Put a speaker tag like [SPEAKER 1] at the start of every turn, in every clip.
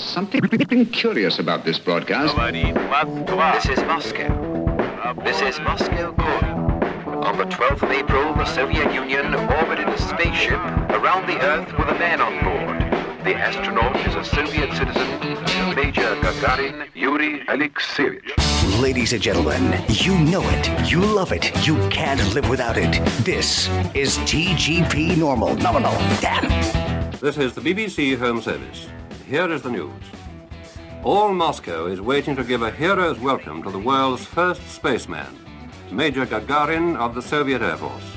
[SPEAKER 1] There's something curious about this broadcast.
[SPEAKER 2] This is Moscow. Uh, this is Moscow calling. On the 12th of April, the Soviet Union orbited a spaceship around the Earth with a man on board. The astronaut is a Soviet citizen, Major Gagarin Yuri Alexeyevich.
[SPEAKER 3] Ladies and gentlemen, you know it, you love it, you can't live without it. This is TGP Normal. No, no, no, damn.
[SPEAKER 4] This is the BBC Home Service. Here is the news. All Moscow is waiting to give a hero's welcome to the world's first spaceman, Major Gagarin of the Soviet Air Force.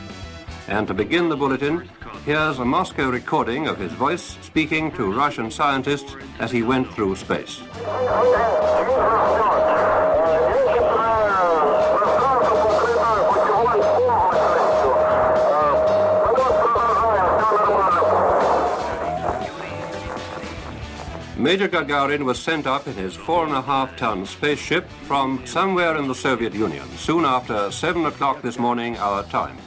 [SPEAKER 4] And to begin the bulletin, here's a Moscow recording of his voice speaking to Russian scientists as he went through space. Major Gagarin was sent up in his four and a half ton spaceship from somewhere in the Soviet Union soon after 7 o'clock this morning, our time.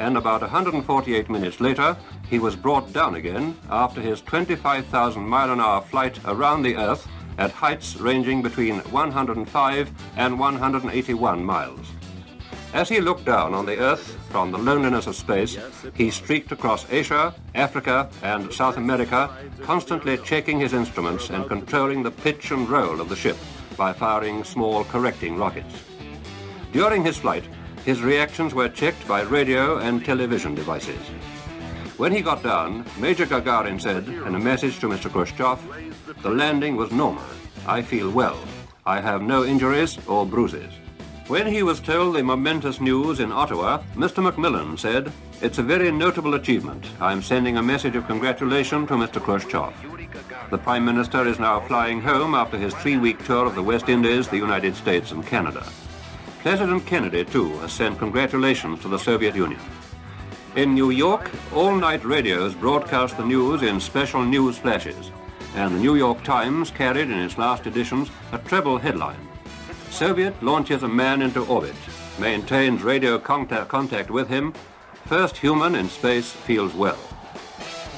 [SPEAKER 4] And about 148 minutes later, he was brought down again after his 25,000 mile an hour flight around the Earth at heights ranging between 105 and 181 miles. As he looked down on the Earth from the loneliness of space, he streaked across Asia, Africa, and South America, constantly checking his instruments and controlling the pitch and roll of the ship by firing small correcting rockets. During his flight, his reactions were checked by radio and television devices. When he got down, Major Gagarin said in a message to Mr. Khrushchev, the landing was normal. I feel well. I have no injuries or bruises. When he was told the momentous news in Ottawa, Mr. Macmillan said, It's a very notable achievement. I'm sending a message of congratulation to Mr. Khrushchev. The Prime Minister is now flying home after his three-week tour of the West Indies, the United States and Canada. President Kennedy, too, has sent congratulations to the Soviet Union. In New York, all-night radios broadcast the news in special news flashes, and the New York Times carried in its last editions a treble headline. Soviet launches a man into orbit, maintains radio contact, contact with him, first human in space feels well.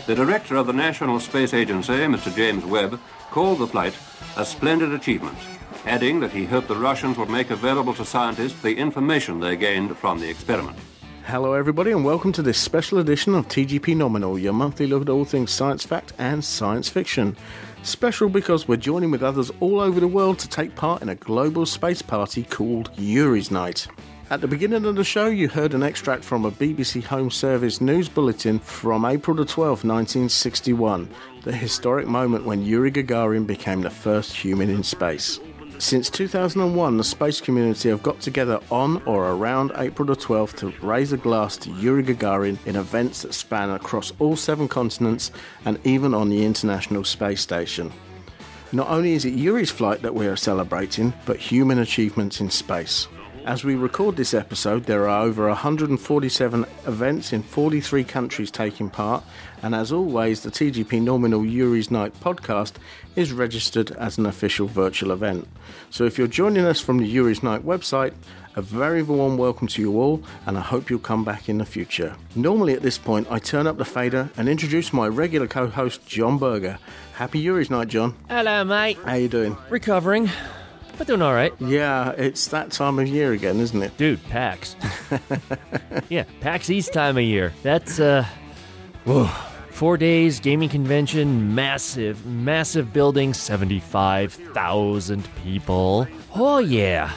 [SPEAKER 4] The director of the National Space Agency, Mr. James Webb, called the flight a splendid achievement, adding that he hoped the Russians would make available to scientists the information they gained from the experiment.
[SPEAKER 5] Hello, everybody, and welcome to this special edition of TGP Nominal, your monthly look at all things science fact and science fiction. Special because we're joining with others all over the world to take part in a global space party called Yuri's Night. At the beginning of the show, you heard an extract from a BBC Home Service news bulletin from April the 12th, 1961, the historic moment when Yuri Gagarin became the first human in space. Since 2001, the space community have got together on or around April the 12th to raise a glass to Yuri Gagarin in events that span across all seven continents and even on the International Space Station. Not only is it Yuri's flight that we are celebrating, but human achievements in space. As we record this episode, there are over 147 events in 43 countries taking part, and as always, the TGP Nominal Yuri's Night podcast is registered as an official virtual event. So if you're joining us from the Yuri's Night website, a very warm welcome to you all, and I hope you'll come back in the future. Normally at this point, I turn up the fader and introduce my regular co-host John Berger. Happy Yuri's Night, John.
[SPEAKER 6] Hello, mate.
[SPEAKER 5] How you doing?
[SPEAKER 6] Recovering, but doing all right.
[SPEAKER 5] Yeah, it's that time of year again, isn't it?
[SPEAKER 6] Dude, PAX. yeah, PAX East time of year. That's, uh, whoa. Four days, gaming convention, massive, massive building, 75,000 people. Oh, yeah.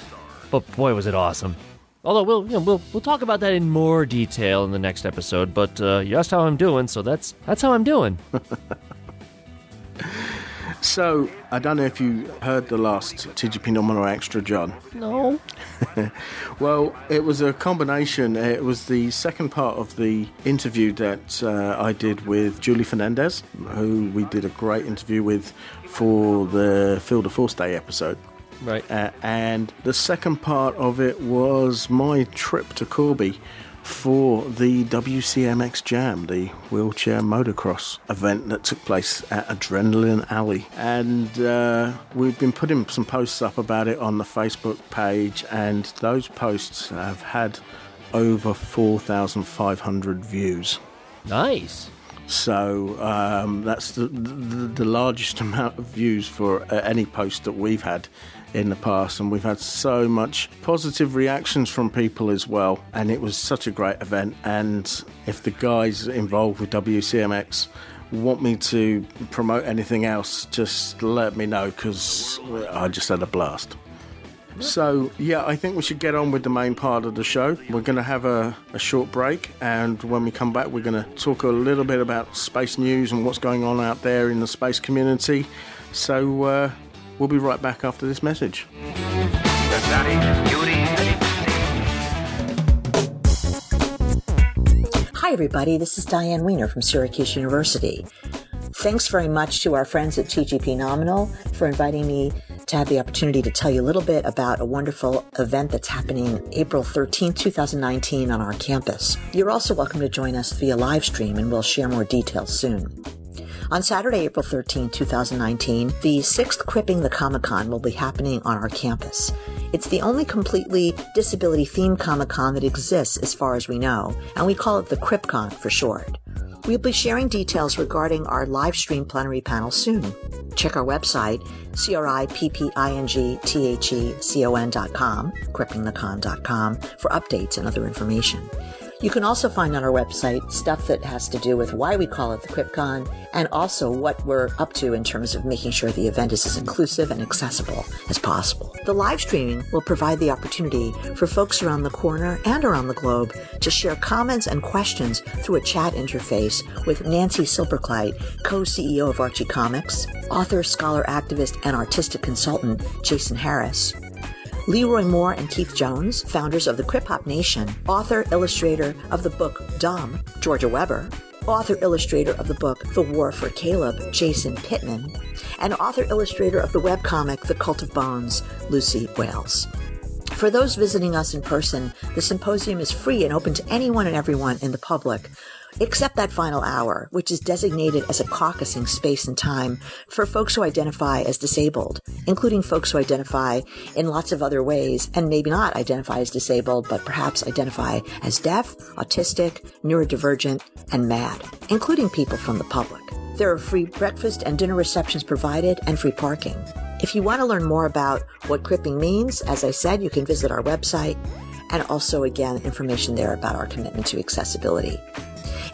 [SPEAKER 6] But boy, was it awesome. Although we'll, you know, we'll we'll talk about that in more detail in the next episode. But uh, you asked how I'm doing, so that's that's how I'm doing.
[SPEAKER 5] So, I don't know if you heard the last TGP Nominal Extra, John.
[SPEAKER 6] no.
[SPEAKER 5] Well, it was a combination. It was the second part of the interview that uh, I did with Julie Fernandez, who we did a great interview with for the Field of Force Day episode.
[SPEAKER 6] Right.
[SPEAKER 5] Uh, and the second part of it was my trip to Corby for the WCMX Jam, the wheelchair motocross event that took place at Adrenaline Alley. And uh, we've been putting some posts up about it on the Facebook page, and those posts have had over 4,500 views.
[SPEAKER 6] Nice.
[SPEAKER 5] So um, that's the, the, the largest amount of views for uh, any post that we've had in the past, and we've had so much positive reactions from people as well. And it was such a great event. And if the guys involved with WCMX want me to promote anything else, just let me know because I just had a blast. So, yeah, I think we should get on with the main part of the show. We're going to have a, a, short break, and when we come back, we're going to talk a little bit about space news and what's going on out there in the space community. So, uh, we'll be right back after this message.
[SPEAKER 7] Hi, everybody. This is Diane Weiner from Syracuse University. Thanks very much to our friends at TGP Nominal for inviting me to have the opportunity to tell you a little bit about a wonderful event that's happening April 13, 2019 on our campus. You're also welcome to join us via live stream and we'll share more details soon. On Saturday, April 13, 2019, the sixth Cripping the Comic Con will be happening on our campus. It's the only completely disability themed Comic Con that exists as far as we know, and we call it the CripCon for short. We'll be sharing details regarding our live stream plenary panel soon. Check our website, C-R-I-P-P-I-N-G-T-H-E-C-O-N.com, crippingthecon.com, for updates and other information. You can also find on our website stuff that has to do with why we call it the CripCon and also what we're up to in terms of making sure the event is as inclusive and accessible as possible. The live streaming will provide the opportunity for folks around the corner and around the globe to share comments and questions through a chat interface with Nancy Silberkleit, co-CEO of Archie Comics, author, scholar, activist, and artistic consultant Jason Harris, Leroy Moore and Keith Jones, founders of the Krip-Hop Nation, author illustrator of the book Dumb, Georgia Webber, author illustrator of the book The War for Caleb, Jason Pittman, and author illustrator of the webcomic The Cult of Bones, Lucy Wales. For those visiting us in person, the symposium is free and open to anyone and everyone in the public except that final hour, which is designated as a caucusing space and time for folks who identify as disabled, including folks who identify in lots of other ways and maybe not identify as disabled, but perhaps identify as deaf, autistic, neurodivergent, and mad, including people from the public. There are free breakfast and dinner receptions provided and free parking. If you want to learn more about what cripping means, as I said, you can visit our website and also, again, information there about our commitment to accessibility.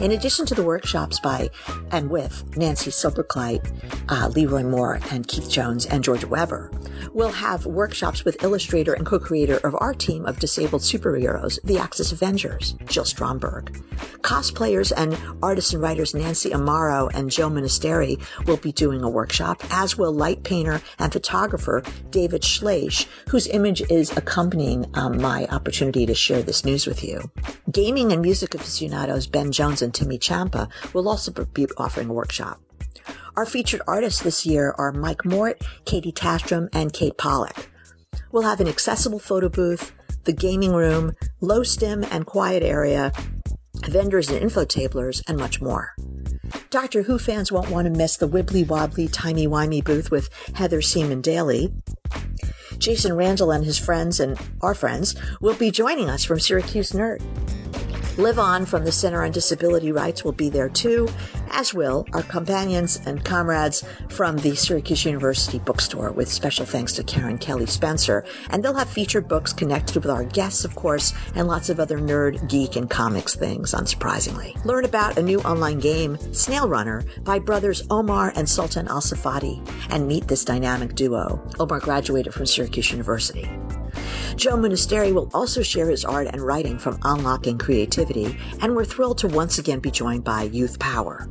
[SPEAKER 7] In addition to the workshops by and with Nancy Silberkleit, uh, Leroy Moore, and Keith Jones, and George Webber, we'll have workshops with illustrator and co-creator of our team of disabled superheroes, the Axis Avengers, Jill Stromberg. Cosplayers and artists and writers Nancy Amaro and Joe Ministeri will be doing a workshop, as will light painter and photographer David Schleisch, whose image is accompanying um, my opportunity to share this news with you. Gaming and music aficionados Ben Jones and Timmy Champa will also be offering a workshop. Our featured artists this year are Mike Mort, Katie Tastrom, and Kate Pollock. We'll have an accessible photo booth, the gaming room, low stim and quiet area, vendors and infotablers, and much more. Doctor Who fans won't want to miss the wibbly wobbly, timey wimey booth with Heather Seaman Daly. Jason Randall and his friends and our friends will be joining us from Syracuse Nerd. Live On from the Center on Disability Rights will be there too, as will our companions and comrades from the Syracuse University bookstore, with special thanks to Karen Kelly Spencer. And they'll have featured books connected with our guests, of course, and lots of other nerd, geek, and comics things, unsurprisingly. Learn about a new online game, Snail Runner, by brothers Omar and Sultan Al Safadi, and meet this dynamic duo. Omar graduated from Syracuse University. Joe Ministeri will also share his art and writing from Unlocking Creativity, and we're thrilled to once again be joined by Youth Power.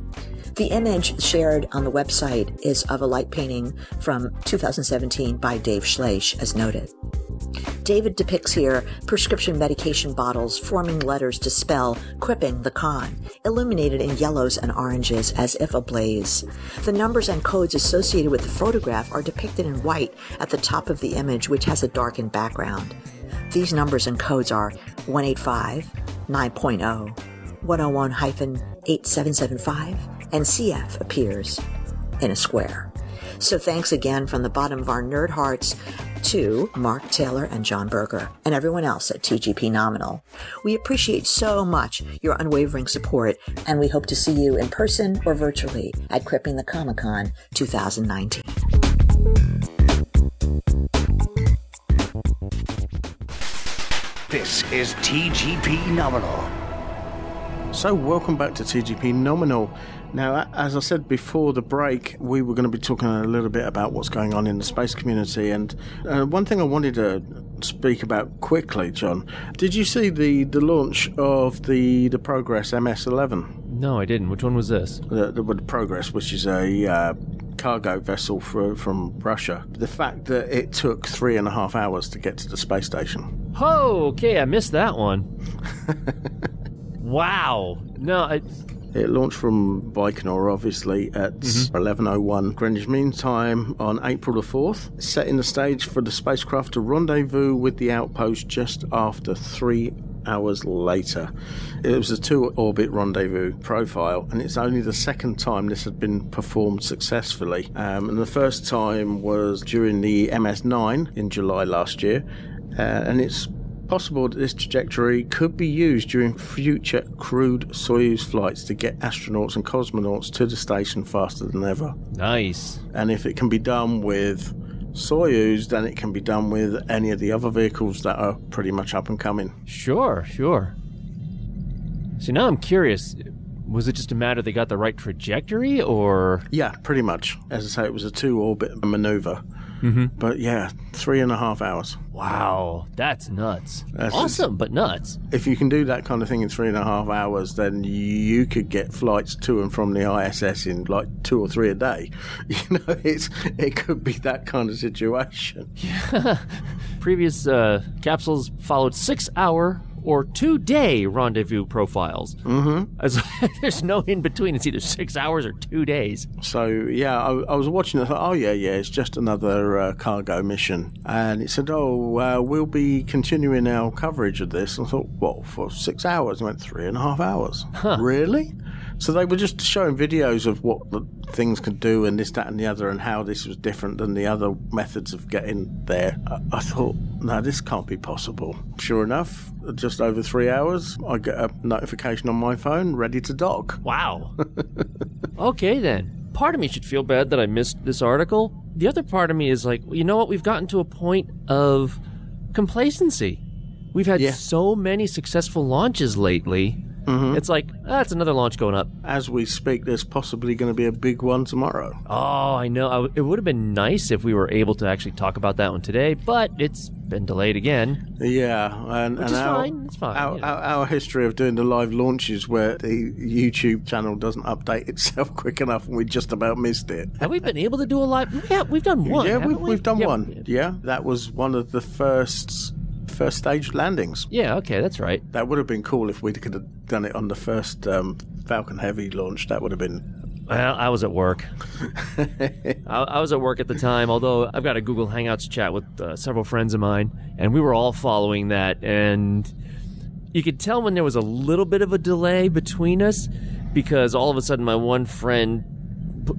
[SPEAKER 7] The image shared on the website is of a light painting from 2017 by Dave Schleisch, as noted. David depicts here prescription medication bottles forming letters to spell cripping the con, illuminated in yellows and oranges as if ablaze. The numbers and codes associated with the photograph are depicted in white at the top of the image, which has a darkened background. These numbers and codes are 185, 9.0, 101 8775, and CF appears in a square. So thanks again from the bottom of our nerd hearts to Mark Taylor and John Berger and everyone else at TGP Nominal. We appreciate so much your unwavering support and we hope to see you in person or virtually at Cripping the Comic Con 2019.
[SPEAKER 3] This is TGP Nominal.
[SPEAKER 5] So, welcome back to TGP Nominal. Now, as I said before the break, we were going to be talking a little bit about what's going on in the space community. And uh, one thing I wanted to speak about quickly, John, did you see the, the launch of the, the Progress MS 11?
[SPEAKER 6] No, I didn't. Which one was this?
[SPEAKER 5] The, the, the Progress, which is a uh, cargo vessel for, from Russia. The fact that it took three and a half hours to get to the space station.
[SPEAKER 6] Oh, okay. I missed that one. wow. No,
[SPEAKER 5] It launched from Baikonur, obviously, at 11.01 Greenwich Mean Time on April the 4th, setting the stage for the spacecraft to rendezvous with the outpost just after three hours later. It was a two orbit rendezvous profile, and it's only the second time this had been performed successfully. Um, and the first time was during the MS9 in July last year, uh, and it's possible that this trajectory could be used during future crewed Soyuz flights to get astronauts and cosmonauts to the station faster than ever.
[SPEAKER 6] nice.
[SPEAKER 5] And if it can be done with Soyuz, then it can be done with any of the other vehicles that are pretty much up and coming.
[SPEAKER 6] Sure, sure. See, now I'm curious. Was it just a matter they got the right trajectory, or
[SPEAKER 5] Yeah, pretty much. As I say, it was a two orbit maneuver. Mm-hmm. But yeah, three and a half hours.
[SPEAKER 6] wow, that's nuts.
[SPEAKER 5] That's-
[SPEAKER 6] awesome, but nuts.
[SPEAKER 5] If you can do that kind of thing in three and a half hours, then you could get flights to and from the ISS in like two or three a day. You know, it's it could be that kind of situation.
[SPEAKER 6] Previous uh, capsules followed six-hour or two-day rendezvous profiles. Mm-hmm. there's no in between. It's either six hours or two days.
[SPEAKER 5] So yeah, I, I was watching. it, I thought, oh yeah, yeah, it's just another uh, cargo mission, and it said, oh, uh, we'll be continuing our coverage of this. And I thought, well, for six hours. I went three and a half hours. Really? So they were just showing videos of what the things could do and this, that, and the other, and how this was different than the other methods of getting there. I, I thought, no, this can't be possible. Sure enough, just over three hours, I get a notification on my phone, ready to dock.
[SPEAKER 6] Wow. okay, then. Part of me should feel bad that I missed this article. The other part of me is like, you know what? We've gotten to a point of complacency. We've had
[SPEAKER 5] Yeah.
[SPEAKER 6] so many successful launches lately. It's like, ah, it's another launch going up.
[SPEAKER 5] As we speak, there's possibly going to be a big one tomorrow.
[SPEAKER 6] Oh, I know. I w- it would have been nice if we were able to actually talk about that one today, but it's been delayed again.
[SPEAKER 5] Yeah, and,
[SPEAKER 6] Which
[SPEAKER 5] and
[SPEAKER 6] is
[SPEAKER 5] our,
[SPEAKER 6] fine, it's fine,
[SPEAKER 5] Our,
[SPEAKER 6] you know.
[SPEAKER 5] our, our history of doing the live launches where the YouTube channel doesn't update itself quick enough, and we just about missed it.
[SPEAKER 6] Have we been able to do a live? Yeah, we've done one.
[SPEAKER 5] yeah, we've,
[SPEAKER 6] we?
[SPEAKER 5] we've done
[SPEAKER 6] Yeah,
[SPEAKER 5] one. Yeah, that was one of the first first stage landings.
[SPEAKER 6] Yeah, okay, that's right.
[SPEAKER 5] That would have been cool if we could have done it on the first um, Falcon Heavy launch. That would have been.
[SPEAKER 6] Well, I was at work. I, I was at work at the time, although I've got a Google Hangouts chat with uh, several friends of mine, and we were all following that. And you could tell when there was a little bit of a delay between us because all of a sudden my one friend,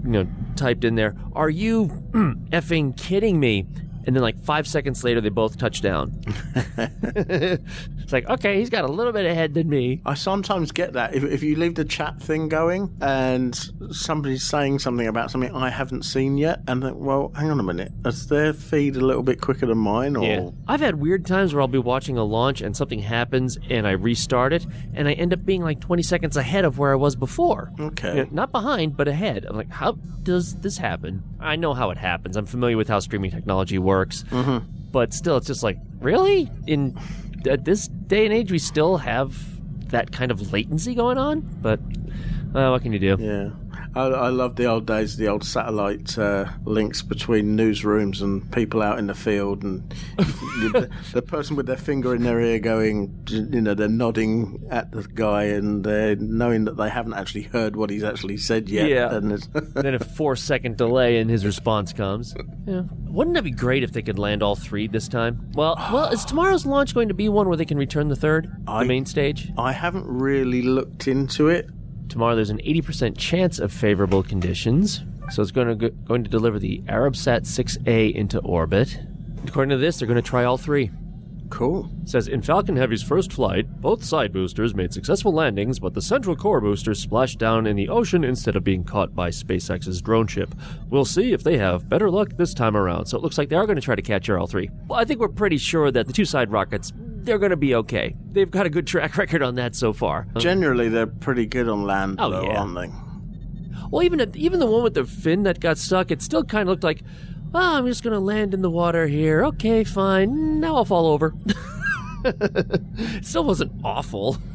[SPEAKER 6] you know, typed in there, "Are you effing kidding me?" And then, like five seconds later, they both touch down. it's like, okay, he's got a little bit ahead than me.
[SPEAKER 5] I sometimes get that if, if you leave the chat thing going and somebody's saying something about something I haven't seen yet, and think, well, hang on a minute, is their feed a little bit quicker than mine? Or
[SPEAKER 6] I've had weird times where I'll be watching a launch and something happens and I restart it and I end up being like 20 seconds ahead of where I was before.
[SPEAKER 5] Okay.
[SPEAKER 6] You know, not behind, but ahead. I'm like, how does this happen? I know how it happens. I'm familiar with how streaming technology works. Mm-hmm. But still, it's just like, really? In at this day and age, we still have that kind of latency going on? But uh, what can you do?
[SPEAKER 5] Yeah. I, I love the old days, the old satellite uh, links between newsrooms and people out in the field, and the, the person with their finger in their ear going, you know, they're nodding at the guy and they're knowing that they haven't actually heard what he's actually said yet.
[SPEAKER 6] Yeah.
[SPEAKER 5] And
[SPEAKER 6] then a four second delay and his response comes. Yeah. Wouldn't that be great if they could land all three this time? Well, well, is tomorrow's launch going to be one where they can return the third,
[SPEAKER 5] I-
[SPEAKER 6] the main stage?
[SPEAKER 5] I haven't really looked into it.
[SPEAKER 6] Tomorrow there's an 80% chance of favorable conditions, so it's going to go, going to deliver the Arabsat 6A into orbit. According to this, they're going to try all three.
[SPEAKER 5] Cool.
[SPEAKER 6] It says in Falcon Heavy's first flight, both side boosters made successful landings, but the central core booster splashed down in the ocean instead of being caught by SpaceX's drone ship. We'll see if they have better luck this time around. So it looks like they are going to try to catch RL3. Well, I think we're pretty sure that the two side rockets they're going to be okay. They've got a good track record on that so far.
[SPEAKER 5] Generally, they're pretty good on land,
[SPEAKER 6] Oh,
[SPEAKER 5] though,
[SPEAKER 6] yeah.
[SPEAKER 5] aren't they?
[SPEAKER 6] Well, even even the one with the fin that got stuck, it still kind of looked like, oh, I'm just going to land in the water here. Okay, fine. Now I'll fall over. it still wasn't awful.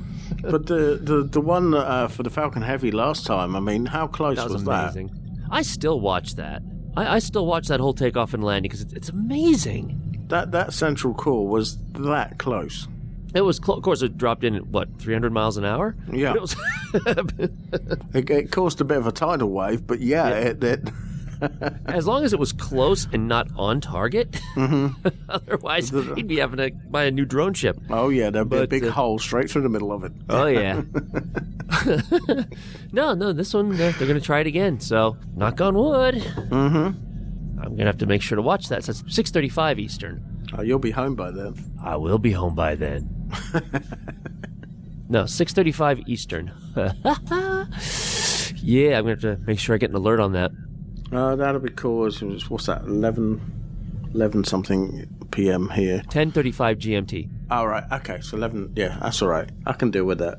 [SPEAKER 5] But the the, the one uh, for the Falcon Heavy last time, I mean, how close
[SPEAKER 6] That was,
[SPEAKER 5] was,
[SPEAKER 6] amazing. I still watch that. I, I still watch that whole takeoff and landing because it's, it's amazing.
[SPEAKER 5] That? That central core was that close.
[SPEAKER 6] It was, clo- of course, it dropped in at what 300 miles an hour.
[SPEAKER 5] Yeah.
[SPEAKER 6] It was
[SPEAKER 5] It, it caused a bit of a tidal wave, but yeah,
[SPEAKER 6] Yeah.
[SPEAKER 5] It, it
[SPEAKER 6] as long as it was close and not on target.
[SPEAKER 5] Mm-hmm.
[SPEAKER 6] Otherwise, he'd be having to buy a new drone ship.
[SPEAKER 5] oh yeah, there'd be a big
[SPEAKER 6] uh,
[SPEAKER 5] hole straight through the middle of it.
[SPEAKER 6] Oh yeah. no, no, this one they're, they're going to try it again. So knock on wood. Mm-hmm. I'm going to have to make sure to watch that. So it's 6:35 Eastern.
[SPEAKER 5] Oh, you'll be home by then.
[SPEAKER 6] I will be home by then. no, 6:35 Eastern. yeah, I'm going to have to make sure I get an alert on that.
[SPEAKER 5] Uh, that'll be cool. It's- What's that? 11, 11 something p.m. here.
[SPEAKER 6] 10:35 GMT.
[SPEAKER 5] All right. Okay. So eleven. Yeah, that's all right. I can deal with that.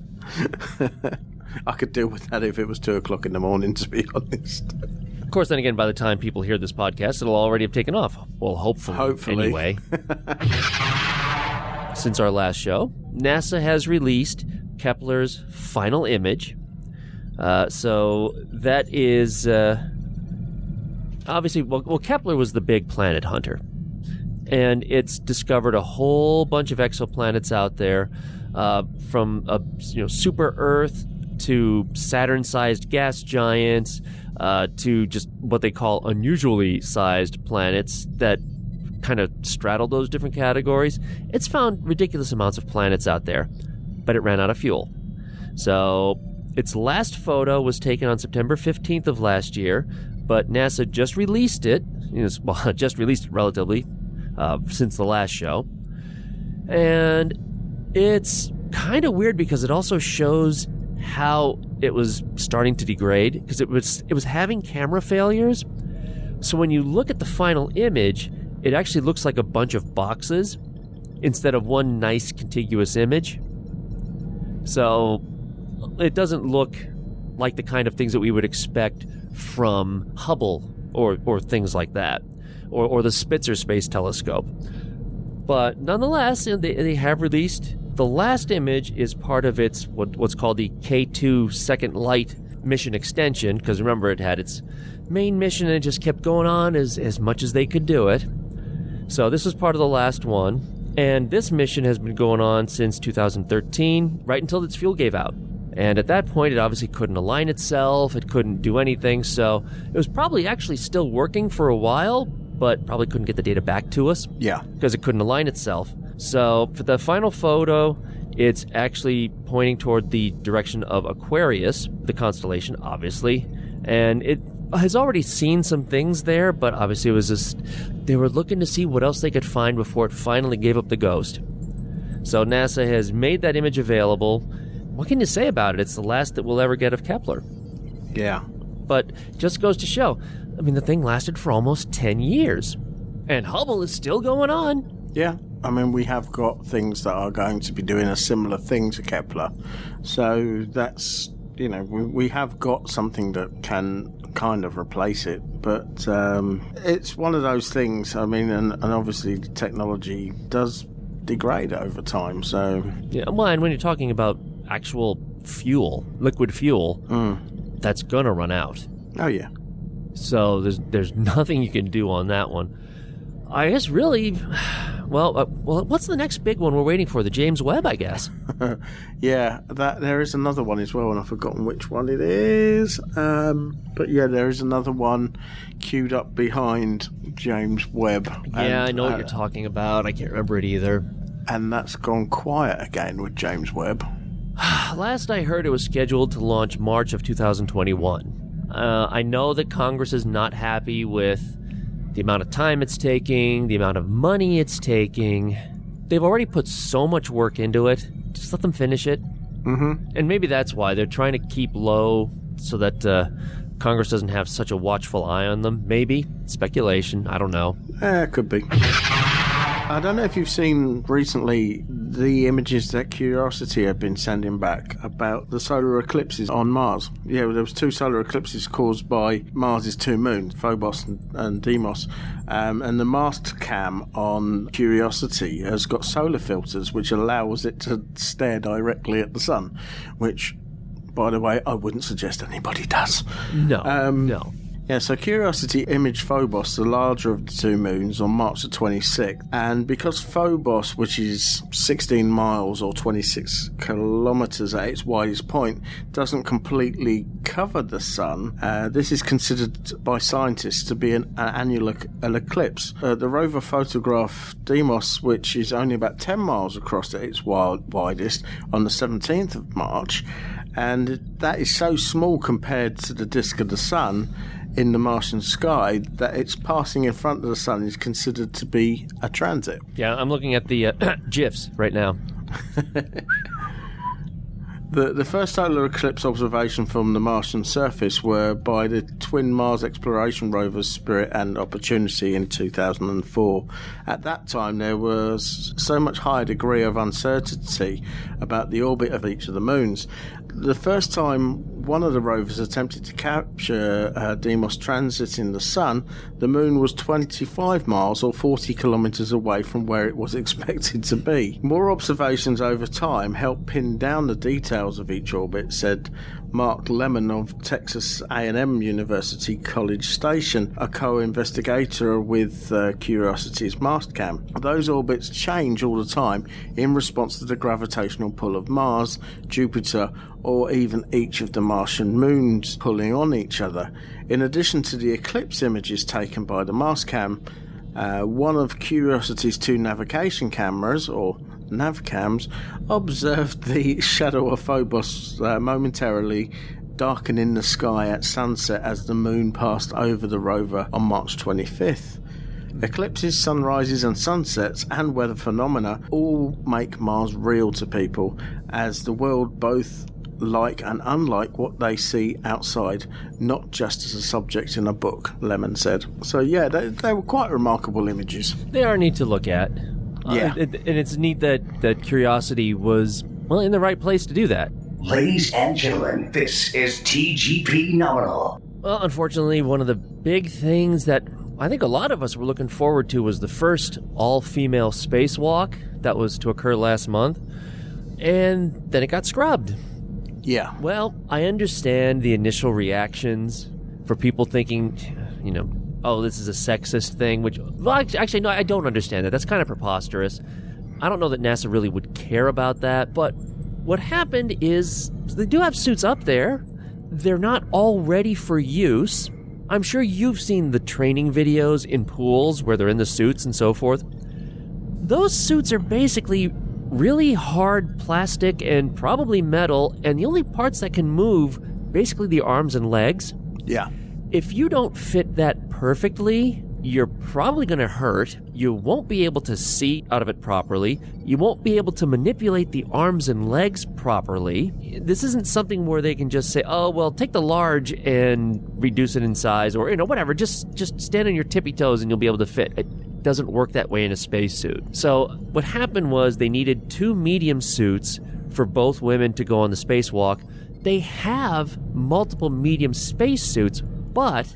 [SPEAKER 5] I could deal with that if it was two o'clock in the morning. To be honest.
[SPEAKER 6] Of course, then again, by the time people hear this podcast, it'll already have taken off. Well, hopefully.
[SPEAKER 5] Hopefully.
[SPEAKER 6] Anyway. Since our last show, NASA has released Kepler's final image. Uh, so that is. Uh, obviously, well, well, Kepler was the big planet hunter. And it's discovered a whole bunch of exoplanets out there, uh, from a you know super Earth to Saturn-sized gas giants, uh, to just what they call unusually sized planets that kind of straddle those different categories. It's found ridiculous amounts of planets out there, but it ran out of fuel. So its last photo was taken on September 15th of last year, but NASA just released it. You know, well, just released it relatively uh, since the last show, and it's kind of weird because it also shows how it was starting to degrade because it was it was having camera failures. So when you look at the final image, it actually looks like a bunch of boxes instead of one nice contiguous image. So it doesn't look like the kind of things that we would expect from Hubble or, or things like that, or, or the Spitzer Space Telescope. But nonetheless, they, they have released the last image is part of its what, what's called the K2 Second Light mission extension. Because remember, it had its main mission and it just kept going on as, as much as they could do it. So this was part of the last one, and this mission has been going on since 2013, right until its fuel gave out. And at that point, it obviously couldn't align itself, it couldn't do anything, so it was probably actually still working for a while, but probably couldn't get the data back to us
[SPEAKER 5] Yeah.
[SPEAKER 6] because it couldn't align itself. So for the final photo, it's actually pointing toward the direction of Aquarius, the constellation, obviously, and it has already seen some things there, but obviously it was just they were looking to see what else they could find before it finally gave up the ghost. So NASA has made that image available. What can you say about it? It's the last that we'll ever get of Kepler.
[SPEAKER 5] Yeah.
[SPEAKER 6] But just goes to show, I mean, the thing lasted for almost 10 years. And Hubble is still going on.
[SPEAKER 5] Yeah. I mean, we have got things that are going to be doing a similar thing to Kepler. So that's, you know, we, we have got something that can kind of replace it. But um, it's one of those things, I mean, and, and obviously technology does degrade over time. So,
[SPEAKER 6] Yeah, well, and when you're talking about actual fuel, liquid fuel, that's going to run out.
[SPEAKER 5] oh, yeah.
[SPEAKER 6] So there's there's nothing you can do on that one. I guess really, well, uh, well, what's the next big one we're waiting for? The James Webb, I guess.
[SPEAKER 5] Yeah, that there is another one as well, and I've forgotten which one it is. Um, but yeah, there is another one queued up behind James Webb.
[SPEAKER 6] yeah,
[SPEAKER 5] and,
[SPEAKER 6] I know what
[SPEAKER 5] uh,
[SPEAKER 6] you're talking about. I can't remember it either.
[SPEAKER 5] And that's gone quiet again with James Webb.
[SPEAKER 6] Last I heard, it was scheduled to launch March of 2021. Uh, I know that Congress is not happy with the amount of time it's taking, the amount of money it's taking. They've already put so much work into it. Just let them finish it. Mm-hmm. And maybe that's why they're trying to keep low so that uh, Congress doesn't have such a watchful eye on them. Maybe. Speculation. I don't know.
[SPEAKER 5] Eh, could be. I don't know if you've seen recently the images that Curiosity have been sending back about the solar eclipses on Mars. Yeah, there was two solar eclipses caused by Mars's two moons, Phobos and, and Deimos, um, and the mast cam on Curiosity has got solar filters which allows it to stare directly at the sun, which, by the way, I wouldn't suggest anybody does.
[SPEAKER 6] No.
[SPEAKER 5] Um,
[SPEAKER 6] no.
[SPEAKER 5] Yeah, so Curiosity imaged Phobos, the larger of the two moons, on March the 26th. And because Phobos, which is 16 miles or 26 kilometers at its widest point, doesn't completely cover the sun, uh, this is considered by scientists to be an, an annual ec- an eclipse. Uh, the rover photographed Deimos, which is only about 10 miles across at its wild, widest, on the 17th of March. And that is so small compared to the disk of the sun in the Martian sky that its passing in front of the sun is considered to be a transit.
[SPEAKER 6] Yeah, I'm looking at the uh, GIFs right now.
[SPEAKER 5] The, the first solar eclipse observation from the Martian surface were by the twin Mars exploration rovers Spirit and Opportunity in 2004. At that time, there was so much higher degree of uncertainty about the orbit of each of the moons. The first time one of the rovers attempted to capture uh, Deimos transiting the Sun, the Moon was 25 miles or 40 kilometres away from where it was expected to be. More observations over time helped pin down the details of each orbit, said Mark Lemmon of Texas A&M University College Station, a co-investigator with uh, Curiosity's Mastcam. Those orbits change all the time in response to the gravitational pull of Mars, Jupiter, or even each of the Martian moons pulling on each other. In addition to the eclipse images taken by the Mastcam, uh, one of Curiosity's two navigation cameras, or navcams, observed the shadow of Phobos uh, momentarily darkening the sky at sunset as the moon passed over the rover on March 25th. Eclipses, sunrises, and sunsets, and weather phenomena all make Mars real to people, as the world both like and unlike what they see outside, not just as a subject in a book, Lemmon said. So, yeah, they, they were quite remarkable images.
[SPEAKER 6] They are neat to look at.
[SPEAKER 5] Yeah.
[SPEAKER 6] Uh, it- and it's neat that, that Curiosity was, well, in the right place to do that.
[SPEAKER 3] Ladies and gentlemen, this is TGP Nominal.
[SPEAKER 6] Well, unfortunately, one of the big things that I think a lot of us were looking forward to was the first all female spacewalk that was to occur last month. And then it got scrubbed.
[SPEAKER 5] Yeah.
[SPEAKER 6] Well, I understand the initial reactions for people thinking, you know, oh, this is a sexist thing, which, well, actually, no, I don't understand that. That's kind of preposterous. I don't know that NASA really would care about that, but what happened is they do have suits up there. They're not all ready for use. I'm sure you've seen the training videos in pools where they're in the suits and so forth. Those suits are basically really hard plastic and probably metal, and the only parts that can move basically the arms and legs.
[SPEAKER 5] Yeah.
[SPEAKER 6] If you don't fit that perfectly, you're probably going to hurt. You won't be able to see out of it properly. You won't be able to manipulate the arms and legs properly. This isn't something where they can just say, "Oh, well, take the large and reduce it in size or you know, whatever. Just just stand on your tippy toes and you'll be able to fit." Doesn't work that way in a spacesuit. So, what happened was they needed two medium suits for both women to go on the spacewalk. They have multiple medium spacesuits, but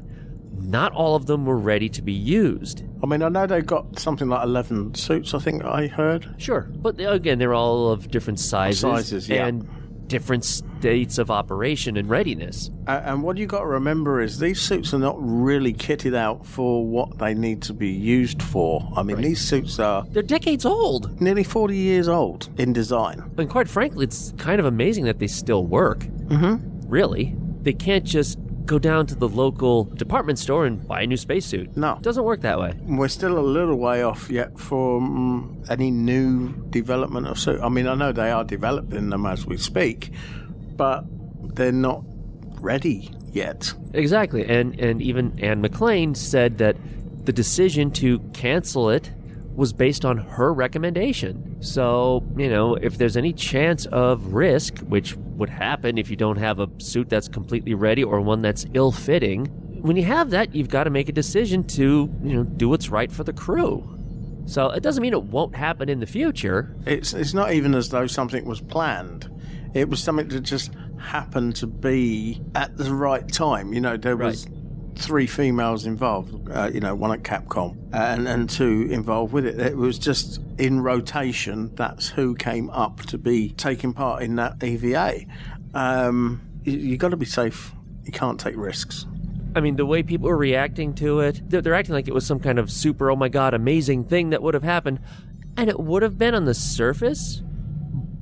[SPEAKER 6] not all of them were ready to be used.
[SPEAKER 5] I mean, I know they've got something like 11 suits, I think I heard.
[SPEAKER 6] Sure, but uh, again, they're all of different sizes,
[SPEAKER 5] Sizes, yeah.
[SPEAKER 6] and different states of operation and readiness.
[SPEAKER 5] And what you got to remember is these suits are not really kitted out for what they need to be used for. I mean, these suits are
[SPEAKER 6] They're decades old,
[SPEAKER 5] nearly 40 years old in design.
[SPEAKER 6] and quite frankly, it's kind of amazing that they still work. Mm-hmm. Really, they can't just go down to the local department store and buy a new spacesuit.
[SPEAKER 5] No.
[SPEAKER 6] it doesn't work that way.
[SPEAKER 5] We're still a little way off yet from any new development of suit. I mean, I know they are developing them as we speak, but they're not ready yet.
[SPEAKER 6] Exactly, and and even Anne McClain said that the decision to cancel it was based on her recommendation. So, you know, if there's any chance of risk, which would happen if you don't have a suit that's completely ready or one that's ill fitting, when you have that, you've got to make a decision to, you know, do what's right for the crew. So it doesn't mean it won't happen in the future.
[SPEAKER 5] It's it's not even as though something was planned. It was something that just happened to be at the right time. You know, there was three females involved. Uh, you know, one at Capcom and and two involved with it. It was just in rotation. That's who came up to be taking part in that EVA. Um, you, you got to be safe. You can't take risks.
[SPEAKER 6] I mean, the way people are reacting to it, they're, they're acting like it was some kind of super, oh my god, amazing thing that would have happened. And it would have been on the surface,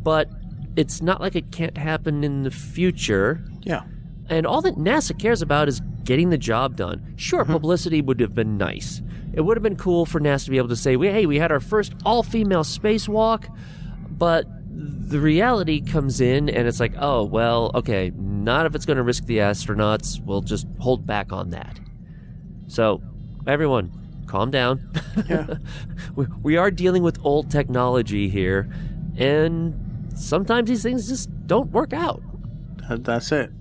[SPEAKER 6] but it's not like it can't happen in the future.
[SPEAKER 5] Yeah.
[SPEAKER 6] And all that NASA cares about is getting the job done. Sure, mm-hmm. publicity would have been nice. It would have been cool for NASA to be able to say, hey, we had our first all female spacewalk, but the reality comes in and it's like, oh, well, okay, not if it's going to risk the astronauts. We'll just hold back on that. So, everyone, calm down.
[SPEAKER 5] Yeah.
[SPEAKER 6] we, we are dealing with old technology here, and sometimes these things just don't work out.
[SPEAKER 5] That's it.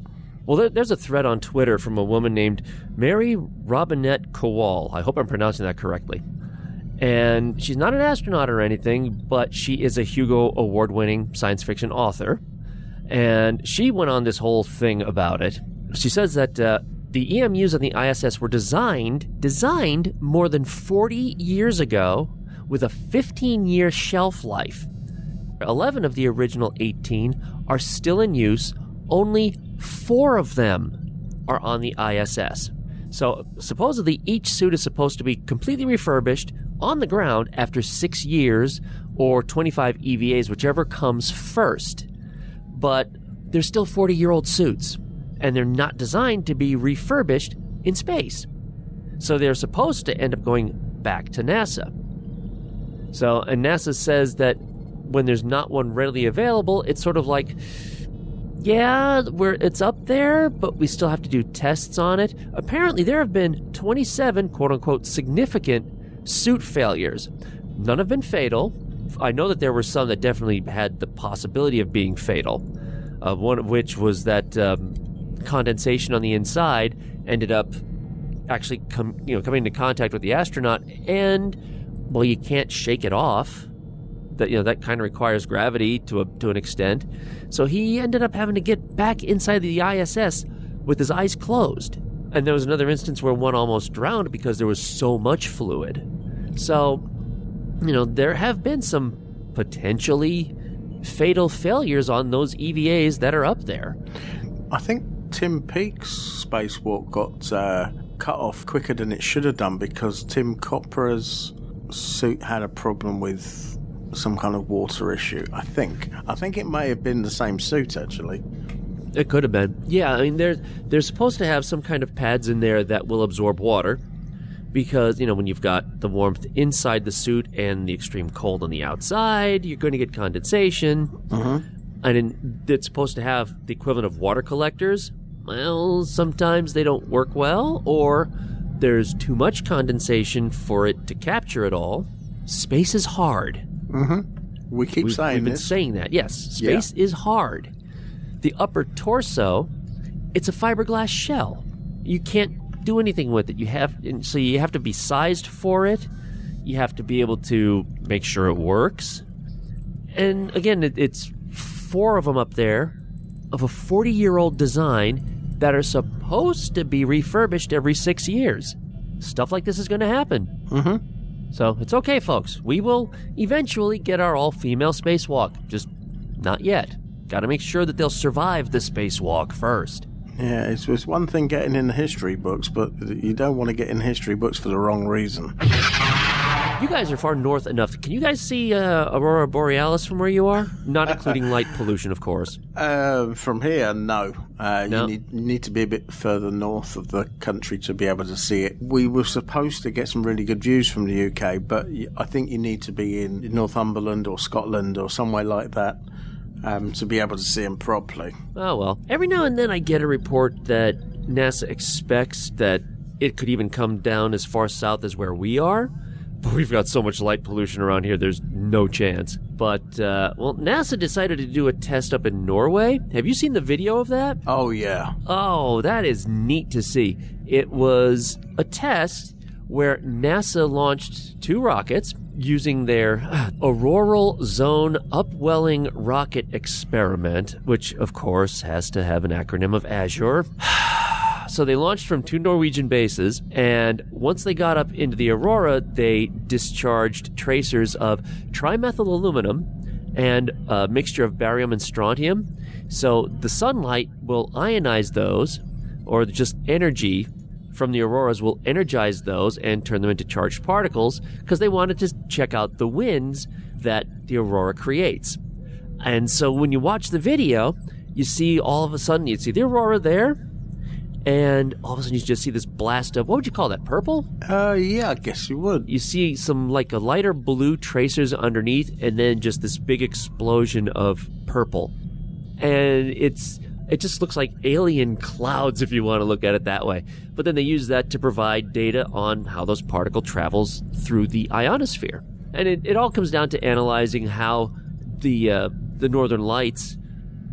[SPEAKER 6] Well, there, there's a thread on Twitter from a woman named Mary Robinette Kowal. I hope I'm pronouncing that correctly. And she's not an astronaut or anything, but she is a Hugo Award winning science fiction author. And she went on this whole thing about it. She says that uh, the EMUs on the ISS were designed designed more than 40 years ago with a 15 year shelf life. 11 of the original 18 are still in use. Only four of them are on the ISS. So, supposedly, each suit is supposed to be completely refurbished on the ground after six years or 25 EVAs, whichever comes first. But they're still 40 year old suits, and they're not designed to be refurbished in space. So, they're supposed to end up going back to NASA. So, and NASA says that when there's not one readily available, it's sort of like, yeah, we're, it's up there, but we still have to do tests on it. Apparently, there have been 27 quote unquote significant suit failures. None have been fatal. I know that there were some that definitely had the possibility of being fatal. Uh, one of which was that um, condensation on the inside ended up actually com- you know coming into contact with the astronaut, and well, you can't shake it off that you know that kind of requires gravity to a, to an extent. So he ended up having to get back inside the ISS with his eyes closed. And there was another instance where one almost drowned because there was so much fluid. So, you know, there have been some potentially fatal failures on those EVAs that are up there.
[SPEAKER 5] I think Tim Peake's spacewalk got uh, cut off quicker than it should have done because Tim Kopra's suit had a problem with some kind of water issue. I think. I think it may have been the same suit actually.
[SPEAKER 6] It could have been. Yeah, I mean they're they're supposed to have some kind of pads in there that will absorb water because, you know, when you've got the warmth inside the suit and the extreme cold on the outside, you're going to get condensation. Mm-hmm. And in, it's supposed to have the equivalent of water collectors. Well, sometimes they don't work well or there's too much condensation for it to capture it all. Space is hard. Mm-hmm.
[SPEAKER 5] We keep
[SPEAKER 6] We've,
[SPEAKER 5] saying
[SPEAKER 6] we've been
[SPEAKER 5] this.
[SPEAKER 6] saying that. Yes, space is hard. The upper torso, it's a fiberglass shell. You can't do anything with it. You have and so you have to be sized for it. You have to be able to make sure it works. And again, it, it's four of them up there of a 40-year-old design that are supposed to be refurbished every 6 years. Stuff like this is going to happen. Mm-hmm. So it's okay, folks. We will eventually get our all female spacewalk. Just not yet. Got to make sure that they'll survive the spacewalk first.
[SPEAKER 5] Yeah, it's, it's one thing getting in the history books, but you don't want to get in history books for the wrong reason.
[SPEAKER 6] You guys are far north enough. Can you guys see uh, Aurora Borealis from where you are? Not including light pollution, of course.
[SPEAKER 5] Uh, from here, no. Uh,
[SPEAKER 6] No?
[SPEAKER 5] You need, you need to be a bit further north of the country to be able to see it. We were supposed to get some really good views from the UK, but I think you need to be in Northumberland or Scotland or somewhere like that um, to be able to see them properly.
[SPEAKER 6] Oh well. Every now and then I get a report that NASA expects that it could even come down as far south as where we are. But we've got so much light pollution around here, there's no chance. But, uh, well, NASA decided to do a test up in Norway. Have you seen the video of that?
[SPEAKER 5] Oh, yeah.
[SPEAKER 6] Oh, that is neat to see. It was a test where NASA launched two rockets using their uh, auroral zone upwelling rocket experiment, which of course has to have an acronym of Azure. so they launched from two Norwegian bases, and once they got up into the aurora, they discharged tracers of trimethyl aluminum and a mixture of barium and strontium. So the sunlight will ionize those, or just energy from the auroras will energize those and turn them into charged particles because they wanted to check out the winds that the aurora creates. And so when you watch the video, you see all of a sudden you see the aurora there, and all of a sudden you just see this blast of what would you call that? Purple?
[SPEAKER 5] Uh, yeah, I guess you would.
[SPEAKER 6] You see some like a lighter blue tracers underneath, and then just this big explosion of purple, and it's it just looks like alien clouds if you want to look at it that way. But then they use that to provide data on how those particle travels through the ionosphere. And it, it all comes down to analyzing how the uh, the northern lights,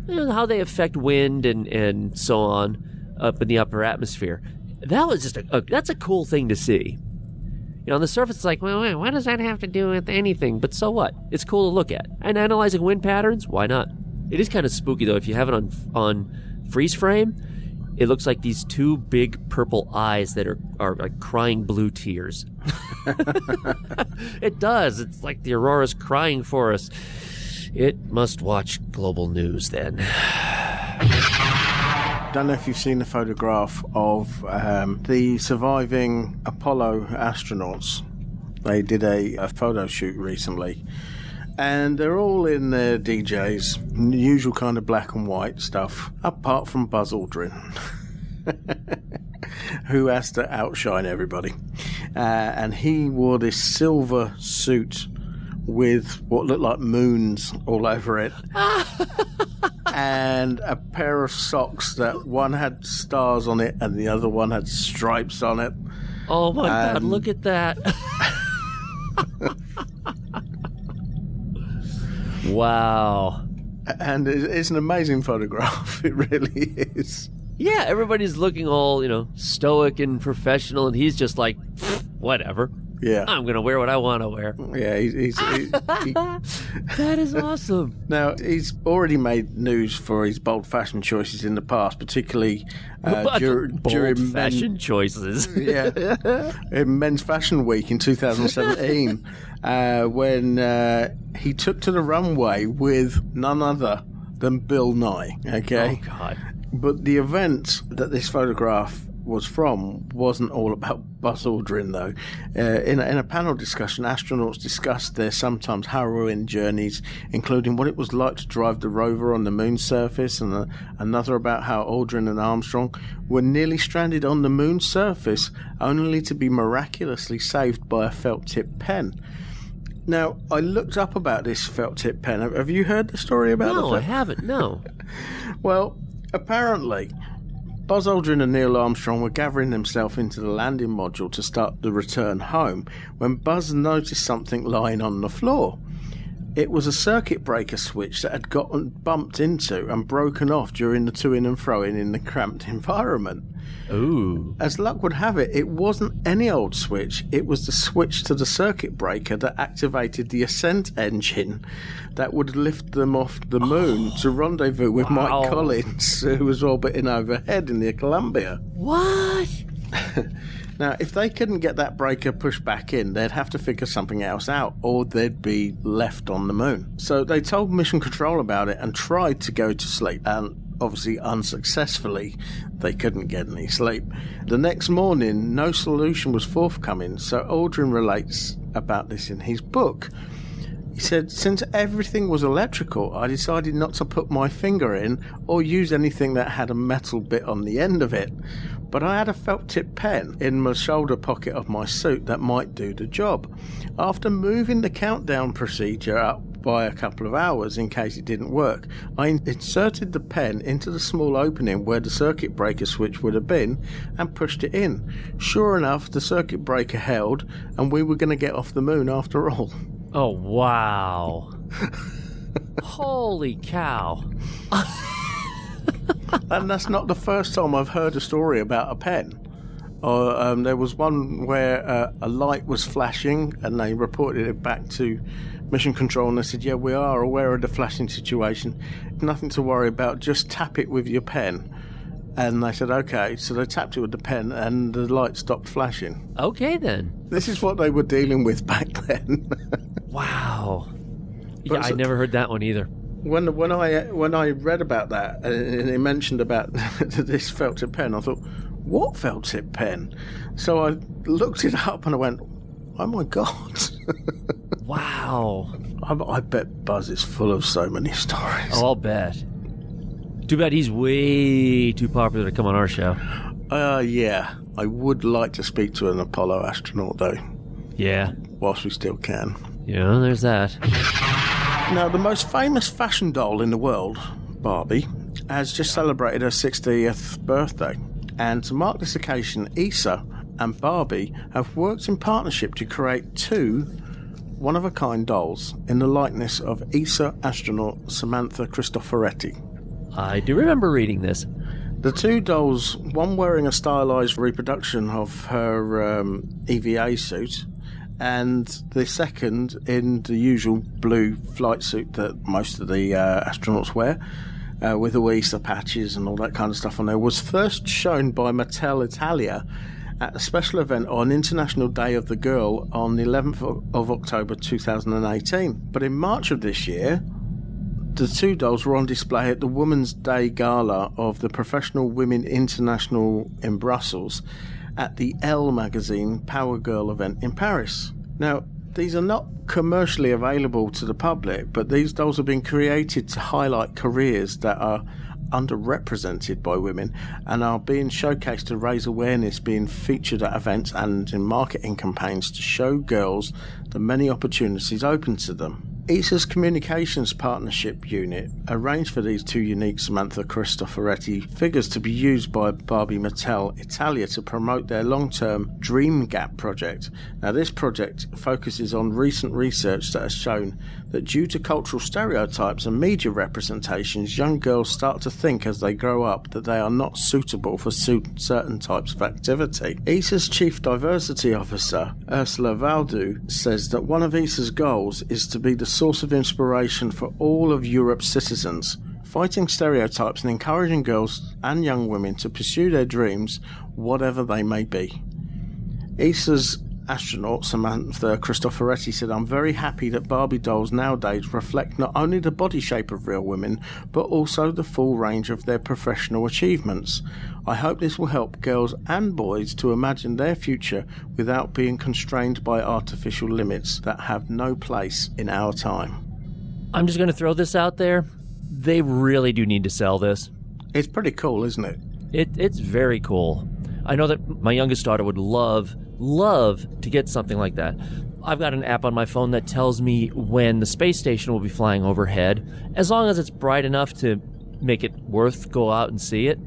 [SPEAKER 6] you know, how they affect wind and, and so on up in the upper atmosphere. That was just a, a that's a cool thing to see. You know, on the surface, it's like, well, what does that have to do with anything? But so what? It's cool to look at. And analyzing wind patterns, why not? It is kind of spooky though. If you have it on on freeze frame, it looks like these two big purple eyes that are are like crying blue tears. it does. It's like the aurora's crying for us. It must watch global news then.
[SPEAKER 5] Don't know if you've seen the photograph of um, the surviving Apollo astronauts. They did a, a photo shoot recently and they're all in their DJs, usual kind of black and white stuff, apart from Buzz Aldrin. who has to outshine everybody. Uh, and he wore this silver suit with what looked like moons all over it. and a pair of socks that one had stars on it and the other one had stripes on it.
[SPEAKER 6] Oh my god, look at that. wow.
[SPEAKER 5] And it's an amazing photograph. It really is.
[SPEAKER 6] Yeah, everybody's looking all, you know, stoic and professional, and he's just like, whatever.
[SPEAKER 5] Yeah.
[SPEAKER 6] I'm going to wear what I want to wear.
[SPEAKER 5] Yeah, he's. he's he, he,
[SPEAKER 6] that is awesome.
[SPEAKER 5] Now, he's already made news for his bold fashion choices in the past, particularly uh, dur-
[SPEAKER 6] bold
[SPEAKER 5] during
[SPEAKER 6] fashion
[SPEAKER 5] men,
[SPEAKER 6] choices.
[SPEAKER 5] yeah, in Men's Fashion Week in 2017, uh, when uh, he took to the runway with none other than Bill Nye. Okay.
[SPEAKER 6] Oh, God.
[SPEAKER 5] But the event that this photograph was from wasn't all about Buzz Aldrin, though. Uh, in, a, in a panel discussion, astronauts discussed their sometimes harrowing journeys, including what it was like to drive the rover on the moon's surface, and a, another about how Aldrin and Armstrong were nearly stranded on the moon's surface, only to be miraculously saved by a felt tip pen. Now, I looked up about this felt tip pen. Have you heard the story about
[SPEAKER 6] it?
[SPEAKER 5] no,
[SPEAKER 6] I haven't. No.
[SPEAKER 5] well, apparently, Buzz Aldrin and Neil Armstrong were gathering themselves into the landing module to start the return home when Buzz noticed something lying on the floor. It was a circuit breaker switch that had gotten bumped into and broken off during the to in and froing in the cramped environment.
[SPEAKER 6] Ooh.
[SPEAKER 5] As luck would have it, it wasn't any old switch. It was the switch to the circuit breaker that activated the ascent engine that would lift them off the moon to rendezvous with
[SPEAKER 6] Wow.
[SPEAKER 5] Mike Collins, who was orbiting overhead in the Columbia.
[SPEAKER 6] What?
[SPEAKER 5] Now, if they couldn't get that breaker pushed back in, they'd have to figure something else out, or they'd be left on the moon. So they told Mission Control about it and tried to go to sleep, and obviously unsuccessfully, they couldn't get any sleep. The next morning, no solution was forthcoming, so Aldrin relates about this in his book. He said, Since everything was electrical, I decided not to put my finger in or use anything that had a metal bit on the end of it. But I had a felt tip pen in my shoulder pocket of my suit that might do the job. After moving the countdown procedure up by a couple of hours in case it didn't work. I inserted the pen into the small opening where the circuit breaker switch would have been and pushed it in. Sure enough, the circuit breaker held, and we were going to get off the moon after all.
[SPEAKER 6] Oh, wow. Holy cow.
[SPEAKER 5] and that's not the first time I've heard a story about a pen. Uh, um, there was one where uh, a light was flashing and they reported it back to mission control and they said, Yeah, we are aware of the flashing situation. Nothing to worry about, just tap it with your pen. And they said, Okay. So they tapped it with the pen and the light stopped flashing.
[SPEAKER 6] Okay, then.
[SPEAKER 5] This is what they were dealing with back then.
[SPEAKER 6] wow.
[SPEAKER 5] But
[SPEAKER 6] Yeah, I never heard that one either.
[SPEAKER 5] when when I when I read about that uh, and it mentioned about this felt tip pen, I thought, what felt tip pen? So I looked it up and I went, oh my god!
[SPEAKER 6] Wow.
[SPEAKER 5] I, I bet Buzz is full of so many stories.
[SPEAKER 6] Oh, I'll bet. Too bad he's way too popular to come on our show.
[SPEAKER 5] Uh, yeah, I would like to speak to an Apollo astronaut though,
[SPEAKER 6] Yeah.
[SPEAKER 5] whilst we still can.
[SPEAKER 6] Yeah, there's that.
[SPEAKER 5] Now, the most famous fashion doll in the world, Barbie, has just celebrated her 60th birthday. And to mark this occasion, ESA and Barbie have worked in partnership to create two one of a kind dolls in the likeness of ESA astronaut Samantha Cristoforetti.
[SPEAKER 6] I do remember reading this.
[SPEAKER 5] The two dolls, one wearing a stylized reproduction of her um, EVA suit, and the second in the usual blue flight suit that most of the uh, astronauts wear, uh, with all ESA patches and all that kind of stuff on there, was first shown by Mattel Italia at a special event on International Day of the Girl on the 11th of- October 2018. But in March of this year, the two dolls were on display at the Women's Day Gala of the Professional Women International in Brussels at the Elle magazine Power Girl event in Paris. Now, these are not commercially available to the public, but these dolls have been created to highlight careers that are underrepresented by women and are being showcased to raise awareness, being featured at events and in marketing campaigns to show girls the many opportunities open to them. ESA's Communications Partnership Unit arranged for these two unique Samantha Cristoforetti figures to be used by Barbie Mattel Italia to promote their long term Dream Gap project. Now, this project focuses on recent research that has shown that due to cultural stereotypes and media representations, young girls start to think as they grow up that they are not suitable for certain types of activity. ESA's Chief Diversity Officer, Ursula Valdu, says that one of ESA's goals is to be the source of inspiration for all of Europe's citizens, fighting stereotypes and encouraging girls and young women to pursue their dreams, whatever they may be. ESA's astronaut Samantha Cristoforetti said, I'm very happy that Barbie dolls nowadays reflect not only the body shape of real women, but also the full range of their professional achievements. I hope this will help girls and boys to imagine their future without being constrained by artificial limits that have no place in our time.
[SPEAKER 6] I'm just going to throw this out there. They really do need to sell this.
[SPEAKER 5] It's pretty cool, isn't it?
[SPEAKER 6] It, it's very cool. I know that my youngest daughter would love, love to get something like that. I've got an app on my phone that tells me when the space station will be flying overhead, as long as it's bright enough to make it worth go out and see it.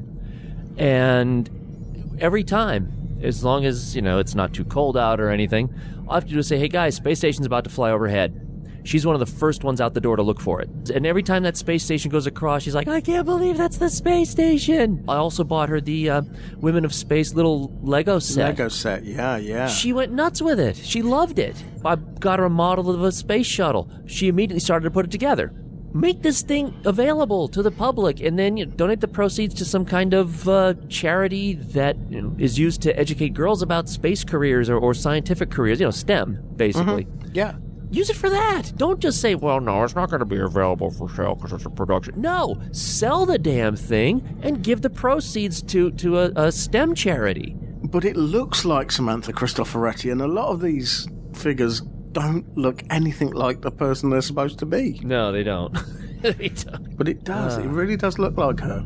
[SPEAKER 6] And every time, as long as, you know, it's not too cold out or anything, all I have to do is say, hey guys, space station's about to fly overhead. She's one of the first ones out the door to look for it. And every time that space station goes across, she's like, I can't believe that's the space station. I also bought her the uh, Women of Space little Lego set.
[SPEAKER 5] Lego set, yeah, yeah.
[SPEAKER 6] She went nuts with it. She loved it. I got her a model of a space shuttle. She immediately started to put it together. Make this thing available to the public and then you know, donate the proceeds to some kind of uh, charity that you know, is used to educate girls about space careers or, or scientific careers, you know, STEM, basically.
[SPEAKER 5] yeah.
[SPEAKER 6] Use it for that. Don't just say, well, no, it's not going to be available for sale because it's a production. No, sell the damn thing and give the proceeds to, to a, a STEM charity.
[SPEAKER 5] But it looks like Samantha Cristoforetti, and a lot of these figures don't look anything like the person they're supposed to be.
[SPEAKER 6] No, they don't. they don't.
[SPEAKER 5] But it does. it ah. really does look like her.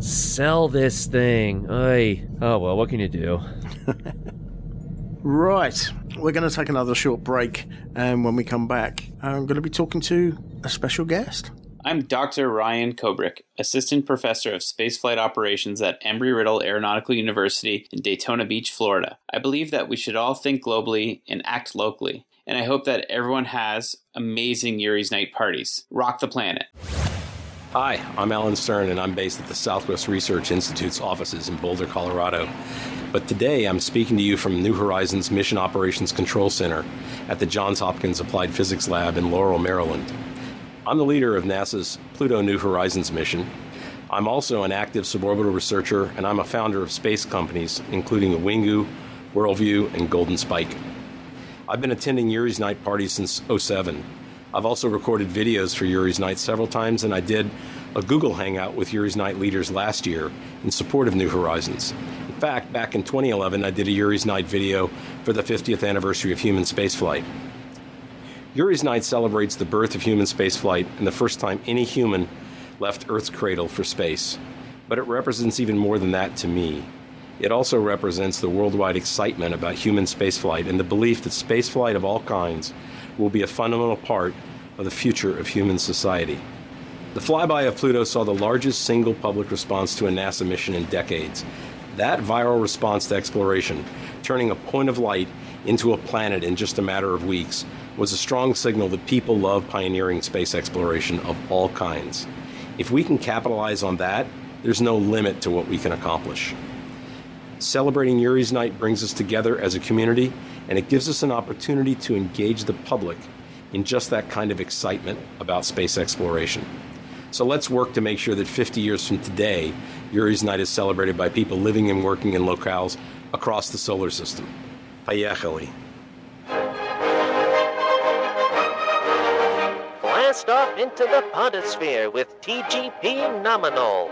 [SPEAKER 6] Sell this thing. Oy. Oh, well, what can you do?
[SPEAKER 5] Right. We're going to take another short break, and when we come back, I'm going to be talking to a special guest.
[SPEAKER 8] I'm Dr. Ryan Kobrick, Assistant Professor of Spaceflight Operations at Embry-Riddle Aeronautical University in Daytona Beach, Florida. I believe that we should all think globally and act locally, and I hope that everyone has amazing Yuri's Night parties. Rock the planet.
[SPEAKER 9] Hi, I'm Alan Stern, and I'm based at the Southwest Research Institute's offices in Boulder, Colorado. But today I'm speaking to you from New Horizons Mission Operations Control Center at the Johns Hopkins Applied Physics Lab in Laurel, Maryland. I'm the leader of NASA's Pluto New Horizons mission. I'm also an active suborbital researcher, and I'm a founder of space companies, including Uwingu, Worldview, and Golden Spike. I've been attending Yuri's Night parties since 07. I've also recorded videos for Yuri's Night several times, and I did a Google Hangout with Yuri's Night leaders last year in support of New Horizons. In fact, back in 2011, I did a Yuri's Night video for the 50th anniversary of human spaceflight. Yuri's Night celebrates the birth of human spaceflight and the first time any human left Earth's cradle for space. But it represents even more than that to me. It also represents the worldwide excitement about human spaceflight and the belief that spaceflight of all kinds will be a fundamental part of the future of human society. The flyby of Pluto saw the largest single public response to a NASA mission in decades. That viral response to exploration, turning a point of light into a planet in just a matter of weeks, was a strong signal that people love pioneering space exploration of all kinds. If we can capitalize on that, there's no limit to what we can accomplish. Celebrating Yuri's Night brings us together as a community, and it gives us an opportunity to engage the public in just that kind of excitement about space exploration. So let's work to make sure that 50 years from today, Yuri's Night is celebrated by people living and working in locales across the solar system. Payachali.
[SPEAKER 10] Blast off into the podosphere with TGP Nominal.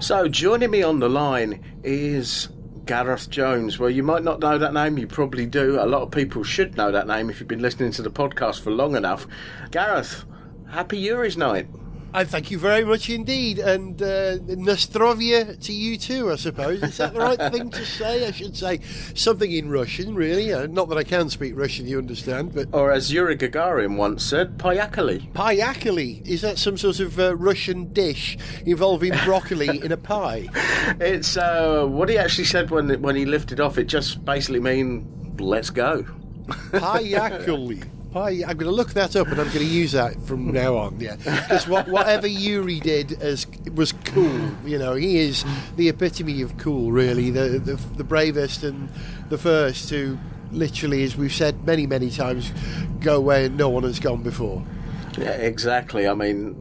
[SPEAKER 5] So, joining me on the line is Gareth Jones. Well, you might not know that name, you probably do. A lot of people should know that name if you've been listening to the podcast for long enough. Gareth, happy Yuri's night.
[SPEAKER 11] And thank you very much indeed. And uh, Nostrovia to you too, I suppose. Is that the right thing to say? I should say something in Russian, really. Uh, not that I can speak Russian, you understand, but.
[SPEAKER 5] Or as Yuri Gagarin once said, payakali.
[SPEAKER 11] Payakali. Is that some sort of uh, Russian dish involving broccoli in a pie?
[SPEAKER 5] It's uh, what he actually said when when he lifted off. It just basically mean let's go.
[SPEAKER 11] Payakali. I'm going to look that up and I'm going to use that from now on. Yeah, because what, whatever Yuri did as was cool. You know, he is the epitome of cool. Really, the the, the bravest and the first to literally, as we've said many many times, go where no one has gone before.
[SPEAKER 5] Yeah, exactly. I mean.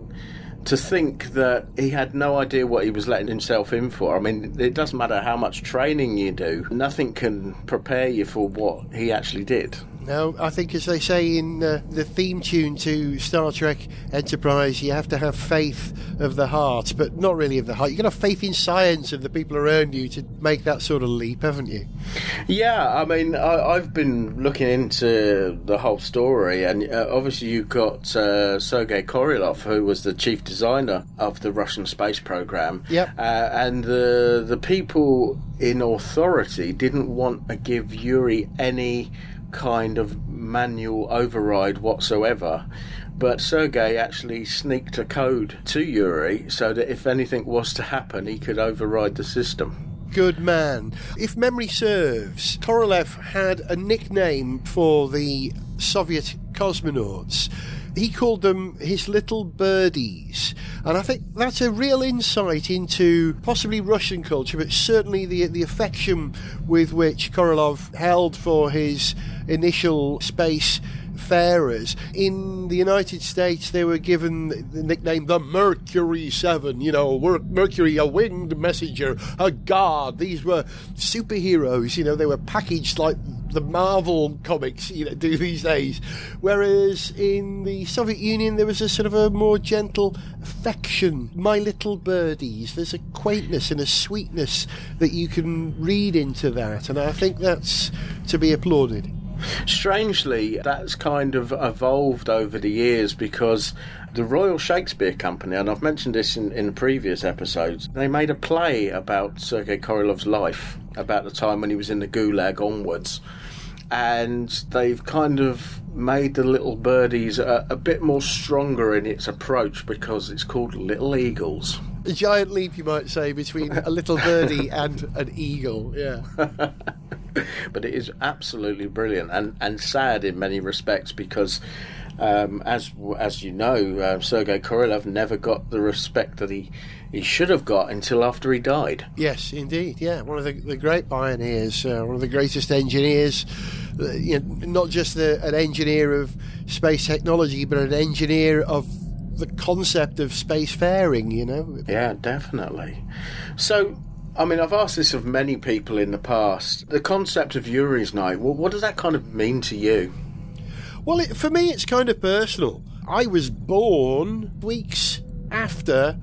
[SPEAKER 5] To think that he had no idea what he was letting himself in for. I mean, it doesn't matter how much training you do, nothing can prepare you for what he actually did.
[SPEAKER 11] No, I think, as they say in uh, the theme tune to Star Trek Enterprise, you have to have faith of the heart, but not really of the heart. You've got to have faith in science and the people around you to make that sort of leap, haven't you?
[SPEAKER 5] Yeah, I mean, I, have been looking into the whole story, and uh, obviously, you've got uh, Sergei Korolev, who was the chief designer of the Russian space program.
[SPEAKER 11] Yep.
[SPEAKER 5] Uh, and the, the people in authority didn't want to give Yuri any kind of manual override whatsoever. But Sergei actually sneaked a code to Yuri so that if anything was to happen, he could override the system
[SPEAKER 11] good man. If memory serves, Korolev had a nickname for the Soviet cosmonauts. He called them his little birdies. And I think that's a real insight into possibly Russian culture, but certainly the, the affection with which Korolev held for his initial space farers. In the United States, they were given the nickname the Mercury Seven. You know, Mercury, a winged messenger, a god. These were superheroes. You know, they were packaged like the Marvel comics, you know, do these days. Whereas in the Soviet Union, there was a sort of a more gentle affection. My little birdies. There's a quaintness and a sweetness that you can read into that, and I think that's to be applauded.
[SPEAKER 5] Strangely, that's kind of evolved over the years because the Royal Shakespeare Company, and I've mentioned this in, in previous episodes, they made a play about Sergei Korolev's life, about the time when he was in the Gulag onwards. And they've kind of made the little birdies a, a bit more stronger in its approach because it's called Little Eagles.
[SPEAKER 11] A giant leap, you might say, between a little birdie and an eagle. Yeah.
[SPEAKER 5] but it is absolutely brilliant and, and sad in many respects because, um, as as you know, uh, Sergei Korolev never got the respect that he, he should have got until after he died.
[SPEAKER 11] Yes, indeed. Yeah, one of the, the great pioneers, uh, one of the greatest engineers. Uh, you know, not just the, an engineer of space technology, but an engineer of the concept of spacefaring. You know.
[SPEAKER 5] Yeah, definitely. So I mean, I've asked this of many people in the past. The concept of Yuri's Night, well, what does that kind of mean to you?
[SPEAKER 11] Well, it, for me, it's kind of personal. I was born weeks after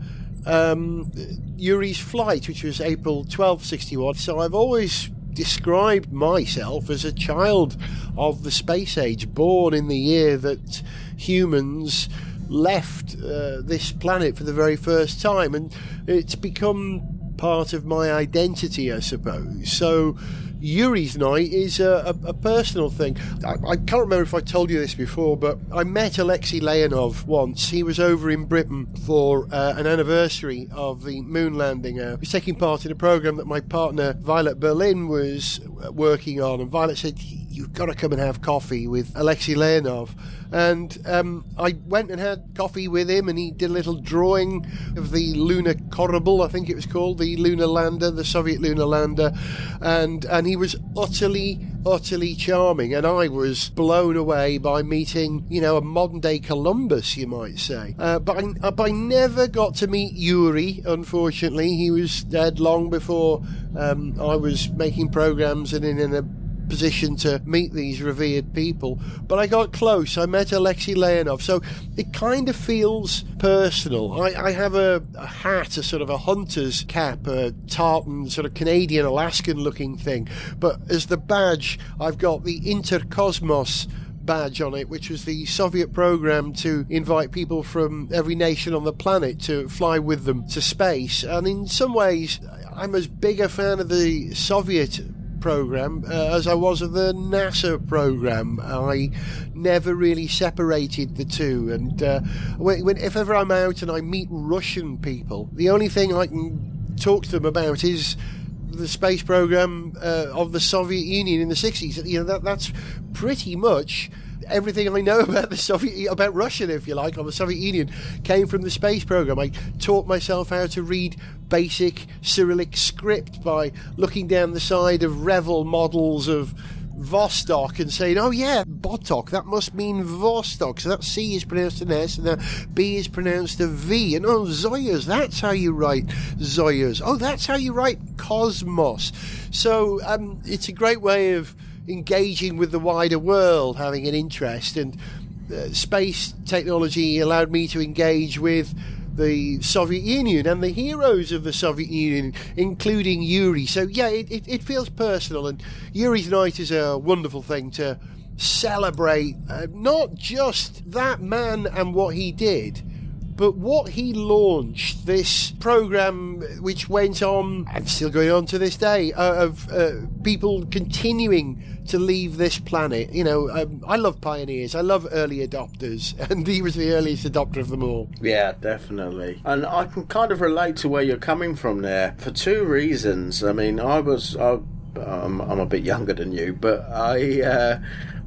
[SPEAKER 11] um, Yuri's flight, which was April 1261. So I've always described myself as a child of the space age, born in the year that humans left uh, this planet for the very first time. And it's become part of my identity, I suppose. So Yuri's Night is a, a, a personal thing. I, I, can't remember if I told you this before, but I met Alexei Leonov once. He was over in Britain for uh, an anniversary of the moon landing. Uh, he was taking part in a program that my partner Violet Berlin was uh, working on, and Violet said, You've got to come and have coffee with Alexei Leonov. And um, I went and had coffee with him, and he did a little drawing of the lunar Korabl, I think it was called, the lunar lander, the Soviet lunar lander, and and he was utterly, utterly charming, and I was blown away by meeting, you know, a modern day Columbus, you might say. Uh, but I, uh, but I never got to meet Yuri. Unfortunately, he was dead long before um, I was making programs and in, in a position to meet these revered people. But I got close. I met Alexei Leonov. So it kind of feels personal. I, I have a, a, hat, a sort of a hunter's cap, a tartan, sort of Canadian Alaskan looking thing. But as the badge, I've got the Interkosmos badge on it, which was the Soviet program to invite people from every nation on the planet to fly with them to space. And in some ways, I'm as big a fan of the Soviet program uh, as I was of the NASA program. I never really separated the two, and uh, when, when, if ever I'm out and I meet Russian people, the only thing I can talk to them about is the space program uh, of the Soviet Union in the 60s. You know that that's pretty much everything I know about the Soviet, about Russia, if you like, or the Soviet Union, came from the space program. I taught myself how to read basic Cyrillic script by looking down the side of Revell models of Vostok and saying, oh yeah, Botok, that must mean Vostok. So that C is pronounced an S and that B is pronounced a V. And oh, Zoyas, that's how you write Zoyas. Oh, that's how you write Cosmos. So um, it's a great way of engaging with the wider world, having an interest. And uh, space technology allowed me to engage with the Soviet Union and the heroes of the Soviet Union, including Yuri. So, yeah, it, it, it feels personal. And Yuri's Night is a wonderful thing to celebrate uh, not just that man and what he did but what he launched, this program which went on and still going on to this day, uh, of uh, people continuing to leave this planet. You know, um, I love pioneers, I love early adopters, and he was the earliest adopter of them all.
[SPEAKER 5] Yeah, definitely. And I can kind of relate to where you're coming from there for two reasons. I mean, I was. I, I'm, I'm a bit younger than you, but I uh,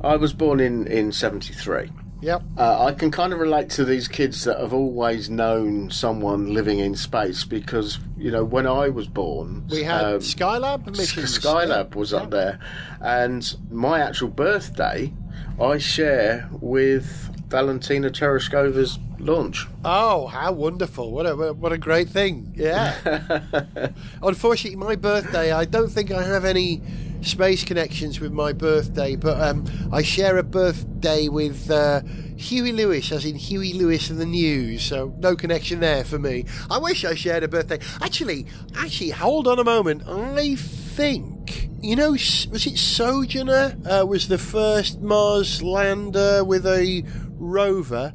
[SPEAKER 5] I was born in in '73.
[SPEAKER 11] Yep.
[SPEAKER 5] Uh, I can kind of relate to these kids that have always known someone living in space because, you know, when I was born.
[SPEAKER 11] We had um, Skylab missions.
[SPEAKER 5] Skylab was up there. And my actual birthday, I share with Valentina Tereshkova's launch.
[SPEAKER 11] Oh, how wonderful! What a what a great thing! Yeah. Unfortunately, my birthday, I don't think I have any space connections with my birthday, but um, I share a birthday with uh, Huey Lewis, as in Huey Lewis and the News. So no connection there for me. I wish I shared a birthday. Actually, actually, hold on a moment. I think you know, was it Sojourner uh, was the first Mars lander with a rover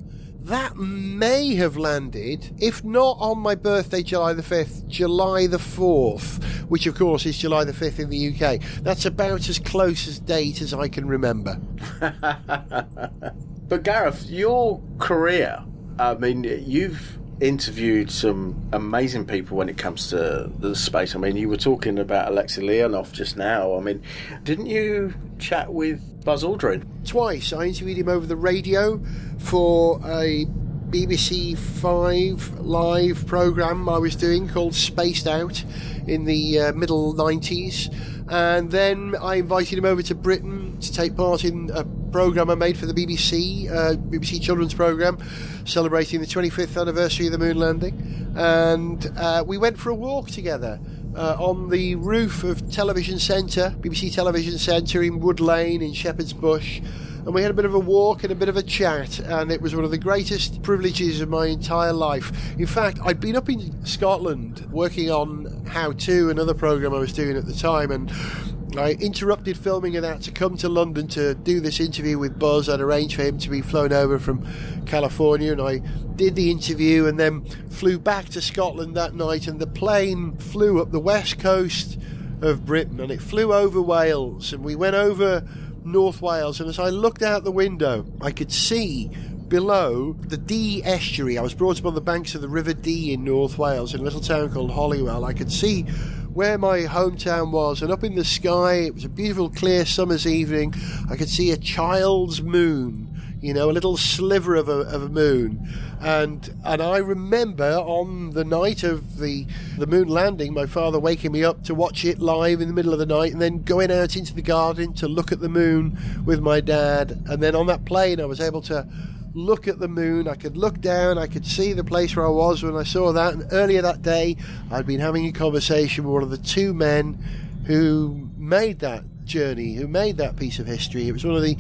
[SPEAKER 11] that may have landed, if not on my birthday, July the 5th, July the 4th, which of course is July the 5th in the UK. That's about as close as date as I can remember.
[SPEAKER 5] But Gareth, your career, I mean, you've interviewed some amazing people when it comes to the space. I mean, you were talking about Alexei Leonov just now. I mean, didn't you chat with Buzz Aldrin?
[SPEAKER 11] Twice. I interviewed him over the radio for a BBC Five live programme I was doing called Spaced Out in the uh, middle 90s. And then I invited him over to Britain to take part in a programme I made for the BBC, uh, BBC Children's Programme, celebrating the 25th anniversary of the moon landing. And uh, we went for a walk together. Uh, on the roof of Television Centre, BBC Television Centre in Wood Lane in Shepherd's Bush, and we had a bit of a walk and a bit of a chat, and it was one of the greatest privileges of my entire life. In fact, I'd been up in Scotland working on How To, another program I was doing at the time, and I interrupted filming of that to come to London to do this interview with Buzz. I'd arranged for him to be flown over from California, and I did the interview and then flew back to Scotland that night. And the plane flew up the west coast of Britain and it flew over Wales, and we went over North Wales. And as I looked out the window, I could see below the Dee estuary. I was brought up on the banks of the River Dee in North Wales, in a little town called Holywell. I could see where my hometown was, and up in the sky, it was a beautiful, clear summer's evening. I could see a child's moon. You know, a little sliver of a, of a moon, and and I remember on the night of the the moon landing, my father waking me up to watch it live in the middle of the night, and then going out into the garden to look at the moon with my dad, and then on that plane, I was able to look at the moon. I could look down. I could see the place where I was when I saw that. And earlier that day, I'd been having a conversation with one of the two men who made that journey, who made that piece of history. It was one of the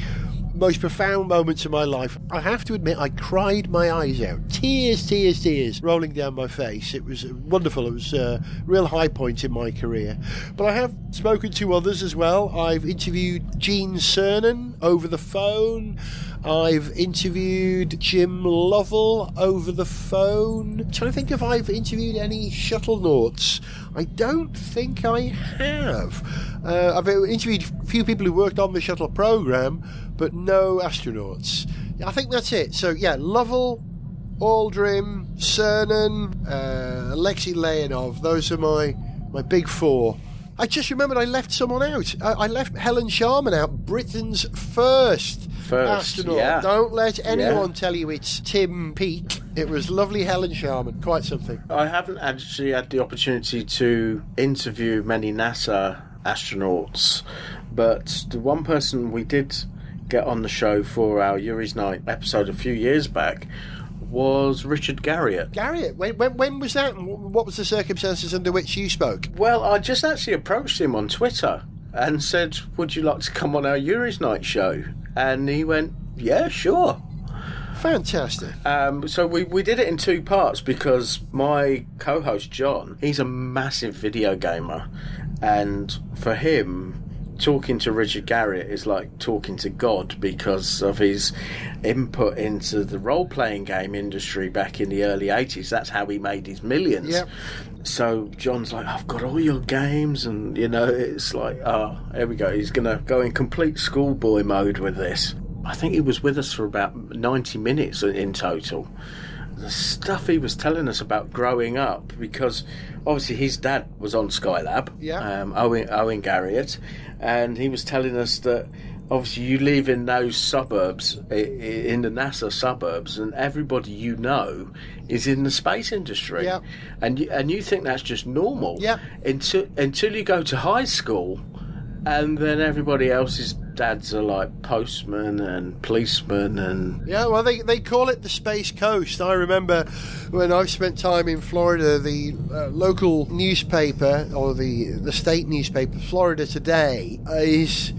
[SPEAKER 11] most profound moments of my life. I have to admit, I cried my eyes out. Tears, tears, tears rolling down my face. It was wonderful. It was a real high point in my career. But I have spoken to others as well. I've interviewed Gene Cernan over the phone. I've interviewed Jim Lovell over the phone. I'm trying to think if I've interviewed any shuttle nauts. I don't think I have. Uh, I've interviewed a few people who worked on the shuttle program, but no astronauts. I think that's it. So yeah, Lovell, Aldrin, Cernan, uh, Alexei Leonov. Those are my my big four. I just remembered I left someone out. I, I left Helen Sharman out, Britain's first,
[SPEAKER 5] First,
[SPEAKER 11] astronaut.
[SPEAKER 5] yeah.
[SPEAKER 11] Don't let anyone
[SPEAKER 5] Yeah.
[SPEAKER 11] tell you it's Tim Peake. It was lovely Helen Sharman. Quite something.
[SPEAKER 5] I haven't actually had the opportunity to interview many NASA astronauts, but the one person we did get on the show for our Yuri's Night episode a few years back was Richard Garriott.
[SPEAKER 11] Garriott, when, when, when was that? What was the circumstances under which you spoke?
[SPEAKER 5] Well, I just actually approached him on Twitter and said, Would you like to come on our Yuri's Night show? And he went, Yeah, sure.
[SPEAKER 11] Fantastic.
[SPEAKER 5] Um, so we, we did it in two parts because my co-host John, he's a massive video gamer, and for him, talking to Richard Garriott is like talking to God because of his input into the role-playing game industry back in the early '80s. That's how he made his millions.
[SPEAKER 11] Yep.
[SPEAKER 5] So John's like, I've got all your games, and you know, it's like, oh, here we go. He's gonna go in complete schoolboy mode with this. I think he was with us for about 90 minutes in total. The stuff he was telling us about growing up, because obviously his dad was on Skylab,
[SPEAKER 11] Yeah.
[SPEAKER 5] um, Owen, Owen Garriott, and he was telling us that obviously you live in those suburbs, in the NASA suburbs, and everybody you know is in the space industry.
[SPEAKER 11] Yeah.
[SPEAKER 5] And, you, and you think that's just normal.
[SPEAKER 11] Yeah.
[SPEAKER 5] Until, until you go to high school, and then everybody else's dads are like postmen and policemen and
[SPEAKER 11] Yeah, well, they, they call it the Space Coast. I remember when I've spent time in Florida, the uh, local newspaper, or the, the state newspaper, Florida Today, is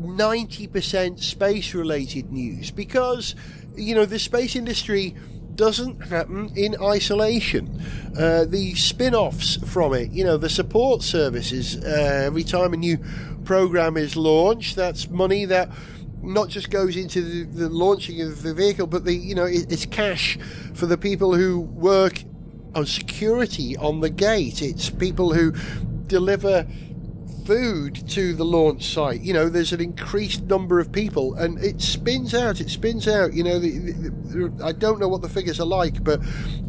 [SPEAKER 11] 90% space related news because, you know, the space industry doesn't happen in isolation. Uh, the spin offs from it, you know, the support services, uh, every time a new program is launched, that's money that not just goes into the, the launching of the vehicle, but the you know it, it's cash for the people who work on security on the gate. It's people who deliver food to the launch site. You know, there's an increased number of people, and it spins out. It spins out. You know, the, the, the, I don't know what the figures are like, but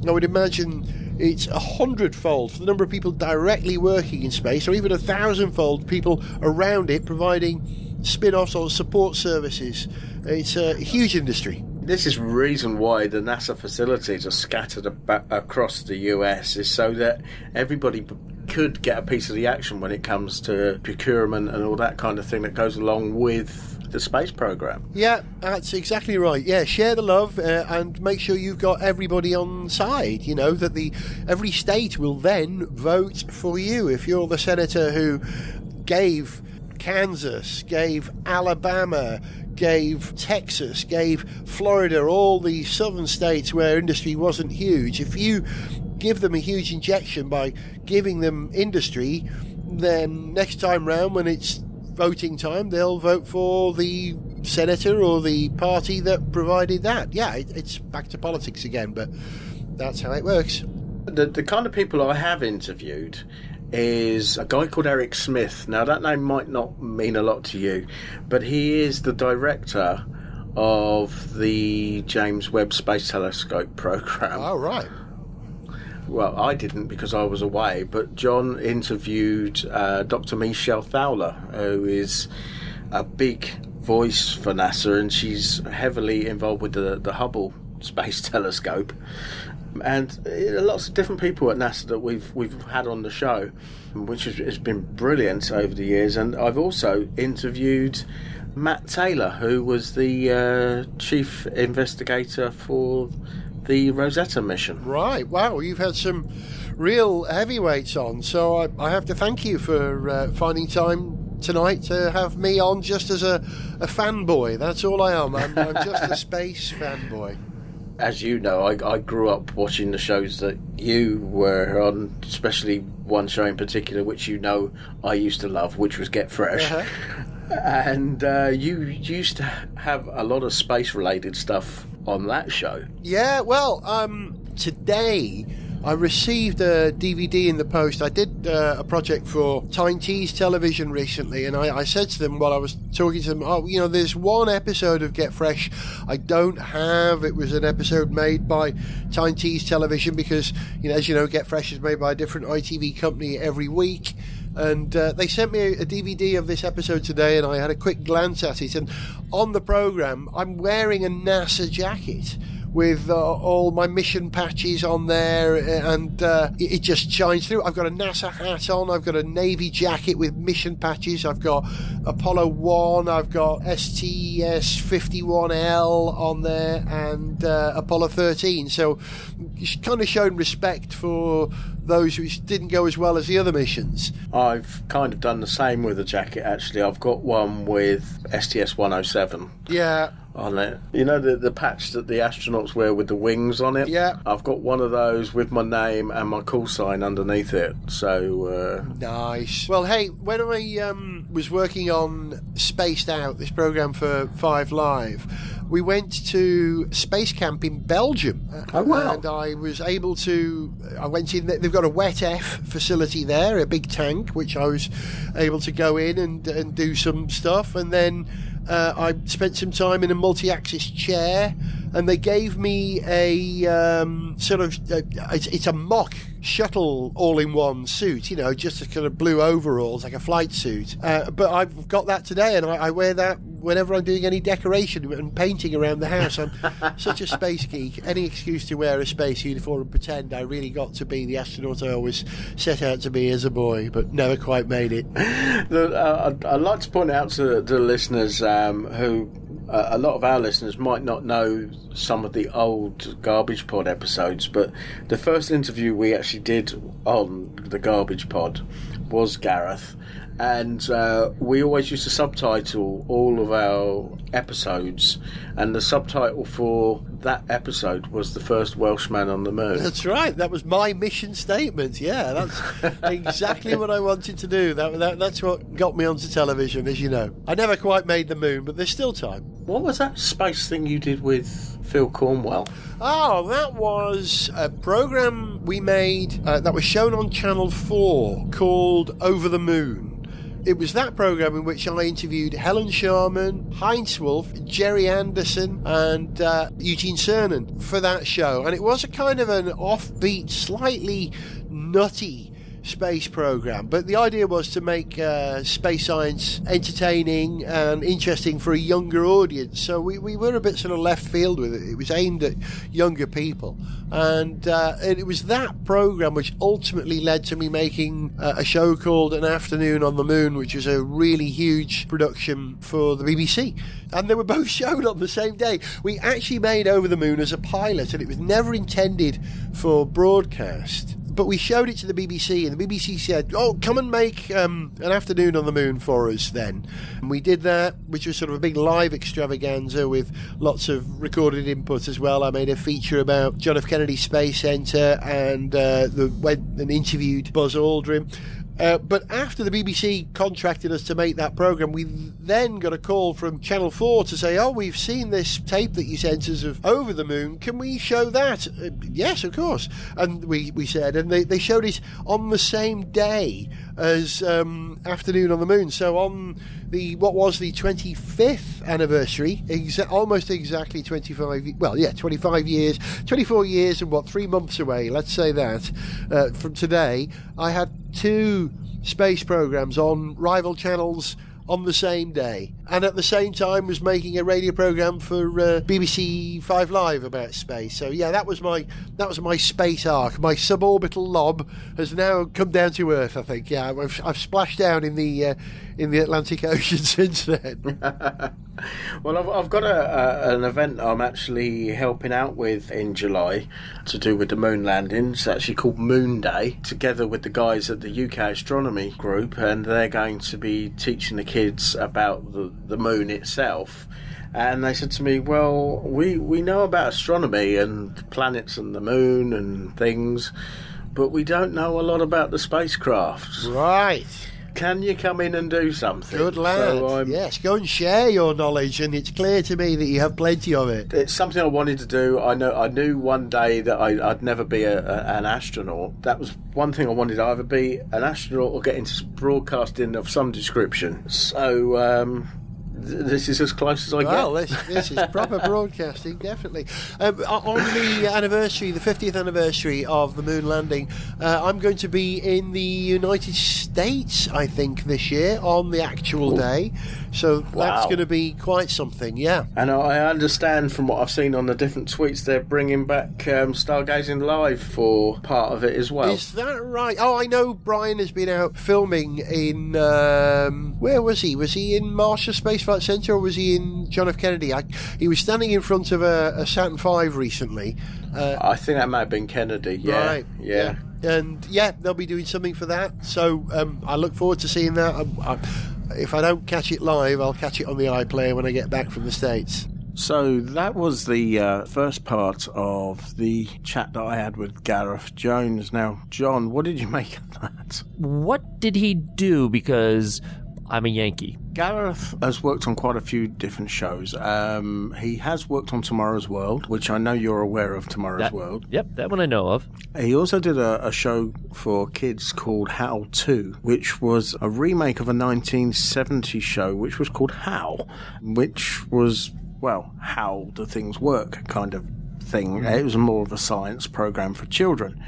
[SPEAKER 11] I would imagine it's a hundredfold for the number of people directly working in space, or even a thousandfold people around it providing spin-offs or support services. It's a huge industry.
[SPEAKER 5] This is reason why the NASA facilities are scattered ab- across the US is so that everybody b- could get a piece of the action when it comes to procurement and all that kind of thing that goes along with the space program.
[SPEAKER 11] Yeah, that's exactly right. Yeah, share the love uh, and make sure you've got everybody on side. You know that the every state will then vote for you if you're the senator who gave Kansas, gave Alabama, gave Texas, gave Florida, all the southern states where industry wasn't huge. If you give them a huge injection by giving them industry, then next time round when it's voting time, they'll vote for the senator or the party that provided that. Yeah, it, it's back to politics again, but that's how it works.
[SPEAKER 5] The, the kind of people I have interviewed is a guy called Eric Smith. Now, that name might not mean a lot to you, but he is the director of the James Webb Space Telescope program.
[SPEAKER 11] Oh, right.
[SPEAKER 5] Well, I didn't because I was away, but John interviewed uh, Dr. Michelle Thaller, who is a big voice for NASA, and she's heavily involved with the, the Hubble Space Telescope and uh, lots of different people at NASA that we've we've had on the show, which has, has been brilliant over the years. And I've also interviewed Matt Taylor, who was the uh, chief investigator for the Rosetta mission.
[SPEAKER 11] Right. Wow. You've had some real heavyweights on, so I, I have to thank you for uh, finding time tonight to have me on just as a, a fanboy. That's all I am. I'm, I'm just a space fanboy
[SPEAKER 5] as you know, I, I, grew up watching the shows that you were on, especially one show in particular, which you know I used to love, which was Get Fresh. Uh-huh. And uh, you used to have a lot of space related stuff on that show.
[SPEAKER 11] Yeah, well, um, today I received a DVD in the post. I did uh, a project for Tyne Tees Television recently, and I, I, said to them while I was talking to them, "Oh, you know, there's one episode of Get Fresh I don't have. It was an episode made by Tyne Tees Television because, you know, as you know, Get Fresh is made by a different ITV company every week." And uh, they sent me a, a, DVD of this episode today, and I had a quick glance at it. And on the program, I'm wearing a NASA jacket with uh, all my mission patches on there, and uh, it, it, just shines through. I've got a NASA hat on, I've got a Navy jacket with mission patches, I've got Apollo 1, I've got STS 51L on there, and uh, Apollo 13. So it's kind of shown respect for those which didn't go as well as the other missions.
[SPEAKER 5] I've kind of done the same with the jacket actually. I've got one with STS 107.
[SPEAKER 11] Yeah
[SPEAKER 5] on it. You know the the patch that the astronauts wear with the wings on it.
[SPEAKER 11] Yeah,
[SPEAKER 5] I've got one of those with my name and my call sign underneath it. So uh...
[SPEAKER 11] nice. Well, hey, when I um, was working on Spaced Out, this program for Five Live. We went to space camp in Belgium,
[SPEAKER 5] oh, wow.
[SPEAKER 11] and I was able to. I went in. They've got a wet F facility there, a big tank, which I was able to go in and and do some stuff, and then uh, I spent some time in a multi-axis chair, and they gave me a um, sort of uh, it's, it's, a mock shuttle all-in-one suit, you know, just a kind of blue overalls like a flight suit. Uh, but I've got that today, and I, I, wear that whenever I'm doing any decoration and painting around the house. I'm such a space geek. Any excuse to wear a space uniform and pretend I really got to be the astronaut I always set out to be as a boy, but never quite made it.
[SPEAKER 5] uh, I'd, I'd, like to point out to the listeners um, who a lot of our listeners might not know some of the old Garbage Pod episodes, but the first interview we actually did on the Garbage Pod was Gareth, and uh, we always used to subtitle all of our episodes, and the subtitle for that episode was "The First Welshman on the Moon."
[SPEAKER 11] That's right. That was my mission statement. Yeah, that's exactly what I wanted to do. That, that that's what got me onto television, as you know. I never quite made the moon, but there's still time.
[SPEAKER 5] What was that space thing you did with Phil Cornwell?
[SPEAKER 11] Oh, that was a program we made uh, that was shown on Channel 4 called Over the Moon. It was that program in which I interviewed Helen Sharman, Heinz Wolff, Gerry Anderson, and uh, Eugene Cernan for that show. And it was a kind of an offbeat, slightly nutty space program. But the idea was to make uh, space science entertaining and interesting for a younger audience. So we, we were a bit sort of left field with it. It was aimed at younger people. And, uh, it was that program which ultimately led to me making uh, a show called An Afternoon on the Moon, which was a really huge production for the BBC. And they were both shown on the same day. We actually made Over the Moon as a pilot, and it was never intended for broadcast but we showed it to the BBC, and the BBC said, "Oh, come and make um, an afternoon on the moon for us." Then, and we did that, which was sort of a big live extravaganza with lots of recorded input as well. I made a feature about John F. Kennedy Space Center and uh, the went and interviewed Buzz Aldrin. Uh, but after the BBC contracted us to make that program, we then got a call from Channel 4 to say, Oh, we've seen this tape that you sent us of Over the Moon. Can we show that? Uh, yes, of course. And we, we said, and they, they showed it on the same day as um, Afternoon on the Moon. So on the what was the 25th anniversary, exa- almost exactly 25. Well, yeah, 25 years, 24 years, and what three months away. Let's say that uh, from today, I had two space programs on rival channels on the same day, and at the same time was making a radio program for uh, BBC Five Live about space. So yeah, that was my that was my space arc. My suborbital lob has now come down to Earth. I think. Yeah, I've, I've splashed down in the uh, in the Atlantic Ocean since then.
[SPEAKER 5] well, I've, I've got a, a, an event I'm actually helping out with in July to do with the moon landing. It's actually called Moon Day, together with the guys at the UK Astronomy Group, and they're going to be teaching the kids about the, the moon itself. And they said to me, "Well, we we know about astronomy and planets and the moon and things, but we don't know a lot about the spacecraft."
[SPEAKER 11] Right.
[SPEAKER 5] Can you come in and do something?
[SPEAKER 11] Good lad.
[SPEAKER 5] So
[SPEAKER 11] yes, go and share your knowledge, and it's clear to me that you have plenty of it.
[SPEAKER 5] It's something I wanted to do. I know. I knew one day that I, I'd never be a, a, an astronaut. That was one thing I wanted to either be an astronaut or get into broadcasting of some description. So um, this is as close as I
[SPEAKER 11] Well,
[SPEAKER 5] get.
[SPEAKER 11] this, this is proper broadcasting, definitely. Um, on the anniversary, the 50th anniversary of the moon landing, uh, I'm going to be in the United States, I think, this year on the actual
[SPEAKER 5] Ooh.
[SPEAKER 11] day. So that's
[SPEAKER 5] Wow.
[SPEAKER 11] going to be quite something, yeah.
[SPEAKER 5] And I understand from what I've seen on the different tweets, they're bringing back um, Stargazing Live for part of it as well.
[SPEAKER 11] Is that right? Oh, I know Brian has been out filming in. Um, where was he? Was he in Marshall Space Flight Centre or was he in John F. Kennedy? I, he was standing in front of a, a Saturn V recently. Uh,
[SPEAKER 5] I think that might have been Kennedy. Yeah,
[SPEAKER 11] Right.
[SPEAKER 5] yeah.
[SPEAKER 11] And yeah, they'll be doing something for that. So um, I look forward to seeing that. I, I, if I don't catch it live, I'll catch it on the iPlayer when I get back from the States.
[SPEAKER 5] So that was the uh, first part of the chat that I had with Gareth Jones. Now, John, what did you make of that?
[SPEAKER 6] What did he do? Because I'm a Yankee.
[SPEAKER 5] Gareth has worked on quite a few different shows. Um, he has worked on Tomorrow's World, which I know you're aware of Tomorrow's
[SPEAKER 6] That-
[SPEAKER 5] World.
[SPEAKER 6] Yep, that one I know of.
[SPEAKER 5] He also did a, a show for kids called How To, which was a remake of a 1970s show which was called How, which was, well, how do things work kind of thing. It was more of a science program for children.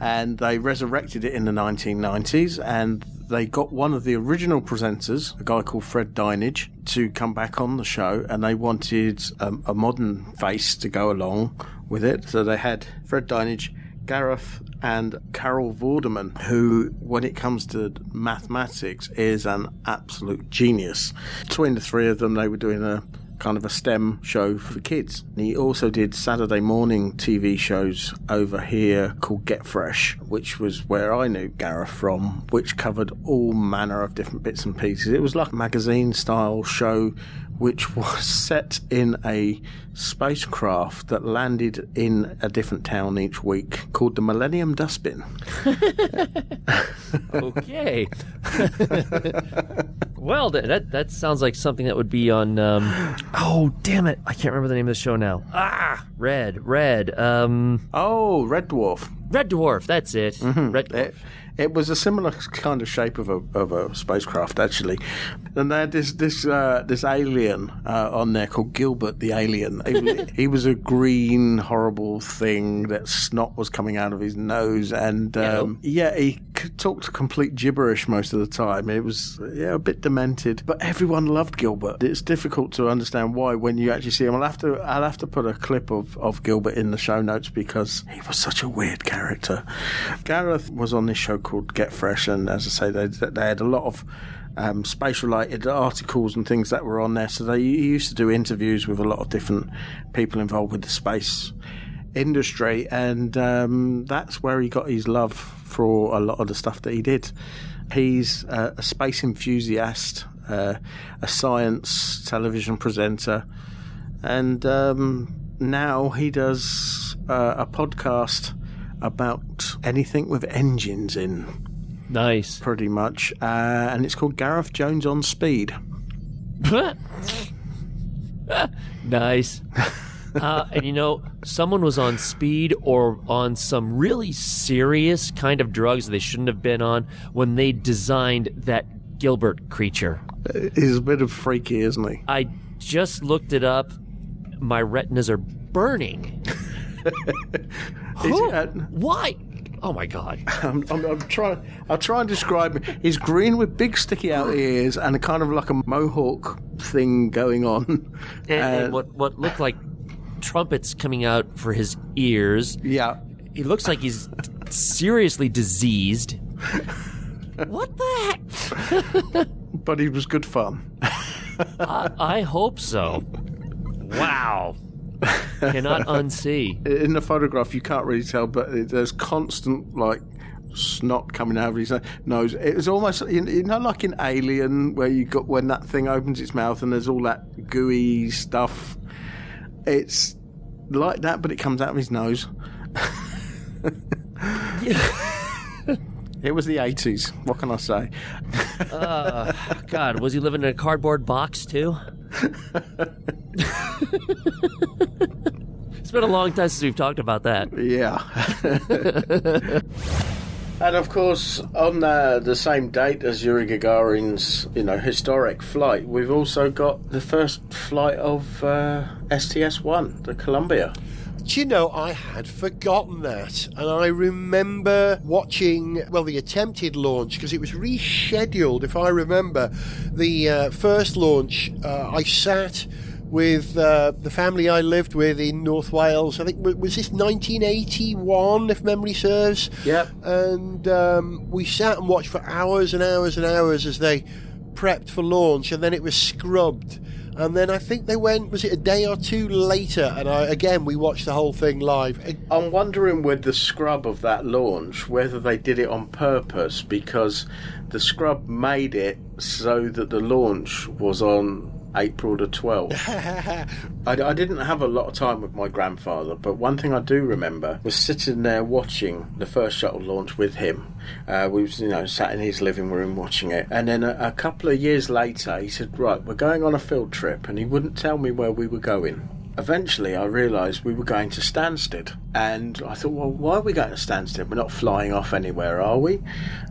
[SPEAKER 5] And they resurrected it in the 1990s, and they got one of the original presenters, a guy called Fred Dinage, to come back on the show, and they wanted um, a modern face to go along with it. So they had Fred Dinage, Gareth, and Carol Vorderman, who, when it comes to mathematics, is an absolute genius. Between the three of them, they were doing a kind of a STEM show for kids. And he also did Saturday morning TV shows over here called Get Fresh, which was where I knew Gareth from, which covered all manner of different bits and pieces. It was like a magazine style show which was set in a spacecraft that landed in a different town each week called the Millennium Dustbin.
[SPEAKER 6] okay. well, that, that that sounds like something that would be on. Um, oh, damn it! I can't remember the name of the show now. Ah, Red, Red. Um,
[SPEAKER 5] oh, Red Dwarf.
[SPEAKER 6] Red Dwarf. That's it.
[SPEAKER 5] Mm-hmm.
[SPEAKER 6] Red Dwarf.
[SPEAKER 5] It, it was a similar kind of shape of a of a spacecraft actually, and they had this this uh, this alien uh, on there called Gilbert the alien. He, he, was a green horrible thing that snot was coming out of his nose, and um, yeah, he talked complete gibberish most of the time. It was yeah a bit demented, but everyone loved Gilbert. It's difficult to understand why when you actually see him. I'll have to I'll have to put a clip of of Gilbert in the show notes because he was such a weird character. Gareth was on this show called Get Fresh, and as I say, they, they had a lot of um, space related articles and things that were on there. So they used to do interviews with a lot of different people involved with the space industry, and um, that's where he got his love for a lot of the stuff that he did. He's a space enthusiast, uh, a science television presenter, and um, now he does uh, a podcast about anything with engines in.
[SPEAKER 6] Nice.
[SPEAKER 5] Pretty much. Uh, and it's called Gareth Jones on Speed.
[SPEAKER 6] nice. Uh, and you know, someone was on speed or on some really serious kind of drugs they shouldn't have been on when they designed that Gilbert creature.
[SPEAKER 5] He's a bit of freaky, isn't he?
[SPEAKER 6] I just looked it up. My retinas are burning. Who? Why? Oh my god!
[SPEAKER 5] I'm, I'm, I'm, trying. I'll try and describe. He's green with big sticky out ears and a kind of like a mohawk thing going on,
[SPEAKER 6] and, and uh, what what looked like trumpets coming out for his ears.
[SPEAKER 5] Yeah,
[SPEAKER 6] he looks like he's seriously diseased. what the heck?
[SPEAKER 5] but he was good fun.
[SPEAKER 6] I, I hope so. Wow. Cannot unsee.
[SPEAKER 5] In the photograph, you can't really tell, but there's constant like snot coming out of his nose. It was almost you know like in Alien where you got when that thing opens its mouth and there's all that gooey stuff. It's like that, but it comes out of his nose. It was the 80s. What can I say?
[SPEAKER 6] uh, God, was he living in a cardboard box too? it's been a long time since we've talked about that.
[SPEAKER 5] Yeah. and of course, on the, the same date as Yuri Gagarin's, you know, historic flight, we've also got the first flight of uh, STS-1, the Columbia.
[SPEAKER 11] Do you know, I had forgotten that. And I remember watching, well, the attempted launch, because it was rescheduled, if I remember. The uh, first launch, uh, I sat with uh, the family I lived with in North Wales. I think, was this 1981, if memory serves?
[SPEAKER 5] Yep.
[SPEAKER 11] And um, we sat and watched for hours and hours and hours as they prepped for launch, and then it was scrubbed and then I think they went, was it a day or two later? And I, again, we watched the whole thing live.
[SPEAKER 5] I'm wondering with the scrub of that launch whether they did it on purpose because the scrub made it so that the launch was on April the 12th. I, I, didn't have a lot of time with my grandfather, but one thing I do remember was sitting there watching the first shuttle launch with him. Uh, we was, you know, sat in his living room watching it. And then a, a couple of years later, he said, Right, we're going on a field trip. And he wouldn't tell me where we were going eventually I realised we were going to Stansted. And I thought, well, why are we going to Stansted? We're not flying off anywhere, are we?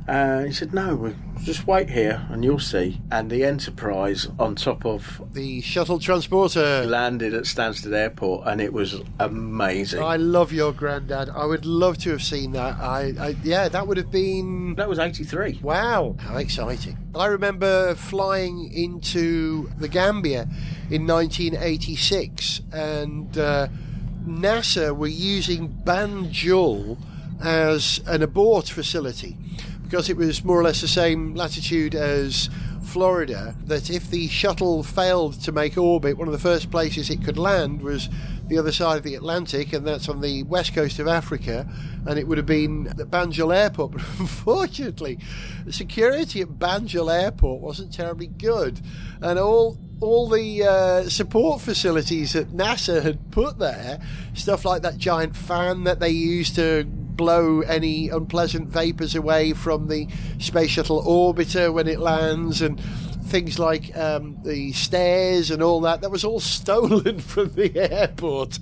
[SPEAKER 5] Uh, he said, no, we just wait here and you'll see. And the Enterprise on top of
[SPEAKER 11] the shuttle transporter
[SPEAKER 5] landed at Stansted Airport and it was amazing.
[SPEAKER 11] I love your granddad. I would love to have seen that. I, I yeah, that would have been.
[SPEAKER 5] That was 83.
[SPEAKER 11] Wow, how exciting. I remember flying into the Gambia in 1986 and. Uh, NASA were using Banjul as an abort facility because it was more or less the same latitude as Florida that if the shuttle failed to make orbit, one of the first places it could land was the other side of the Atlantic, and that's on the west coast of Africa, and it would have been at Banjul Airport. But unfortunately, the security at Banjul Airport wasn't terribly good, and all all the uh, support facilities that NASA had put there, stuff like that giant fan that they used to blow any unpleasant vapors away from the space shuttle orbiter when it lands, and things like um, the stairs and all that. That was all stolen from the airport,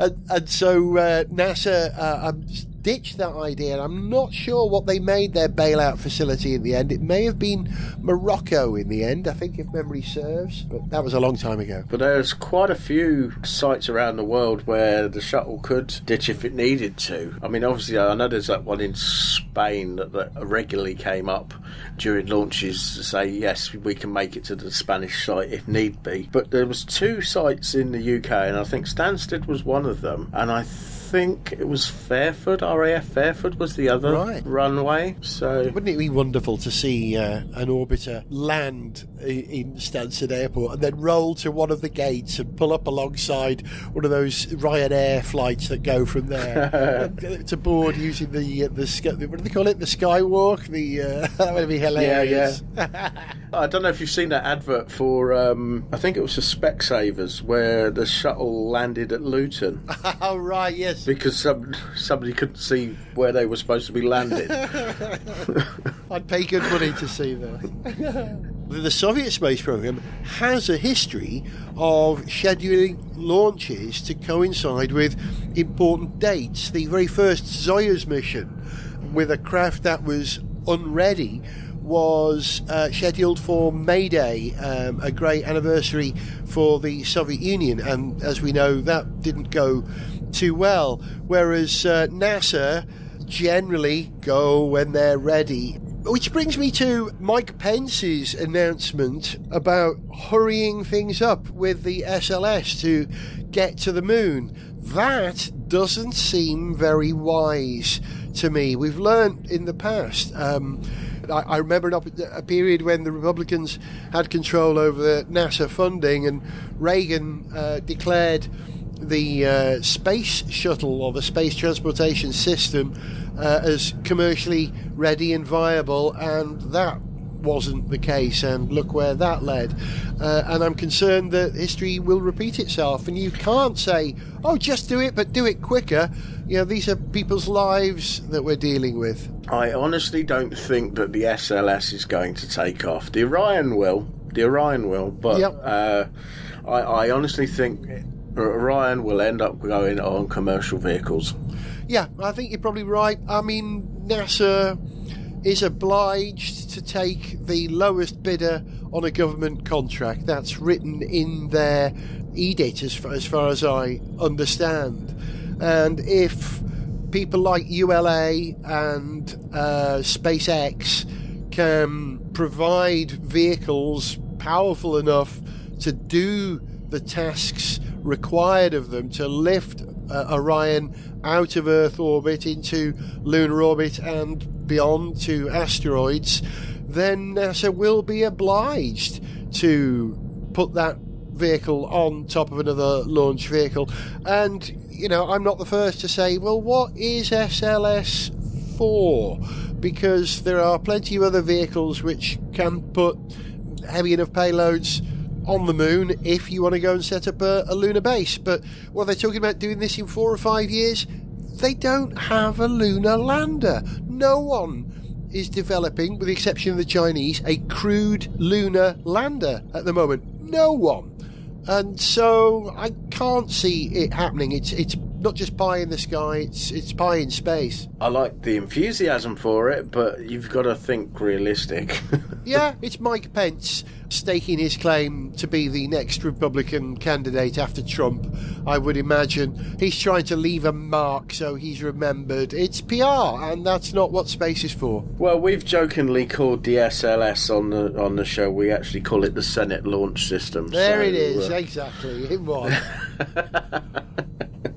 [SPEAKER 11] and, and so uh, NASA. Uh, ditched that idea, and I'm not sure what they made their bailout facility in the end. It may have been Morocco in the end, I think, if memory serves, but that was a long time ago.
[SPEAKER 5] But there's quite a few sites around the world where the shuttle could ditch if it needed to. I mean, obviously, I know there's that one in Spain that, that regularly came up during launches to say, yes, we can make it to the Spanish site if need be. But there was two sites in the UK, and I think Stansted was one of them, and I think it was Fairford, RAF Fairford was the other
[SPEAKER 11] Right.
[SPEAKER 5] runway. So
[SPEAKER 11] Wouldn't it be wonderful to see uh, an orbiter land in Stansted Airport and then roll to one of the gates and pull up alongside one of those Ryanair flights that go from there to board using the uh, the what do they call it? The skywalk. The uh, that would be hilarious.
[SPEAKER 5] I don't know if you've seen that advert for, um, I think it was the Specsavers, where the shuttle landed at Luton
[SPEAKER 11] oh right, yes.
[SPEAKER 5] Because some, somebody couldn't see where they were supposed to be landing.
[SPEAKER 11] I'd pay good money to see that. the Soviet space program has a history of scheduling launches to coincide with important dates. The very first Soyuz mission with a craft that was unready was uh, scheduled for May Day, um, a great anniversary for the Soviet Union, and as we know, that didn't go too well. Whereas uh, NASA generally go when they're ready. Which brings me to Mike Pence's announcement about hurrying things up with the SLS to get to the moon. That doesn't seem very wise to me. We've learned in the past. Um, I, I remember an op- a period when the Republicans had control over the NASA funding, and Reagan uh, declared the uh, space shuttle or the space transportation system uh, as commercially ready and viable, and that wasn't the case, and look where that led. Uh, and I'm concerned that history will repeat itself, and you can't say, oh, just do it, but do it quicker. You know, these are people's lives that we're dealing with.
[SPEAKER 5] I honestly don't think that the SLS is going to take off. The Orion will, the Orion will, but
[SPEAKER 11] Yep.
[SPEAKER 5] uh, I, I honestly think Orion will end up going on commercial vehicles.
[SPEAKER 11] Yeah, I think you're probably right. I mean, NASA is obliged to take the lowest bidder on a government contract. That's written in their edict, as far as, far as I understand. And if people like ULA and uh, SpaceX can provide vehicles powerful enough to do the tasks required of them to lift uh, Orion out of Earth orbit into lunar orbit and beyond to asteroids, then NASA will be obliged to put that vehicle on top of another launch vehicle. And, you know, I'm not the first to say, well, what is SLS for? Because there are plenty of other vehicles which can put heavy enough payloads on the moon if you want to go and set up a, a lunar base. But what they're talking about doing this in four or five years, they don't have a lunar lander. No one is developing, with the exception of the Chinese, a crewed lunar lander at the moment. No one. And so I can't see it happening. It's it's not just pie in the sky, it's it's pie in space.
[SPEAKER 5] I like the enthusiasm for it, but you've got to think realistic.
[SPEAKER 11] yeah, it's Mike Pence staking his claim to be the next Republican candidate after Trump, I would imagine. He's trying to leave a mark so he's remembered. It's PR, and that's not what space is for.
[SPEAKER 5] well, we've jokingly called the SLS on the on the show. We actually call it the Senate Launch System.
[SPEAKER 11] There
[SPEAKER 5] so,
[SPEAKER 11] it is,
[SPEAKER 5] uh,
[SPEAKER 11] exactly. It was.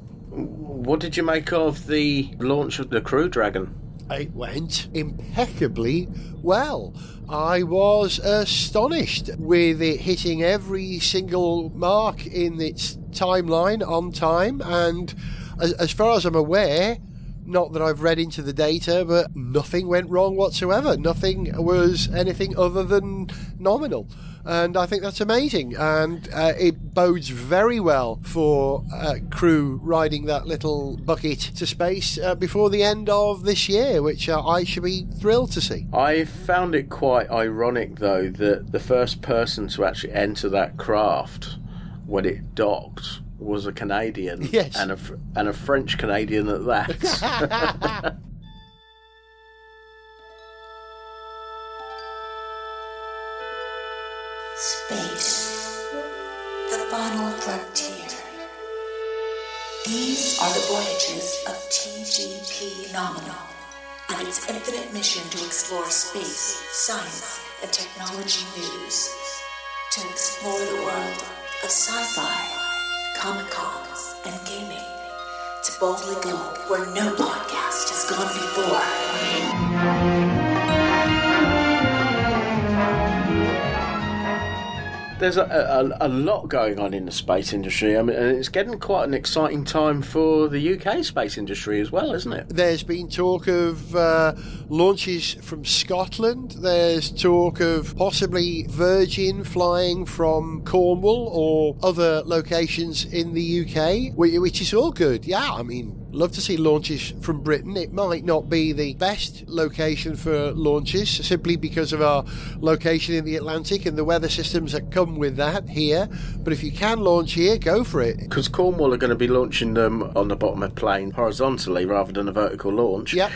[SPEAKER 5] what did you make of the launch of the Crew Dragon?
[SPEAKER 11] it went impeccably well. I was astonished with it hitting every single mark in its timeline on time, and as, as far as I'm aware, not that I've read into the data, but nothing went wrong whatsoever. Nothing was anything other than nominal. And I think that's amazing. And uh, it bodes very well for uh, crew riding that little bucket to space uh, before the end of this year, which uh, I should be thrilled to see.
[SPEAKER 5] I found it quite ironic, though, that the first person to actually enter that craft when it docked was a Canadian,
[SPEAKER 11] Yes.
[SPEAKER 5] and a and a French Canadian at that.
[SPEAKER 12] The final frontier. These are the voyages of TGP Nominal and its infinite mission to explore space, science, and technology news. To explore the world of sci-fi, comic cons, and gaming. To boldly go where no podcast has gone before.
[SPEAKER 5] There's a, a, a lot going on in the space industry. I mean, it's getting quite an exciting time for the UK space industry as well, isn't it?
[SPEAKER 11] There's been talk of uh, launches from Scotland. There's talk of possibly Virgin flying from Cornwall or other locations in the UK, which is all good. Yeah, I mean, love to see launches from Britain. It might not be the best location for launches simply because of our location in the Atlantic and the weather systems that come with that here. But if you can launch here, go for it.
[SPEAKER 5] Because Cornwall are going to be launching them on the bottom of plane horizontally rather than a vertical launch.
[SPEAKER 11] Yeah.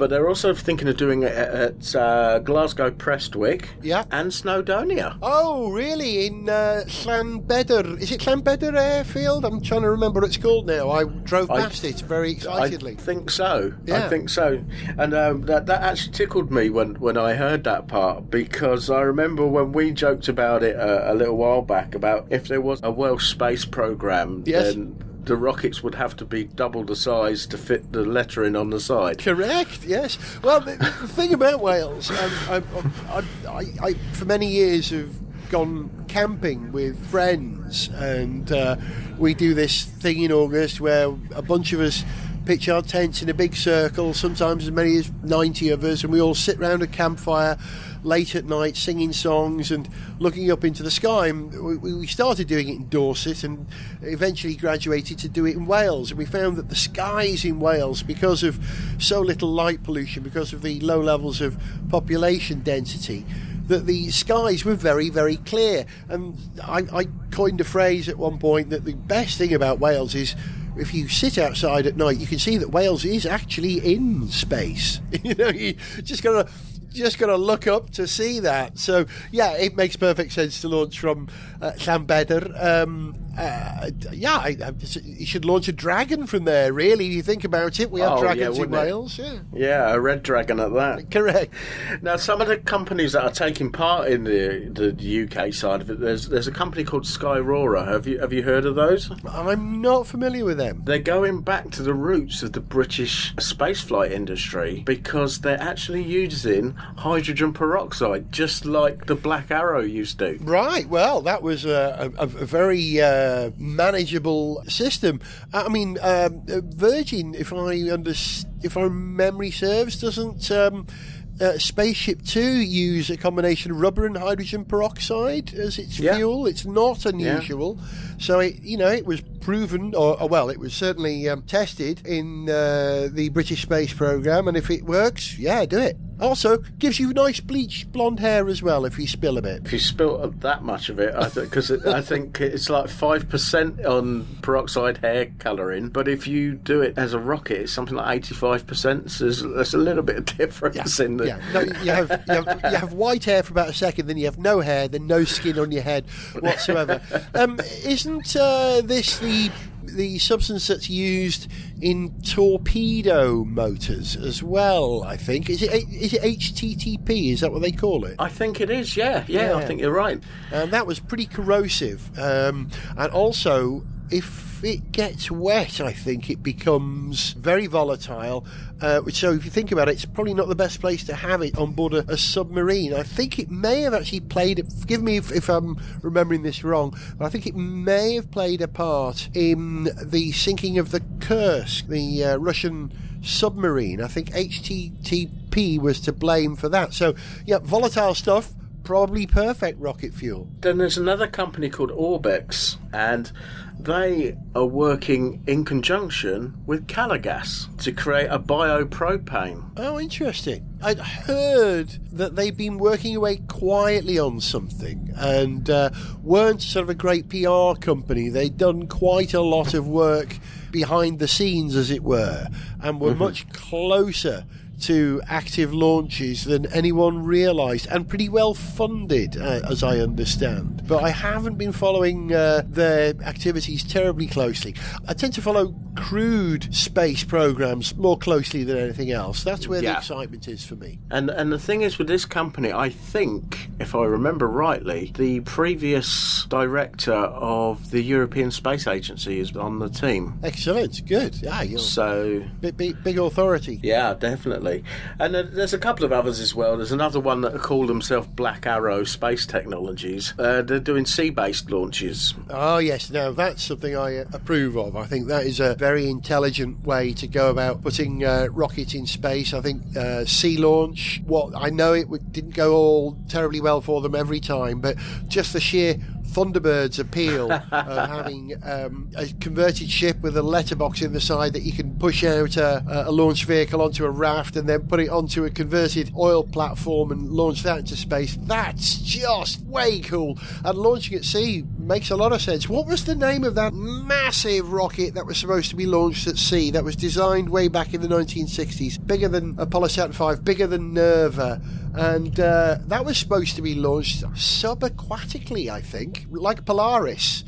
[SPEAKER 5] But they're also thinking of doing it at, at uh, Glasgow Prestwick
[SPEAKER 11] Yeah.
[SPEAKER 5] and Snowdonia.
[SPEAKER 11] Oh, really? In uh, Llanbedr? Is it Llanbedr Airfield? I'm trying to remember what it's called now. I drove
[SPEAKER 5] I-
[SPEAKER 11] past it very excitedly.
[SPEAKER 5] I think so.
[SPEAKER 11] Yeah.
[SPEAKER 5] I think so. And um, that that actually tickled me when, when I heard that part because I remember when we joked about it uh, a little while back about if there was a Welsh space program,
[SPEAKER 11] Yes.
[SPEAKER 5] then the rockets would have to be double the size to fit the lettering on the side.
[SPEAKER 11] Correct. Yes. Well, the, the thing about Wales, um, I, I, I, I, for many years have gone camping with friends, and uh, we do this thing in August where a bunch of us pitch our tents in a big circle, sometimes as many as 90 of us, and we all sit round a campfire late at night singing songs and looking up into the sky. And we, we started doing it in Dorset and eventually graduated to do it in Wales. And we found that the skies in Wales, because of so little light pollution, because of the low levels of population density, that the skies were very, very clear. And I, I coined a phrase at one point that the best thing about Wales is if you sit outside at night, you can see that Wales is actually in space. you know, you just gotta just gotta look up to see that. So yeah, it makes perfect sense to launch from uh. Um, uh, yeah, I, I, you should launch a dragon from there. Really, you think about it, we have
[SPEAKER 5] Oh, yeah,
[SPEAKER 11] dragons in
[SPEAKER 5] wouldn't it?
[SPEAKER 11] Wales. Yeah,
[SPEAKER 5] Yeah, a red dragon at that.
[SPEAKER 11] correct.
[SPEAKER 5] Now, some of the companies that are taking part in the the UK side of it, there's there's a company called Skyrora. Have you have you heard of those?
[SPEAKER 11] I'm not familiar with them.
[SPEAKER 5] They're going back to the roots of the British spaceflight industry because they're actually using hydrogen peroxide, just like the Black Arrow used to.
[SPEAKER 11] Right. Well, that was a, a, a very uh, manageable system. I mean, um, uh, Virgin, if I under, if my memory serves, doesn't. Um, uh, Spaceship Two use a combination of rubber and hydrogen peroxide as its
[SPEAKER 5] Yeah.
[SPEAKER 11] fuel. It's not unusual, so it you know it was proven, or, or well, it was certainly um, tested in uh, the British space program, and if it works, yeah, do it. Also, gives you nice bleached blonde hair as well if you spill a bit.
[SPEAKER 5] If you spill that much of it, because I think it's like five percent on peroxide hair colouring, but if you do it as a rocket, it's something like eighty-five percent. So there's, there's a little bit of difference in the.
[SPEAKER 11] Yeah, no, you have, you have you have white hair for about a second, then you have no hair, then no skin on your head whatsoever. um, isn't uh, this the the substance that's used in torpedo motors as well? I think is it is it HTTP? Is that what they call it?
[SPEAKER 5] I think it is. Yeah, yeah, I think you're right.
[SPEAKER 11] And that was pretty corrosive. Um, and also, if if it gets wet, I think it becomes very volatile. Uh, so if you think about it, it's probably not the best place to have it on board a, a submarine. I think it may have actually played. Forgive me if, if I'm remembering this wrong, but I think it may have played a part in the sinking of the Kursk, the uh, Russian submarine. I think HTTP was to blame for that. So yeah, volatile stuff probably perfect rocket fuel.
[SPEAKER 5] Then there's another company called Orbex, and they are working in conjunction with Calor Gas to create a biopropane.
[SPEAKER 11] Oh, interesting. I'd heard that they've been working away quietly on something and uh, weren't sort of a great PR company. They'd done quite a lot of work behind the scenes, as it were, and were
[SPEAKER 5] Mhm.
[SPEAKER 11] much closer to active launches than anyone realised, and pretty well funded, uh, as I understand. But I haven't been following uh, their activities terribly closely. I tend to follow crewed space programs more closely than anything else. That's where the excitement is for me.
[SPEAKER 5] And and the thing is with this company, I think, if I remember rightly, the previous director of the European Space Agency is on the team.
[SPEAKER 11] Excellent, good. Yeah, you're
[SPEAKER 5] So
[SPEAKER 11] big, big, big authority.
[SPEAKER 5] Yeah, definitely. And there's a couple of others as well. There's another one that call themselves Black Arrow Space Technologies. Uh, they're doing sea-based launches.
[SPEAKER 11] Oh yes, now that's something I uh, approve of. I think that is a very intelligent way to go about putting uh, rocket in space. I think uh, sea launch. What I know it didn't go all terribly well for them every time, but just the sheer Thunderbird's appeal of having um, a converted ship with a letterbox in the side that you can push out a, a launch vehicle onto a raft and then put it onto a converted oil platform and launch that into space. That's just way cool. And launching at sea makes a lot of sense. What was the name of that massive rocket that was supposed to be launched at sea that was designed way back in the 1960s? Bigger than Apollo Saturn 5, bigger than Nerva. And uh, that was supposed to be launched subaquatically, I think, like Polaris.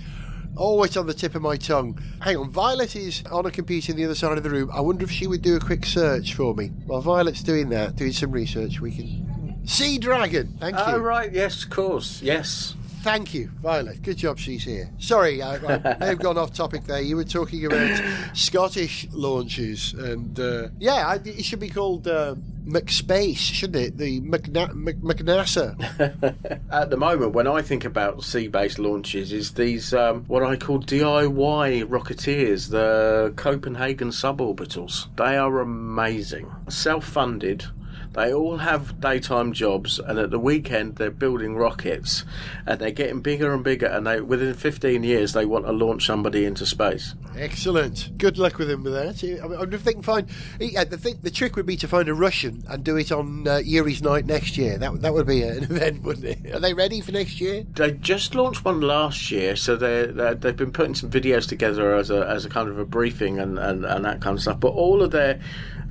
[SPEAKER 11] Always on the tip of my tongue. Hang on, Violet is on a computer on the other side of the room. I wonder if she would do a quick search for me. While Violet's doing that, doing some research, we can. Sea Dragon! Thank you.
[SPEAKER 5] Oh, right, yes, of course, yes.
[SPEAKER 11] Thank you, Violet. Good job she's here. Sorry, I, I may have gone off topic there. You were talking about Scottish launches, and uh, yeah, I, it should be called uh, McSpace, shouldn't it? The McNa- Mc, McNASA.
[SPEAKER 5] At the moment, when I think about sea-based launches, is these um, what I call DIY rocketeers, the Copenhagen suborbitals. They are amazing, self-funded. They all have daytime jobs, and at the weekend they're building rockets, and they're getting bigger and bigger. And they, within 15 years, they want to launch somebody into space.
[SPEAKER 11] Excellent. Good luck with him with that. I wonder if they can find. Yeah, the thing, the trick would be to find a Russian and do it on uh, Yuri's night next year. That that would be an event, wouldn't it? Are they ready for next year?
[SPEAKER 5] They just launched one last year, so they're, they're, they've been putting some videos together as a, as a kind of a briefing and, and, and that kind of stuff. But all of their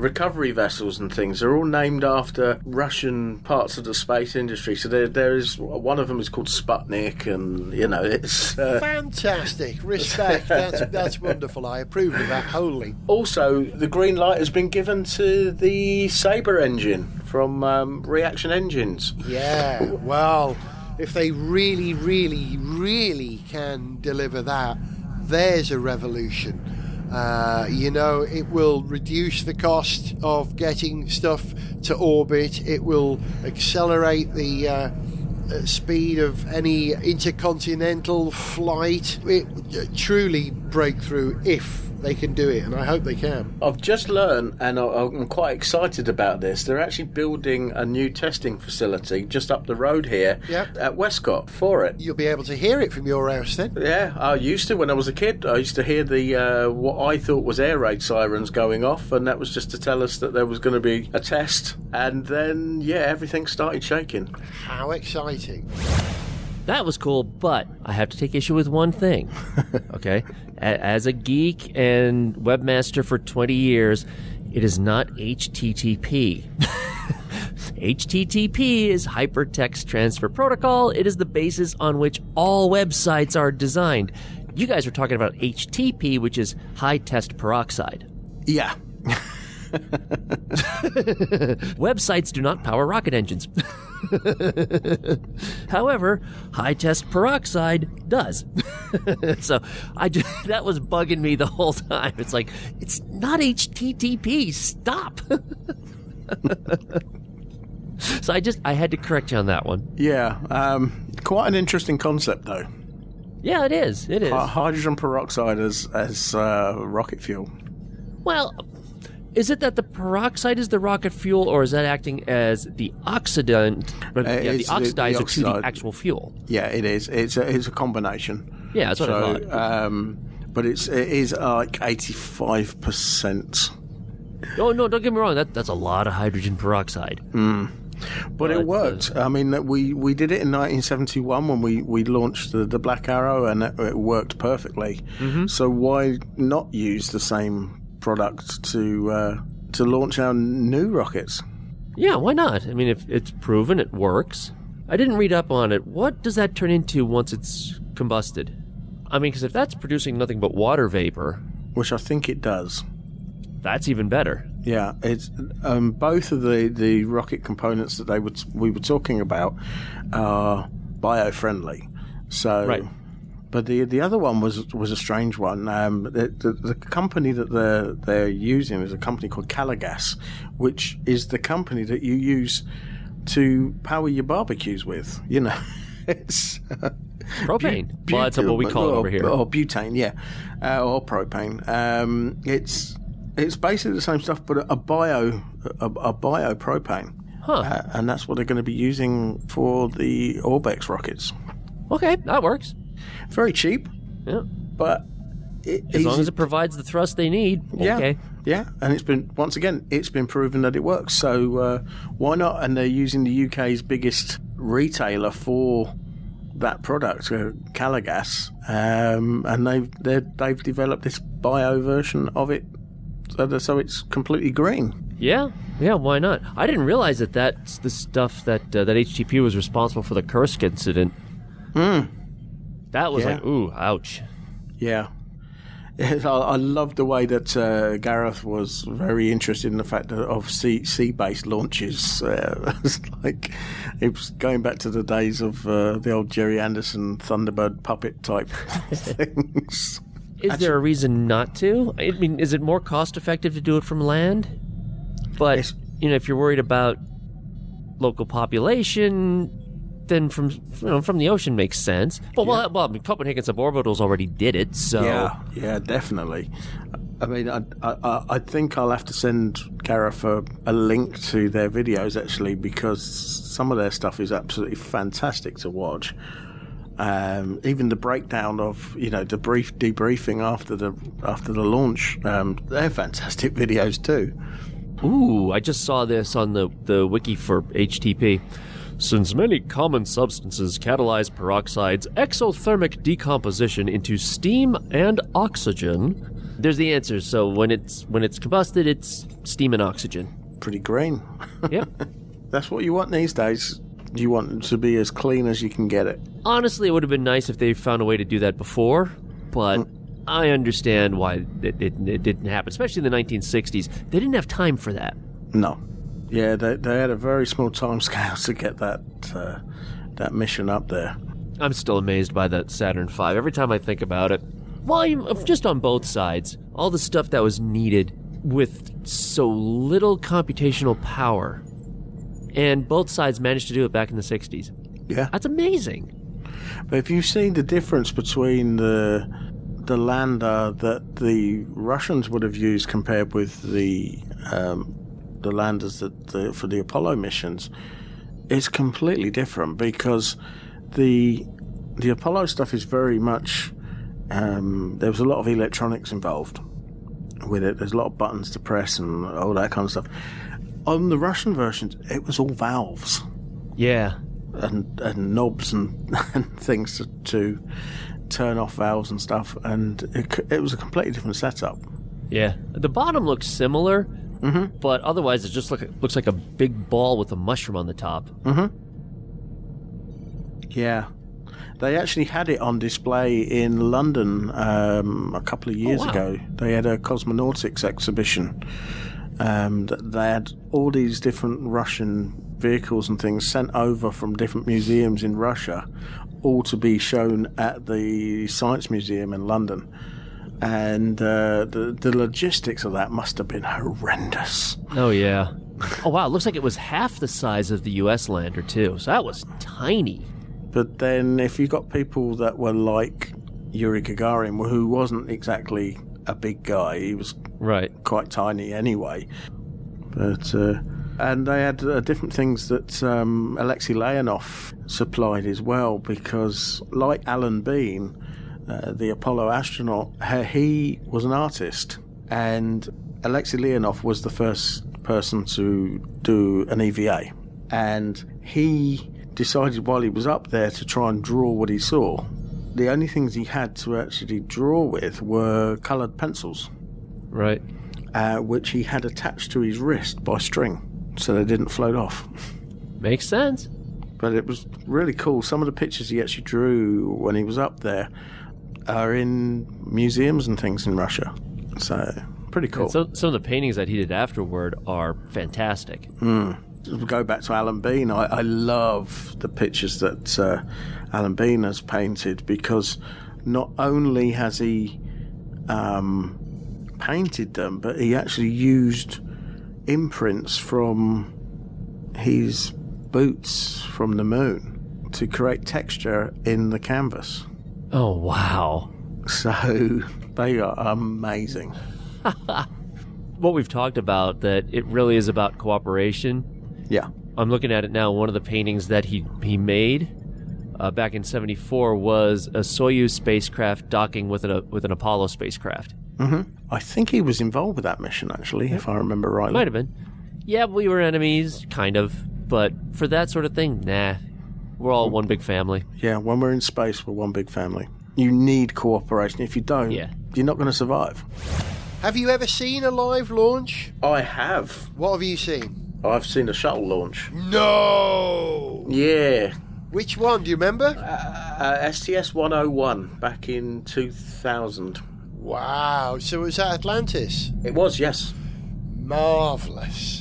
[SPEAKER 5] recovery vessels and things are all named after Russian parts of the space industry. So there, there is one of them is called Sputnik, and you know it's uh,
[SPEAKER 11] Fantastic. Respect. That's that's wonderful. I approve of that wholly.
[SPEAKER 5] also the green light has been given to the SABRE engine from um, Reaction Engines.
[SPEAKER 11] Yeah. Well, if they really, really, really can deliver that, there's a revolution. Uh, you know, it will reduce the cost of getting stuff to orbit. It will accelerate the uh, uh, speed of any intercontinental flight. It uh, truly breakthrough if they can do it, and I hope they can.
[SPEAKER 5] I've just learned, and I- I'm quite excited about this. They're actually building a new testing facility just up the road here
[SPEAKER 11] Yep.
[SPEAKER 5] at Westcott for it.
[SPEAKER 11] You'll be able to hear it from your house then.
[SPEAKER 5] Yeah, I used to when I was a kid. I used to hear the uh, what I thought was air raid sirens going off, and that was just to tell us that there was going to be a test. And then, yeah, everything started shaking.
[SPEAKER 11] How exciting!
[SPEAKER 6] That was cool, but I have to take issue with one thing. okay? As a geek and webmaster for 20 years, it is not HTTP. HTTP is Hypertext Transfer Protocol. It is the basis on which all websites are designed. You guys are talking about HTP, which is high test peroxide.
[SPEAKER 5] Yeah.
[SPEAKER 6] Websites do not power rocket engines. However, high test peroxide does. so I just, that was bugging me the whole time. It's like it's not HTTP. Stop. so I just I had to correct you on that one.
[SPEAKER 5] Yeah, um, quite an interesting concept though.
[SPEAKER 6] Yeah, it is. It is.
[SPEAKER 5] Hy- hydrogen peroxide as as uh, rocket fuel.
[SPEAKER 6] Well, is it that the peroxide is the rocket fuel, or is that acting as the oxidant, but,
[SPEAKER 5] Uh,
[SPEAKER 6] yeah, the
[SPEAKER 5] it's the- the
[SPEAKER 6] oxidizer to the actual fuel?
[SPEAKER 5] Yeah, it is. It's a, it's a combination.
[SPEAKER 6] Yeah, that's what I
[SPEAKER 5] so,
[SPEAKER 6] thought.
[SPEAKER 5] Um, but it's it is like eighty five percent.
[SPEAKER 6] Oh no, don't get me wrong. That that's a lot of hydrogen peroxide.
[SPEAKER 5] Mm. But it worked. I mean, we, we did it in 1971 when we, we launched the, the Black Arrow, and it, it worked perfectly.
[SPEAKER 6] Mm-hmm.
[SPEAKER 5] So why not use the same product to uh, to launch our new rockets?
[SPEAKER 6] Yeah, why not? I mean, if it's proven it works. I didn't read up on it. What does that turn into once it's combusted? I mean, because if that's producing nothing but water vapor,
[SPEAKER 5] Which I think it does.
[SPEAKER 6] that's even better.
[SPEAKER 5] Yeah, it's um, both of the, the rocket components that they would we were talking about are bio-friendly. So,
[SPEAKER 6] Right.
[SPEAKER 5] But the the other one was was a strange one. Um, the, the, the company that they're they're using is a company called Calor Gas, which is the company that you use to power your barbecues with. You know, it's
[SPEAKER 6] Propane. well, that's what we call it over here.
[SPEAKER 5] Or butane, yeah, uh, or propane. Um, it's it's basically the same stuff, but a bio a, a bio propane.
[SPEAKER 6] Huh.
[SPEAKER 5] Uh, and that's what they're going to be using for the Orbex rockets.
[SPEAKER 6] Okay, that works.
[SPEAKER 5] Very cheap,
[SPEAKER 6] Yeah.
[SPEAKER 5] but it,
[SPEAKER 6] As long as it provides the thrust they need.
[SPEAKER 5] yeah,
[SPEAKER 6] Okay.
[SPEAKER 5] yeah, and it's been once again it's been proven that it works. So uh, why not? And they're using the UK's biggest retailer for that product, uh, Calor Gas, um, and they've they've developed this bio version of it, so, so it's completely green.
[SPEAKER 6] Yeah, yeah. Why not? I didn't realize that that's the stuff that uh, that HTP was responsible for the Kursk incident.
[SPEAKER 5] Mm.
[SPEAKER 6] That was
[SPEAKER 5] Yeah.
[SPEAKER 6] like, ooh, ouch.
[SPEAKER 5] Yeah. I, love the way that uh, Gareth was very interested in the fact that of sea sea based launches. Uh, it's like it was going back to the days of uh, the old Gerry Anderson Thunderbird puppet type things.
[SPEAKER 6] Is there a reason not to? I mean, is it more cost effective to do it from land? But you know, if you're worried about local population, then from you know, from the ocean makes sense. But well, well, I mean, Copenhagen suborbitals already did it, so
[SPEAKER 5] Yeah, yeah, definitely. I mean, I, I, I think I'll have to send Gareth a, a link to their videos actually because some of their stuff is absolutely fantastic to watch. Um, even the breakdown of you know the brief debriefing after the after the launch, um, they're fantastic videos too.
[SPEAKER 6] Ooh, I just saw this on the, the wiki for HTP. Since many common substances catalyze peroxide's exothermic decomposition into steam and oxygen, there's the answer. So when it's when it's combusted, it's steam and oxygen.
[SPEAKER 5] Pretty green.
[SPEAKER 6] Yep.
[SPEAKER 5] That's what you want these days. You want it to be as clean as you can get it.
[SPEAKER 6] Honestly, it would have been nice if they found a way to do that before, but mm. I understand why it, it, it didn't happen, especially in the 1960s. They didn't have time for that.
[SPEAKER 5] No. Yeah, they, they had a very small time scale to get that uh, that mission up there.
[SPEAKER 6] I'm still amazed by that Saturn V every time I think about it. Well, I'm- just on both sides, all the stuff that was needed with so little computational power, and both sides managed to do it back in the 60s.
[SPEAKER 5] Yeah.
[SPEAKER 6] That's amazing.
[SPEAKER 5] But if you've seen the difference between the the lander that the Russians would have used compared with the um, the landers that the, for the Apollo missions, it's completely different because the the Apollo stuff is very much um, there was a lot of electronics involved with it. There's a lot of buttons to press and all that kind of stuff. On the Russian versions, it was all valves
[SPEAKER 6] Yeah.
[SPEAKER 5] and, and knobs and, and things to, to turn off valves and stuff, and it, it was a completely different setup.
[SPEAKER 6] Yeah. The bottom looks similar,
[SPEAKER 5] Mm-hmm.
[SPEAKER 6] but otherwise it just look, looks like a big ball with a mushroom on the top.
[SPEAKER 5] Mm-hmm. Yeah. They actually had it on display in London um, a couple of years
[SPEAKER 6] wow.
[SPEAKER 5] ago. They had a cosmonautics exhibition, Um, they had all these different Russian vehicles and things sent over from different museums in Russia, all to be shown at the Science Museum in London. And uh, the the logistics of that must have been horrendous.
[SPEAKER 6] Oh yeah. Oh wow, it looks like it was half the size of the U.S. lander too. So that was tiny.
[SPEAKER 5] But then, if you got people that were like Yuri Gagarin, who wasn't exactly a big guy, he was
[SPEAKER 6] right
[SPEAKER 5] quite tiny anyway. But uh, and they had uh, different things that um, Alexei Leonov supplied as well, because like Alan Bean, uh, the Apollo astronaut, he was an artist, and Alexei Leonov was the first person to do an EVA, and he decided while he was up there to try and draw what he saw. The only things he had to actually draw with were coloured pencils.
[SPEAKER 6] Right.
[SPEAKER 5] Uh, which he had attached to his wrist by string so they didn't float off.
[SPEAKER 6] Makes sense.
[SPEAKER 5] But it was really cool. Some of the pictures he actually drew when he was up there are in museums and things in Russia. So, pretty cool.
[SPEAKER 6] So, some of the paintings that he did afterward are fantastic.
[SPEAKER 5] Mm. Go back to Alan Bean. I, I love the pictures that uh, Alan Bean has painted because not only has he um, painted them, but he actually used imprints from his boots from the moon to create texture in the canvas.
[SPEAKER 6] Oh, wow.
[SPEAKER 5] So they are amazing.
[SPEAKER 6] what we've talked about that it really is about cooperation.
[SPEAKER 5] Yeah.
[SPEAKER 6] I'm looking at it now. One of the paintings that he he made uh, back in '74 was a Soyuz spacecraft docking with an, with an Apollo spacecraft.
[SPEAKER 5] Mm-hmm. I think he was involved with that mission, actually, yeah. if I remember rightly.
[SPEAKER 6] Might have been. Yeah, we were enemies, kind of. But for that sort of thing, nah. We're all one big family.
[SPEAKER 5] Yeah, when we're in space, we're one big family. You need cooperation. If you don't,
[SPEAKER 6] yeah.
[SPEAKER 5] you're not going to survive.
[SPEAKER 11] Have you ever seen a live launch?
[SPEAKER 5] I have.
[SPEAKER 11] What have you seen?
[SPEAKER 5] I've seen a shuttle launch.
[SPEAKER 11] No!
[SPEAKER 5] Yeah.
[SPEAKER 11] Which one? Do you remember?
[SPEAKER 5] Uh, uh, STS 101 back in 2000.
[SPEAKER 11] Wow. So it was at Atlantis?
[SPEAKER 5] It was, yes.
[SPEAKER 11] Marvellous.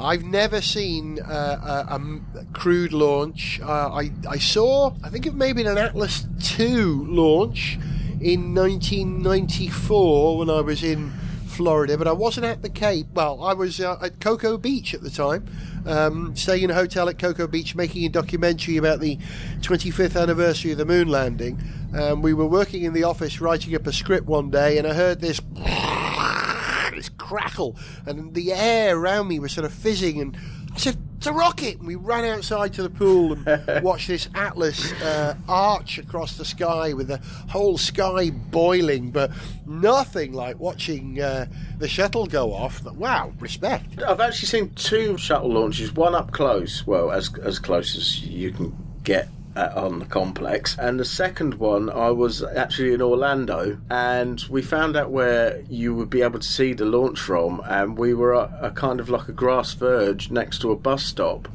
[SPEAKER 11] I've never seen uh, a, a, crewed launch. Uh, I, I saw, I think it may have been an Atlas II launch in 1994 when I was in Florida, but I wasn't at the Cape. Well, I was uh, at Cocoa Beach at the time, um, staying in a hotel at Cocoa Beach, making a documentary about the 25th anniversary of the moon landing. Um, we were working in the office writing up a script one day, and I heard this this crackle, and the air around me was sort of fizzing, and I said, "It's a rocket!" And we ran outside to the pool and watched this Atlas uh, arch across the sky with the whole sky boiling, but nothing like watching uh, the shuttle go off. Wow, respect.
[SPEAKER 5] I've actually seen two shuttle launches, one up close, well, as as close as you can get on the complex. And the second one, I was actually in Orlando, and we found out where you would be able to see the launch from, and we were at a kind of like a grass verge next to a bus stop.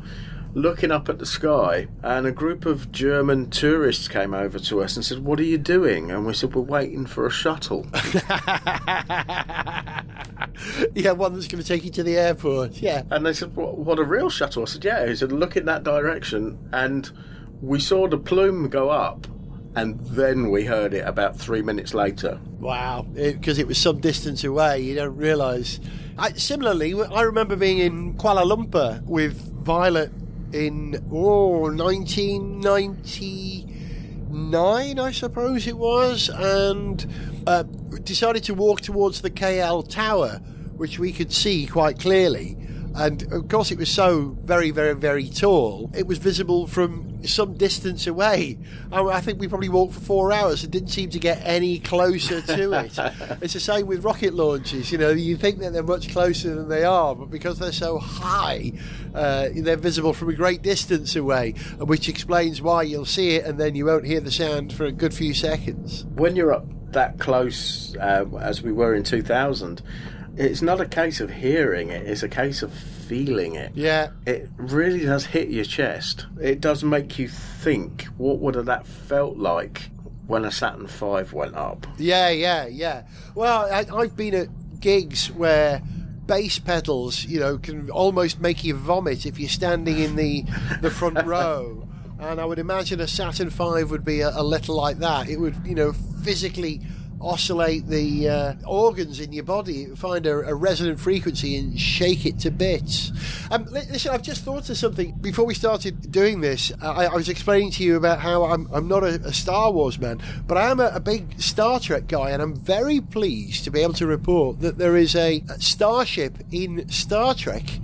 [SPEAKER 5] Looking up at the sky, and a group of German tourists came over to us and said, What are you doing? And we said, We're waiting for a shuttle.
[SPEAKER 11] yeah, one that's going to take you to the airport. Yeah.
[SPEAKER 5] And they said, What, what a real shuttle? I said, Yeah. He said, Look in that direction. And we saw the plume go up and then we heard it about three minutes later.
[SPEAKER 11] Wow, because it, it, was some distance away, you don't realise. similarly, I remember being in Kuala Lumpur with Violet in oh 1999, I suppose it was, and uh, decided to walk towards the KL Tower, which we could see quite clearly. And of course, it was so very, very, very tall. It was visible from some distance away. I, think we probably walked for four hours and didn't seem to get any closer to it. it's the same with rocket launches. You know, you think that they're much closer than they are, but because they're so high, uh, they're visible from a great distance away, which explains why you'll see it and then you won't hear the sound for a good few seconds.
[SPEAKER 5] When you're up that close uh, as we were in 2000, it's not a case of hearing it, it's a case of feeling it.
[SPEAKER 11] Yeah.
[SPEAKER 5] It really does hit your chest. It does make you think, what would have that felt like when a Saturn V went up?
[SPEAKER 11] Yeah, yeah, yeah. Well, I, I've been at gigs where bass pedals, you know, can almost make you vomit if you're standing in the the front row. And I would imagine a Saturn V would be a, a little like that. It would, you know, physically oscillate the uh, organs in your body, find a, a, resonant frequency and shake it to bits. Um, listen, I've just thought of something before we started doing this. I, I was explaining to you about how I'm, I'm not a, a, Star Wars man, but I am a, a, big Star Trek guy, and I'm very pleased to be able to report that there is a starship in Star Trek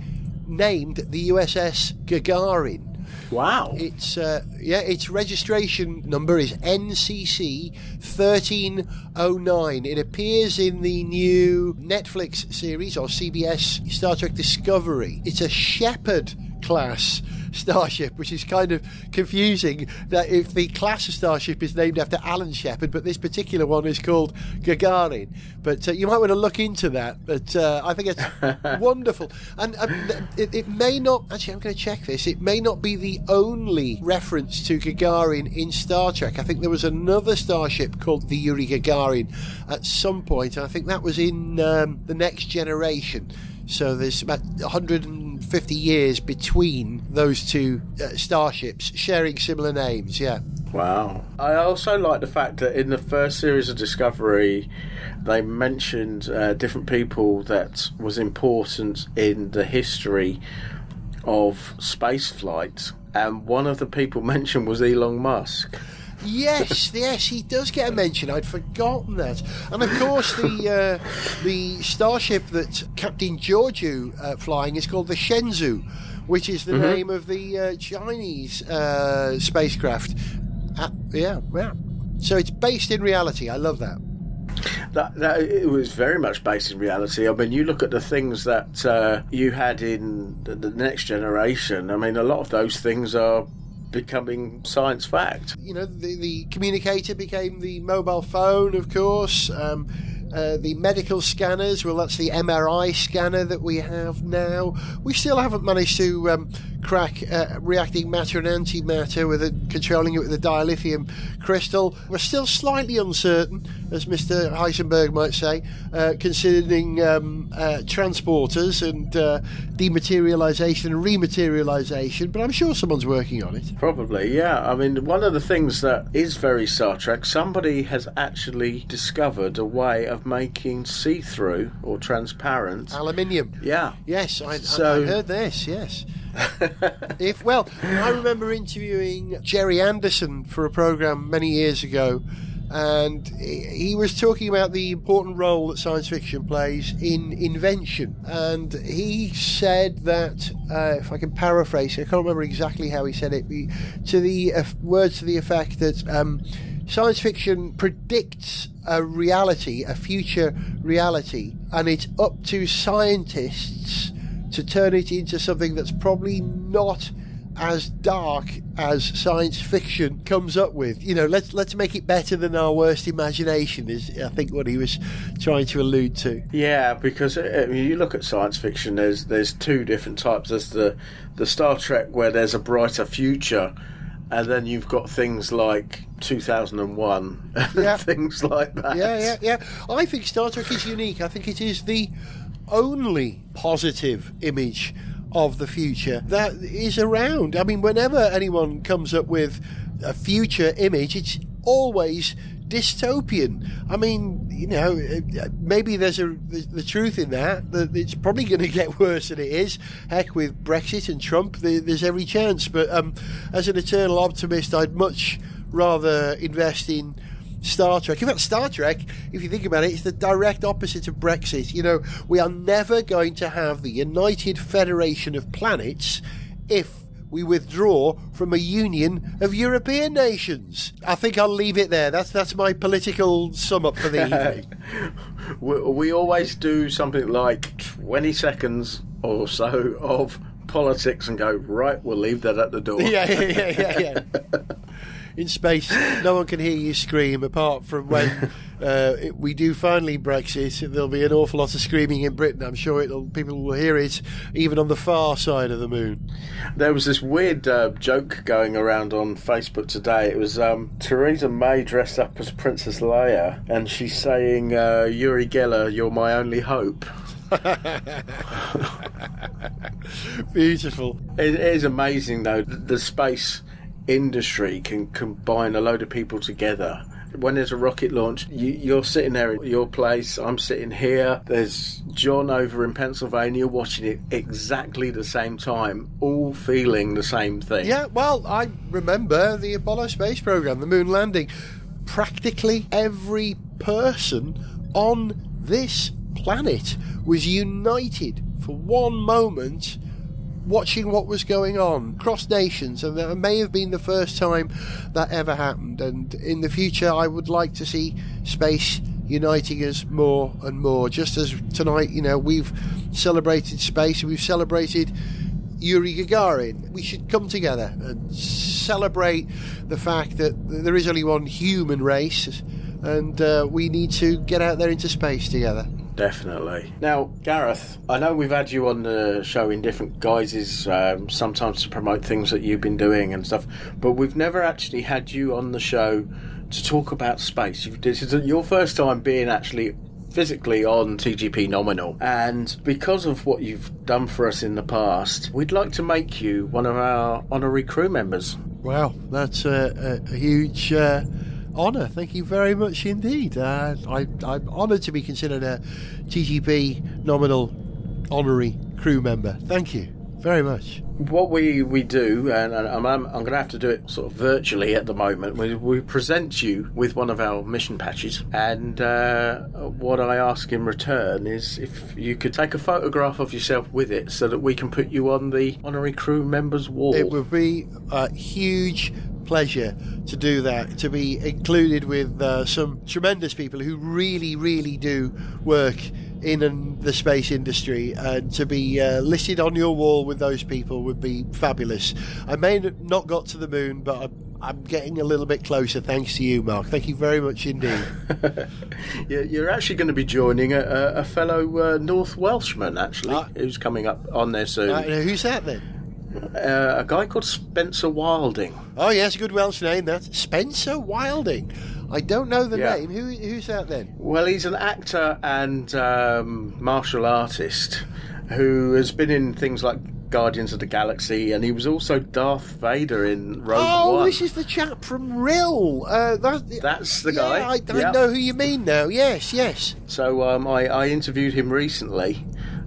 [SPEAKER 11] named the USS Gagarin.
[SPEAKER 5] Wow.
[SPEAKER 11] It's uh, yeah, its registration number is NCC 1309. It appears in the new Netflix series or CBS Star Trek Discovery. It's a Shepard class starship, which is kind of confusing. That if the class of starship is named after Alan Shepard, but this particular one is called Gagarin. But uh, you might want to look into that. But uh, I think it's wonderful, and um, it, it, may not. Actually, I'm going to check this. It may not be the only reference to Gagarin in Star Trek. I think there was another starship called the Yuri Gagarin at some point, and I think that was in um, the Next Generation. So there's about 150 years between those two uh, starships sharing similar names. Yeah.
[SPEAKER 5] Wow. I also like the fact that in the first series of Discovery, they mentioned uh, different people that was important in the history of space flight, and one of the people mentioned was Elon Musk.
[SPEAKER 11] Yes, yes, he does get a mention. I'd forgotten that. And of course, the uh, the starship that Captain Georgiou uh, flying is called the Shenzhou, which is the mm-hmm. name of the uh, Chinese uh, spacecraft. Uh, yeah, yeah. So it's based in reality. I love that.
[SPEAKER 5] That, that it was very much based in reality. I mean, you look at the things that uh, you had in the, the next generation. I mean, a lot of those things are becoming science fact.
[SPEAKER 11] You know, the, the communicator became the mobile phone, of course. Um, uh, the medical scanners, well, that's the MRI scanner that we have now. We still haven't managed to um, crack uh, reacting matter and antimatter with a, controlling it with a dilithium crystal. We're still slightly uncertain, as Mr. Heisenberg might say, uh, concerning um, uh, transporters and uh, dematerialization and rematerialization, but I'm sure someone's working on it.
[SPEAKER 5] Probably, yeah. I mean, one of the things that is very Star Trek, somebody has actually discovered a way of making see through or transparent
[SPEAKER 11] aluminium.
[SPEAKER 5] Yeah.
[SPEAKER 11] Yes, I, so, I, I heard this, yes. if well, I remember interviewing Gerry Anderson for a program many years ago, and he was talking about the important role that science fiction plays in invention. And he said that, uh, if I can paraphrase, I can't remember exactly how he said it, to the uh, words to the effect that. Um, science fiction predicts a reality, a future reality, and it's up to scientists to turn it into something that's probably not as dark as science fiction comes up with. You know, let's let's make it better than our worst imagination. Is I think what he was trying to allude to.
[SPEAKER 5] Yeah, because uh, I mean, you look at science fiction. There's there's two different types. There's the the Star Trek where there's a brighter future, and then you've got things like 2001, yeah. things like that.
[SPEAKER 11] Yeah, yeah, yeah. I think Star Trek is unique. I think it is the only positive image of the future that is around. I mean, whenever anyone comes up with a future image, it's always dystopian. I mean, you know, maybe there's a the truth in that that it's probably going to get worse than it is. Heck, with Brexit and Trump, there's every chance. But um, as an eternal optimist, I'd much rather invest in Star Trek. In fact, Star Trek, if you think about it, it, is the direct opposite of Brexit. You know, we are never going to have the United Federation of Planets if we withdraw from a union of European nations. I think I'll leave it there. That's that's my political sum up for the evening.
[SPEAKER 5] we, we always do something like 20 seconds or so of politics and go, right, we'll leave that at the door.
[SPEAKER 11] Yeah, yeah, yeah, yeah. yeah. in space, no one can hear you scream apart from when uh, it, we do finally Brexit. There'll be an awful lot of screaming in Britain. I'm sure it'll, people will hear it even on the far side of the moon.
[SPEAKER 5] There was this weird uh, joke going around on Facebook today. It was um, Theresa May dressed up as Princess Leia, and she's saying, uh, "Uri Geller, you're my only hope."
[SPEAKER 11] Beautiful.
[SPEAKER 5] It is amazing, though. The space industry can combine a load of people together. When there's a rocket launch, you, you're sitting there at your place, I'm sitting here. There's John over in Pennsylvania watching it exactly the same time, all feeling the same thing.
[SPEAKER 11] Yeah, well, I remember the Apollo space program, the moon landing. Practically every person on this planet was united for one moment watching what was going on. Across nations and that may have been the first time that ever happened. And in the future I would like to see space uniting us more and more. Just as tonight you know we've celebrated space we've celebrated Yuri Gagarin. We should come together and celebrate the fact that there is only one human race and uh, we need to get out there into space together
[SPEAKER 5] Definitely. Now, Gareth, I know we've had you on the show in different guises, um, sometimes to promote things that you've been doing and stuff, but we've never actually had you on the show to talk about space. You've- This is your first time being actually physically on TGP Nominal, and because of what you've done for us in the past, we'd like to make you one of our honorary crew members.
[SPEAKER 11] Wow, that's a, a, a huge uh, honour. Thank you very much indeed. Uh, I, I'm honoured to be considered a TGP nominal honorary crew member. Thank you very much.
[SPEAKER 5] What we, we do, and, I'm, I'm going to have to do it sort of virtually at the moment, we, we present you with one of our mission patches. And uh, what I ask in return is if you could take a photograph of yourself with it so that we can put you on the honorary crew members wall.
[SPEAKER 11] It would be a huge pleasure to do that, to be included with uh, some tremendous people who really, really do work in an, the space industry, and to be uh, listed on your wall with those people would be fabulous. I may not got to the moon, but I'm, I'm getting a little bit closer thanks to you, Mark. Thank you very much indeed.
[SPEAKER 5] You're you're actually going to be joining a, a, fellow uh, North Welshman, actually, who's coming up on there soon.
[SPEAKER 11] Uh, who's that then?
[SPEAKER 5] Uh, a guy called Spencer Wilding.
[SPEAKER 11] Oh yes, a good Welsh name. That Spencer Wilding. I don't know the
[SPEAKER 5] Yeah.
[SPEAKER 11] name. Who, who's that then?
[SPEAKER 5] Well, he's an actor and um, martial artist who has been in things like Guardians of the Galaxy, and he was also Darth Vader in Rogue
[SPEAKER 11] oh,
[SPEAKER 5] One.
[SPEAKER 11] this is the chap from Rill. Uh, that,
[SPEAKER 5] That's the
[SPEAKER 11] yeah,
[SPEAKER 5] guy.
[SPEAKER 11] I, I
[SPEAKER 5] Yeah.
[SPEAKER 11] know who you mean now. Yes, yes.
[SPEAKER 5] So um, I, I interviewed him recently,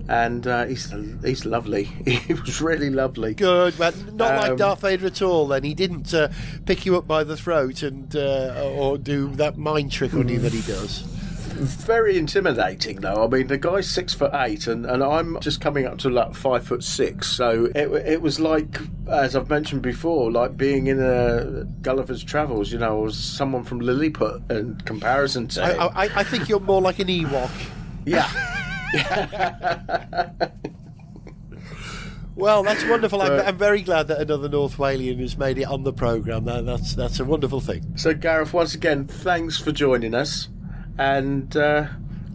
[SPEAKER 5] and uh, he's he's lovely. he was really lovely.
[SPEAKER 11] Good, but not like
[SPEAKER 5] Um,
[SPEAKER 11] Darth Vader at all. Then he didn't uh, pick you up by the throat and uh, or do that mind trick on you that he does.
[SPEAKER 5] Very intimidating, though. I mean, the guy's six foot eight, and, and I'm just coming up to like five foot six. So it, it was like, as I've mentioned before, like being in a Gulliver's Travels. You know, as someone from Lilliput in comparison to.
[SPEAKER 11] I, I, I think you're more like an Ewok.
[SPEAKER 5] Yeah.
[SPEAKER 11] Well, that's wonderful. I'm,
[SPEAKER 5] But-
[SPEAKER 11] I'm very glad that another North Walian has made it on the programme. That, that's that's a wonderful thing.
[SPEAKER 5] So, Gareth, once again, thanks for joining us, and uh,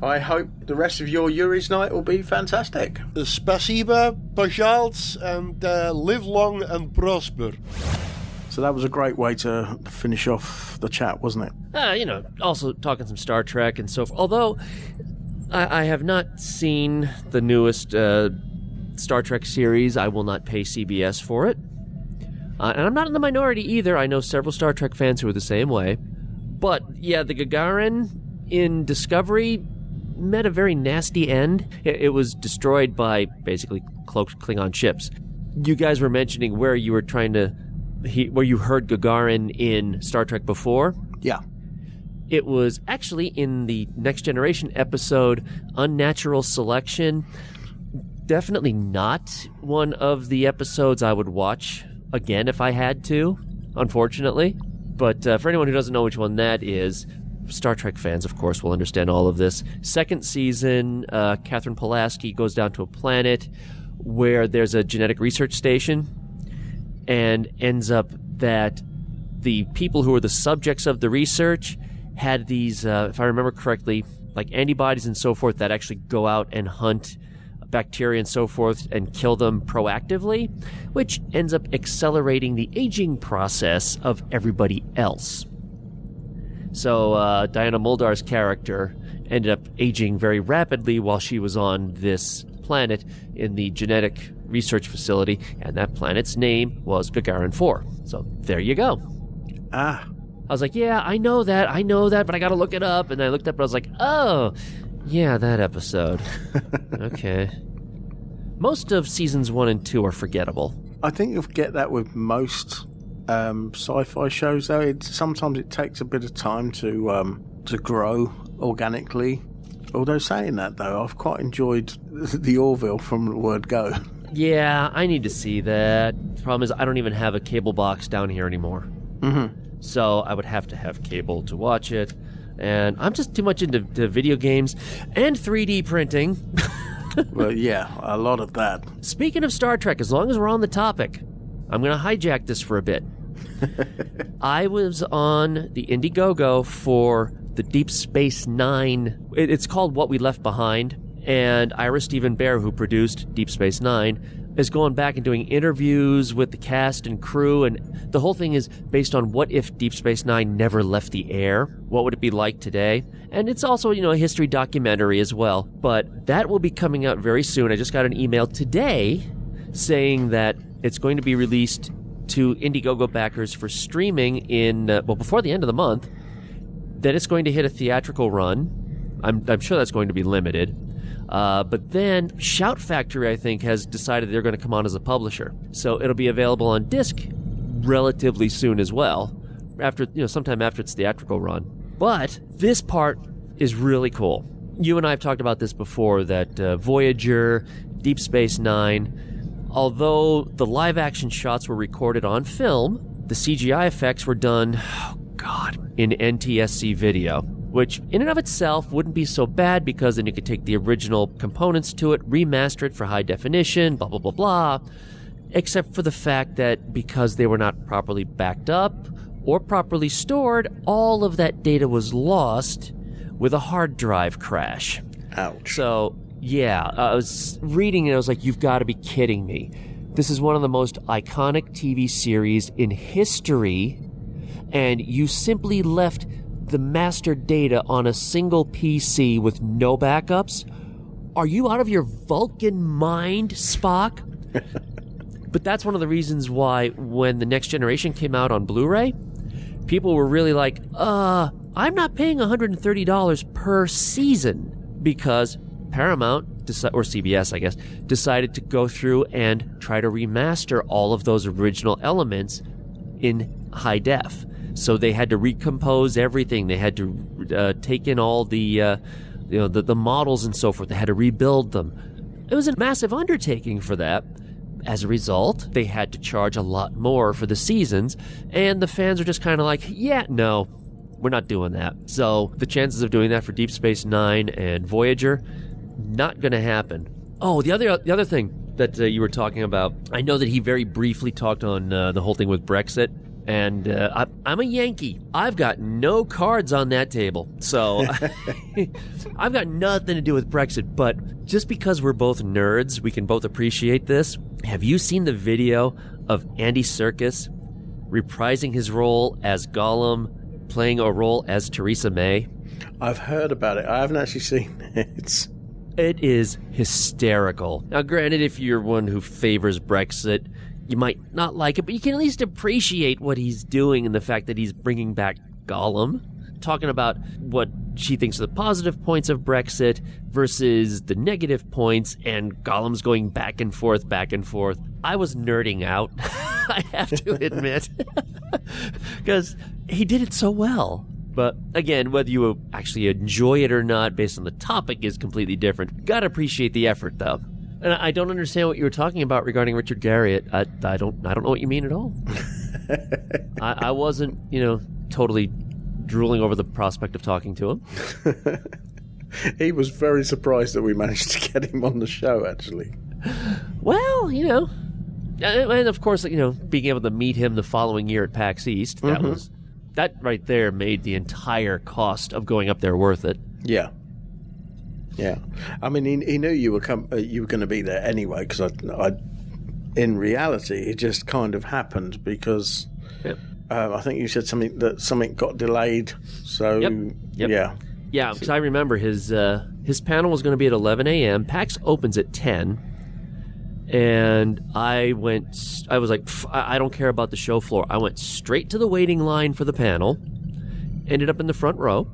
[SPEAKER 5] I hope the rest of your Yuri's night will be fantastic.
[SPEAKER 11] Spasiba, pожалуйста, and uh, live long and prosper.
[SPEAKER 5] So that was a great way to finish off the chat, wasn't it?
[SPEAKER 6] Uh, you know, also talking some Star Trek and so forth. Although I, I have not seen the newest uh, Star Trek series, I will not pay CBS for it. Uh, and I'm not in the minority either. I know several Star Trek fans who are the same way. But yeah, the Gagarin in Discovery met a very nasty end. It, it was destroyed by basically cloaked Klingon ships. You guys were mentioning where you were trying to, he, where you heard Gagarin in Star Trek before.
[SPEAKER 5] Yeah.
[SPEAKER 6] It was actually in the Next Generation episode, Unnatural Selection. Definitely not one of the episodes I would watch again if I had to, unfortunately. But uh, for anyone who doesn't know which one that is, Star Trek fans, of course, will understand all of this. Second season, uh, Katherine Pulaski goes down to a planet where there's a genetic research station and ends up that the people who are the subjects of the research had these, uh, if I remember correctly, like antibodies and so forth that actually go out and hunt bacteria and so forth and kill them proactively, which ends up accelerating the aging process of everybody else. So uh, Diana Muldaur's character ended up aging very rapidly while she was on this planet in the genetic research facility, and that planet's name was Gagarin 4. So there you go.
[SPEAKER 5] Ah.
[SPEAKER 6] I was like, yeah, I know that, I know that, but I gotta look it up. And I looked up and I was like, oh, yeah, that episode. okay. Most of seasons one and two are forgettable.
[SPEAKER 5] I think you'll get that with most um, sci-fi shows. Though it, sometimes it takes a bit of time to um, to grow organically. Although saying that though, I've quite enjoyed the Orville from the word go.
[SPEAKER 6] Yeah, I need to see that. Problem is, I don't even have a cable box down here anymore.
[SPEAKER 5] Mm-hmm.
[SPEAKER 6] So I would have to have cable to watch it. And I'm just too much into to video games and 3D printing.
[SPEAKER 5] well, yeah, a lot of that.
[SPEAKER 6] Speaking of Star Trek, as long as we're on the topic, I'm going to hijack this for a bit. I was on the Indiegogo for the Deep Space Nine. It's called What We Left Behind. And Ira Steven Behr, who produced Deep Space Nine, is going back and doing interviews with the cast and crew. And the whole thing is based on what if Deep Space Nine never left the air? What would it be like today? And it's also, you know, a history documentary as well. But that will be coming out very soon. I just got an email today saying that it's going to be released to Indiegogo backers for streaming in, uh, well, before the end of the month. Then it's going to hit a theatrical run. I'm, I'm sure that's going to be limited. Uh, but then Shout Factory, I think, has decided they're going to come on as a publisher. So it'll be available on disc relatively soon as well, after you know, sometime after its theatrical run. But this part is really cool. You and I have talked about this before that uh, Voyager, Deep Space Nine, although the live action shots were recorded on film, the CGI effects were done, oh God, in NTSC video, which in and of itself wouldn't be so bad because then you could take the original components to it, remaster it for high definition, blah, blah, blah, blah. Except for the fact that because they were not properly backed up or properly stored, all of that data was lost with a hard drive crash.
[SPEAKER 5] Ouch.
[SPEAKER 6] So, yeah, I was reading and I was like, you've got to be kidding me. This is one of the most iconic TV series in history, and you simply left the master data on a single PC with no backups? Are you out of your Vulcan mind, Spock? but that's one of the reasons why when the next generation came out on Blu-ray, people were really like, uh, I'm not paying $130 per season because Paramount, or CBS, I guess, decided to go through and try to remaster all of those original elements in high def. So they had to recompose everything. They had to uh, take in all the, uh, you know, the, the models and so forth. They had to rebuild them. It was a massive undertaking for that. As a result, they had to charge a lot more for the seasons, and the fans are just kind of like, yeah, no, we're not doing that. So the chances of doing that for Deep Space Nine and Voyager, not going to happen. Oh, the other the other thing that uh, you were talking about, I know that he very briefly talked on uh, the whole thing with Brexit. And uh, I, I'm a Yankee. I've got no cards on that table. So I've got nothing to do with Brexit. But just because we're both nerds, we can both appreciate this. Have you seen the video of Andy Serkis reprising his role as Gollum, playing a role as Theresa May?
[SPEAKER 5] I've heard about it. I haven't actually seen it.
[SPEAKER 6] It is hysterical. Now, granted, if you're one who favors Brexit, you might not like it, but you can at least appreciate what he's doing and the fact that he's bringing back Gollum, talking about what she thinks are the positive points of Brexit versus the negative points, and Gollum's going back and forth, back and forth. I was nerding out, I have to admit, because he did it so well. But again, whether you actually enjoy it or not, based on the topic, is completely different. Gotta appreciate the effort, though. And I don't understand what you were talking about regarding Richard Garriott. I, I don't I don't know what you mean at all. I, I wasn't, you know, totally drooling over the prospect of talking to him.
[SPEAKER 5] he was very surprised that we managed to get him on the show, actually.
[SPEAKER 6] Well, you know, and of course, you know, being able to meet him the following year at PAX East, that
[SPEAKER 5] Mhm.
[SPEAKER 6] was that right there made the entire cost of going up there worth it.
[SPEAKER 5] Yeah. Yeah, I mean, he, he knew you were com- uh, you were going to be there anyway because I, I, in reality, it just kind of happened because
[SPEAKER 6] Yep.
[SPEAKER 5] uh, I think you said something that something got delayed. So
[SPEAKER 6] Yep. Yep.
[SPEAKER 5] yeah,
[SPEAKER 6] Yeah, because I remember his uh, his panel was going to be at 11 a.m. PAX opens at 10, and I went. I was like, I don't care about the show floor. I went straight to the waiting line for the panel. Ended up in the front row,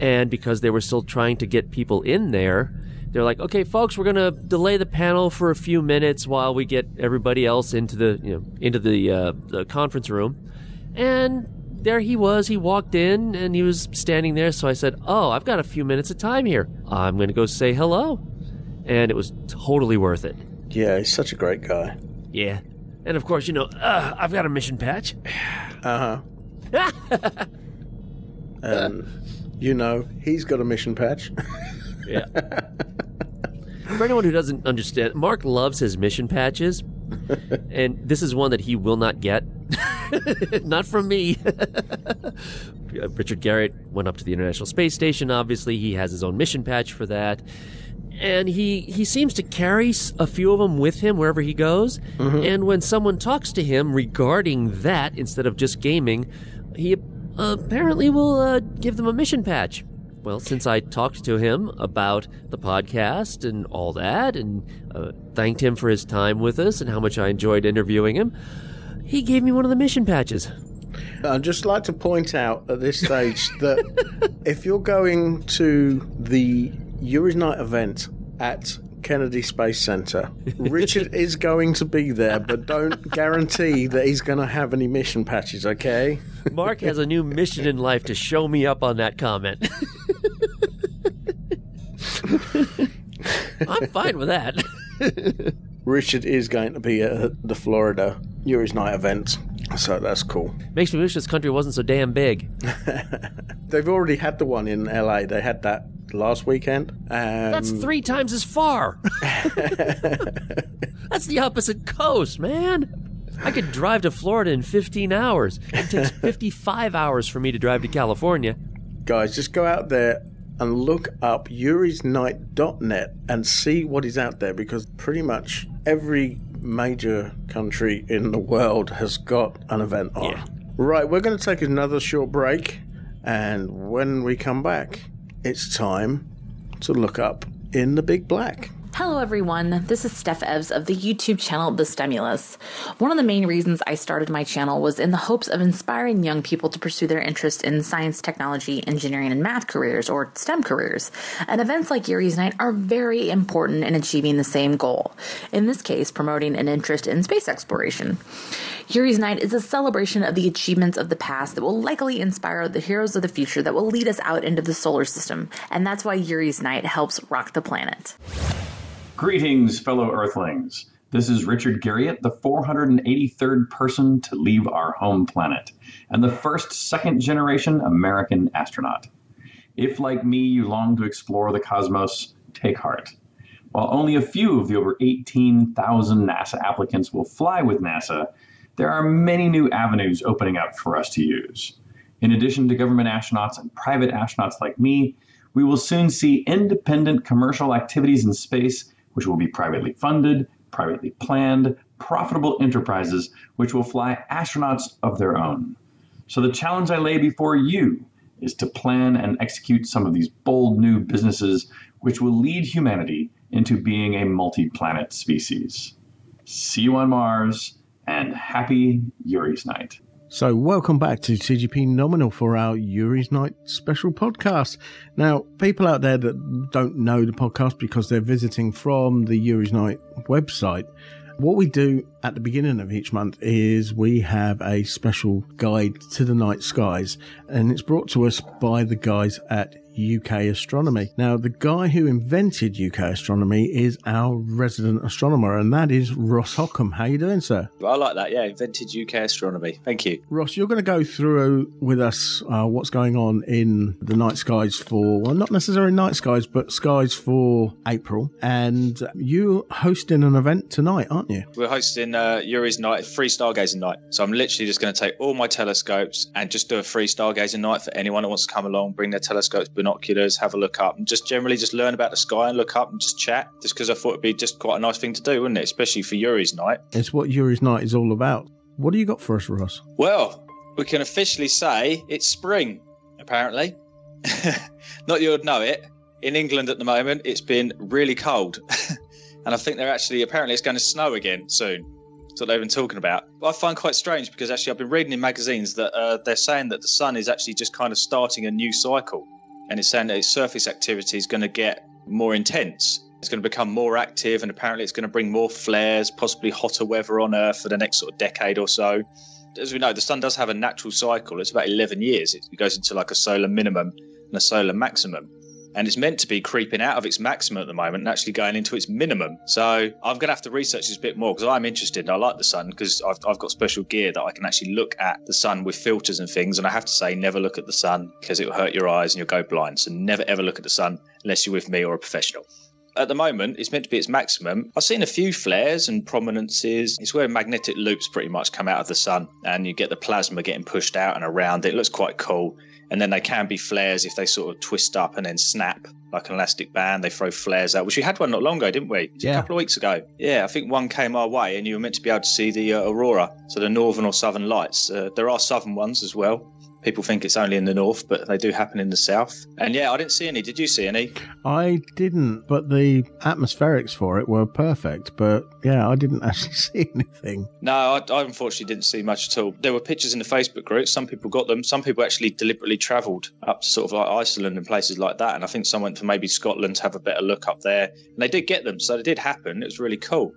[SPEAKER 6] and because they were still trying to get people in there, they're like, "Okay, folks, we're going to delay the panel for a few minutes while we get everybody else into the you know into the uh, the conference room," and there he was. He walked in and he was standing there. So I said, Oh, I've got a few minutes of time here. I'm going to go say hello. And it was totally worth it.
[SPEAKER 5] Yeah, he's such a great guy.
[SPEAKER 6] Yeah. And of course, you know, uh, I've got a mission patch.
[SPEAKER 5] Uh huh. and you know, he's got a mission patch.
[SPEAKER 6] yeah. For anyone who doesn't understand, Mark loves his mission patches. and this is one that he will not get. not from me. Richard Garriott went up to the International Space Station, obviously. He has his own mission patch for that. And he, he seems to carry a few of them with him wherever he goes.
[SPEAKER 5] Mm-hmm.
[SPEAKER 6] And when someone talks to him regarding that instead of just gaming, he apparently we'll uh, give them a mission patch. Well, since I talked to him about the podcast and all that, and uh, thanked him for his time with us and how much I enjoyed interviewing him, he gave me one of the mission patches.
[SPEAKER 5] I'd just like to point out at this stage that if you're going to the Yuri's Night event at Kennedy Space Center, Richard is going to be there, but don't guarantee that he's going to have any mission patches, okay?
[SPEAKER 6] Mark has a new mission in life to show me up on that comment. I'm fine with that.
[SPEAKER 5] Richard is going to be at the Florida Yuri's Night event, so that's cool.
[SPEAKER 6] Makes me wish this country wasn't so damn big.
[SPEAKER 5] They've already had the one in LA. They had that last weekend. Um,
[SPEAKER 6] That's three times as far. That's the opposite coast, man. I could drive to Florida in 15 hours. It takes 55 hours for me to drive to California.
[SPEAKER 5] Guys, just go out there and look up yurisnight.net and see what is out there because pretty much every major country in the world has got an event on.
[SPEAKER 6] Yeah.
[SPEAKER 5] Right, we're going to take another short break, and when we come back, it's time to look up in the big black.
[SPEAKER 13] Hello, everyone. This is Steph Evs of the YouTube channel The Stimulus. One of the main reasons I started my channel was in the hopes of inspiring young people to pursue their interest in science, technology, engineering, and math careers, or STEM careers. And events like Yuri's Night are very important in achieving the same goal. In this case, promoting an interest in space exploration. Yuri's Night is a celebration of the achievements of the past that will likely inspire the heroes of the future that will lead us out into the solar system. And that's why Yuri's Night helps rock the planet.
[SPEAKER 14] Greetings, fellow Earthlings. This is Richard Garriott, the 483rd person to leave our home planet, and the first second generation American astronaut. If, like me, you long to explore the cosmos, take heart. While only a few of the over 18,000 NASA applicants will fly with NASA, there are many new avenues opening up for us to use. In addition to government astronauts and private astronauts like me, we will soon see independent commercial activities in space which will be privately funded, privately planned, profitable enterprises which will fly astronauts of their own. So the challenge I lay before you is to plan and execute some of these bold new businesses which will lead humanity into being a multi planet species. See you on Mars, and happy Yuri's Night.
[SPEAKER 5] So, welcome back to TGP Nominal for our Yuri's Night special podcast. Now, people out there that don't know the podcast because they're visiting from the Yuri's Night website, what we do at the beginning of each month is we have a special guide to the night skies, and it's brought to us by the guys at UK astronomy. Now, the guy who invented UK astronomy is our resident astronomer, and that is Ross Hockham. How are you doing, sir?
[SPEAKER 15] I like that. Yeah, invented UK astronomy. Thank you,
[SPEAKER 5] Ross. You're going to go through with us uh, what's going on in the night skies for well, not necessarily night skies, but skies for April. And you're hosting an event tonight, aren't you?
[SPEAKER 15] We're hosting uh, Yuri's night, free stargazing night. So I'm literally just going to take all my telescopes and just do a free stargazing night for anyone who wants to come along, bring their telescopes, binoculars, have a look up, and just generally just learn about the sky and look up and just chat. Just because I thought it'd be just quite a nice thing to do, wouldn't it? Especially for Yuri's night.
[SPEAKER 5] It's what Yuri's night is all about. What do you got for us, Ross?
[SPEAKER 15] Well, we can officially say it's spring. Apparently, not you'd know it. In England at the moment, it's been really cold, and I think they're actually apparently it's going to snow again soon. What they've been talking about. I find quite strange because actually I've been reading in magazines that uh, they're saying that the sun is actually just kind of starting a new cycle, and it's saying that its surface activity is going to get more intense. It's going to become more active, and apparently it's going to bring more flares, possibly hotter weather on Earth for the next sort of decade or so. As we know, the sun does have a natural cycle. It's about 11 years. It goes into like a solar minimum and a solar maximum. And it's meant to be creeping out of its maximum at the moment and actually going into its minimum. So I'm going to have to research this a bit more because I'm interested. I like the sun because I've, I've got special gear that I can actually look at the sun with filters and things. And I have to say, never look at the sun because it will hurt your eyes and you'll go blind. So never ever look at the sun unless you're with me or a professional at the moment it's meant to be its maximum. I've seen a few flares and prominences. It's where magnetic loops pretty much come out of the sun and you get the plasma getting pushed out and around. It looks quite cool. And then they can be flares if they sort of twist up and then snap like an elastic band. They throw flares out, which we had one not long ago, didn't we?
[SPEAKER 5] Yeah.
[SPEAKER 15] A couple of weeks ago. Yeah, I think one came our way and you were meant to be able to see the uh, aurora, so the northern or southern lights. Uh, there are southern ones as well. People think it's only in the north, but they do happen in the south. And yeah, I didn't see any. Did you see any?
[SPEAKER 5] I didn't, but the atmospherics for it were perfect. But yeah, I didn't actually see anything.
[SPEAKER 15] No, I, I unfortunately didn't see much at all. There were pictures in the Facebook group. Some people got them. Some people actually deliberately travelled up to sort of like Iceland and places like that. And I think some went to maybe Scotland to have a better look up there. And they did get them, so they did happen. It was really cool.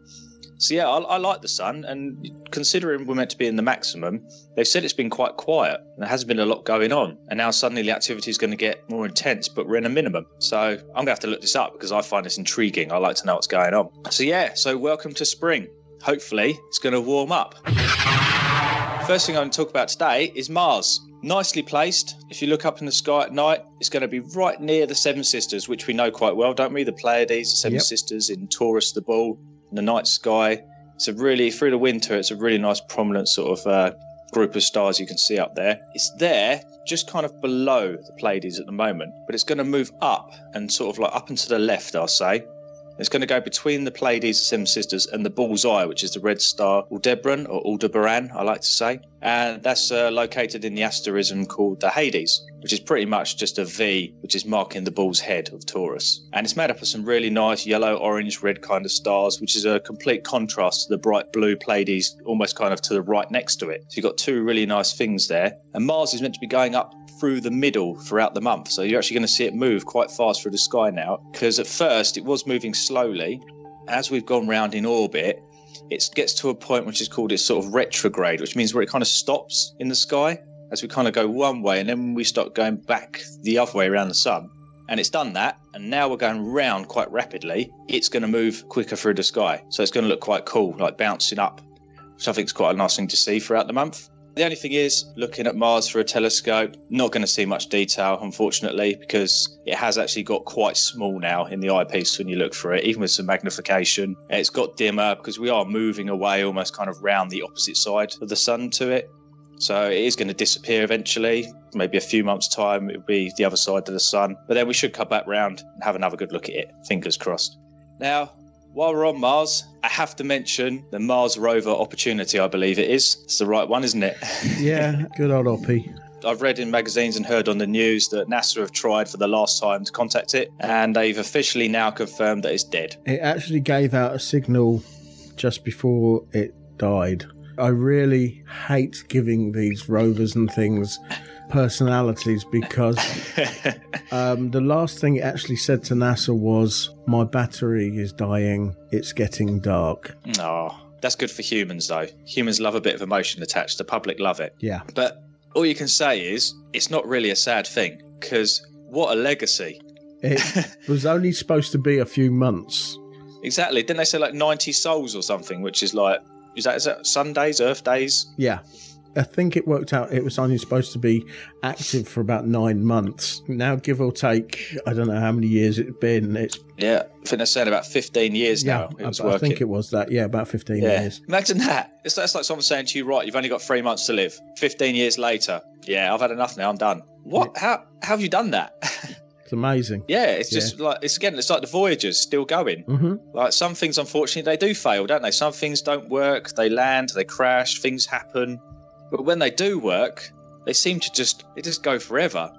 [SPEAKER 15] So yeah, I, I like the sun, and considering we're meant to be in the maximum, they've said it's been quite quiet. And there hasn't been a lot going on, and now suddenly the activity is going to get more intense, but we're in a minimum. So I'm going to have to look this up because I find this intriguing. I like to know what's going on. So yeah, so welcome to spring. Hopefully, it's going to warm up. First thing I'm going to talk about today is Mars. Nicely placed. If you look up in the sky at night, it's going to be right near the Seven Sisters, which we know quite well, don't we? The Pleiades, the Seven
[SPEAKER 5] Yep.
[SPEAKER 15] Sisters in Taurus, the Bull, the night sky. It's a really, through the winter, it's a really nice, prominent sort of uh, group of stars you can see up there. It's there just kind of below the Pleiades at the moment, but it's going to move up and sort of like up and to the left, I'll say. It's going to go between the Pleiades, the Seven Sisters, and the Bull's Eye, which is the red star Aldebaran or Aldebaran, I like to say. And that's uh, located in the asterism called the Hyades, which is pretty much just a V, which is marking the bull's head of Taurus. And it's made up of some really nice yellow, orange, red kind of stars, which is a complete contrast to the bright blue Pleiades, almost kind of to the right next to it. So you've got two really nice things there. And Mars is meant to be going up through the middle throughout the month. So you're actually going to see it move quite fast through the sky now. Because at first it was moving slowly. As we've gone round in orbit, it gets to a point which is called its sort of retrograde, which means where it kind of stops in the sky as we kind of go one way and then we start going back the other way around the sun. And it's done that, and now we're going round quite rapidly. It's going to move quicker through the sky. So it's going to look quite cool, like bouncing up, which I think is quite a nice thing to see throughout the month. The only thing is, looking at Mars through a telescope, not going to see much detail, unfortunately, because it has actually got quite small now in the eyepiece when you look through it, even with some magnification. It's got dimmer because we are moving away almost kind of round the opposite side of the sun to it. So it is going to disappear eventually. Maybe a few months' time, it'll be the other side of the sun. But then we should come back round and have another good look at it. Fingers crossed. Now, while we're on Mars, I have to mention the Mars rover opportunity, I believe it is. It's the right one, isn't it?
[SPEAKER 5] Yeah, good old Oppie.
[SPEAKER 15] I've read in magazines and heard on the news that NASA have tried for the last time to contact it, and they've officially now confirmed that it's dead.
[SPEAKER 5] It actually gave out a signal just before it died. I really hate giving these rovers and things personalities because um, the last thing it actually said to NASA was, My battery is dying, it's getting dark.
[SPEAKER 15] Oh, that's good for humans, though. Humans love a bit of emotion attached. The public love it.
[SPEAKER 5] Yeah.
[SPEAKER 15] But all you can say is it's not really a sad thing because what a legacy.
[SPEAKER 5] It was only supposed to be a few months.
[SPEAKER 15] Exactly. Didn't they say like 90 sols or something, which is like, is that, is that Sundays, Earth days?
[SPEAKER 5] Yeah. I think it worked out. It was only supposed to be active for about nine months. Now, give or take, I don't know how many years it's been. It's
[SPEAKER 15] Yeah. I think they're saying about 15 years
[SPEAKER 5] yeah,
[SPEAKER 15] now it was
[SPEAKER 5] I, I think it was that. Yeah, about fifteen
[SPEAKER 15] yeah.
[SPEAKER 5] years.
[SPEAKER 15] Imagine that. It's that's like someone saying to you, right, you've only got three months to live. 15 years later, yeah, I've had enough now, I'm done. What? How, how have you done that?
[SPEAKER 5] Amazing.
[SPEAKER 15] yeah, it's just like, it's again, it's like the Voyagers still going.
[SPEAKER 5] hmm
[SPEAKER 15] Like some things, unfortunately, they do fail, don't they? Some things don't work. They land, they crash, things happen. But when they do work, they seem to just they just go forever.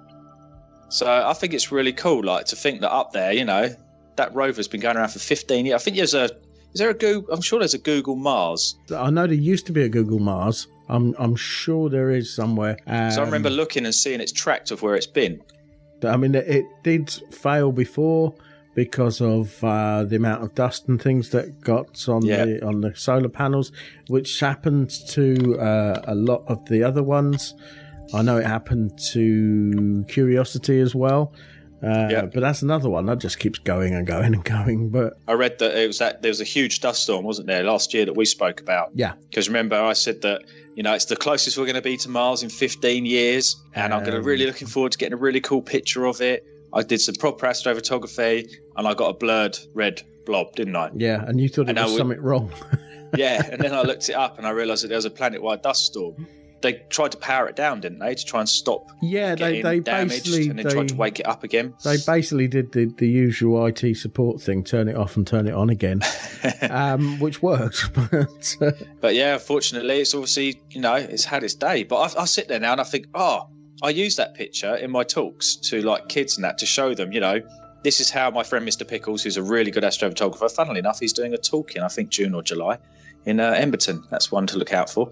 [SPEAKER 15] So I think it's really cool, like to think that up there, you know, that rover's been going around for 15 years. I think there's a is there a Google? I'm sure there's a Google Mars.
[SPEAKER 5] I know there used to be a Google Mars. I'm I'm sure there is somewhere. Um,
[SPEAKER 15] so I remember looking and seeing its tract of where it's been.
[SPEAKER 5] I mean, it, it did fail before because of uh, the amount of dust and things that got on
[SPEAKER 15] Yeah.
[SPEAKER 5] the on the solar panels, which happened to uh, a lot of the other ones. I know it happened to Curiosity as well. Uh, But that's another one that just keeps going and going and going. But
[SPEAKER 15] I read that it was that there was a huge dust storm, wasn't there, last year that we spoke about?
[SPEAKER 5] yeah,
[SPEAKER 15] Because remember, I said that you know it's the closest we're going to be to Mars in 15 years, and I'm going to
[SPEAKER 5] Um,
[SPEAKER 15] really looking forward to getting a really cool picture of it. I did some proper astrophotography, and I got a blurred red blob, didn't I?
[SPEAKER 5] yeah, and you thought it
[SPEAKER 15] And
[SPEAKER 5] was
[SPEAKER 15] we-
[SPEAKER 5] something wrong.
[SPEAKER 15] yeah, and then I looked it up and I realised that there was a planet-wide dust storm. They tried to power it down, didn't they, to try and stop
[SPEAKER 5] yeah, they they
[SPEAKER 15] damaged,
[SPEAKER 5] basically
[SPEAKER 15] and then
[SPEAKER 5] they,
[SPEAKER 15] tried to wake it up again.
[SPEAKER 5] They basically did the, the usual IT support thing, turn it off and turn it on again, um, which worked. But uh,
[SPEAKER 15] But yeah, unfortunately, it's obviously you know it's had its day. But I, I sit there now and I think, oh, I use that picture in my talks to like kids and that to show them, you know, this is how my friend Mr. Pickles, who's a really good astrophotographer, funnily enough, he's doing a talk in I think June or July in uh, Emberton. That's one to look out for.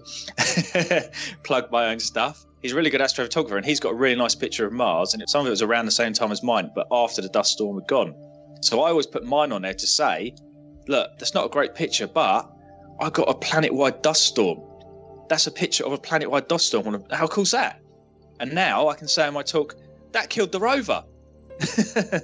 [SPEAKER 15] Plug my own stuff. He's a really good astrophotographer, and he's got a really nice picture of Mars. And some of it was around the same time as mine, but after the dust storm had gone. So I always put mine on there to say, look, that's not a great picture, but I got a planet-wide dust storm. That's a picture of a planet-wide dust storm. How cool's that? And now I can say in my talk, that killed the rover.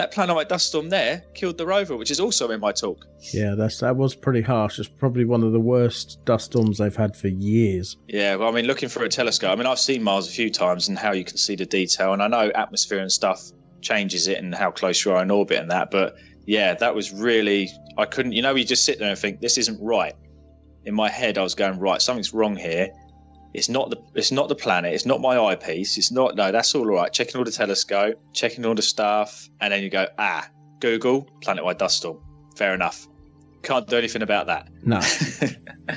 [SPEAKER 15] that planet-wide dust storm there killed the rover, which is also in my talk.
[SPEAKER 5] yeah, that's that was pretty harsh. It's probably one of the worst dust storms they've had for years.
[SPEAKER 15] Yeah, well, I mean, looking for a telescope. I mean, I've seen Mars a few times and how you can see the detail, and I know atmosphere and stuff changes it and how close you are in orbit and that. But yeah, that was really I couldn't. You know, you just sit there and think this isn't right. In my head, I was going right. Something's wrong here. It's not the it's not the planet. It's not my eyepiece. It's not no. That's all right. Checking all the telescope, checking all the stuff, and then you go ah Google planet-wide dust storm. Fair enough. Can't do anything about that.
[SPEAKER 5] No,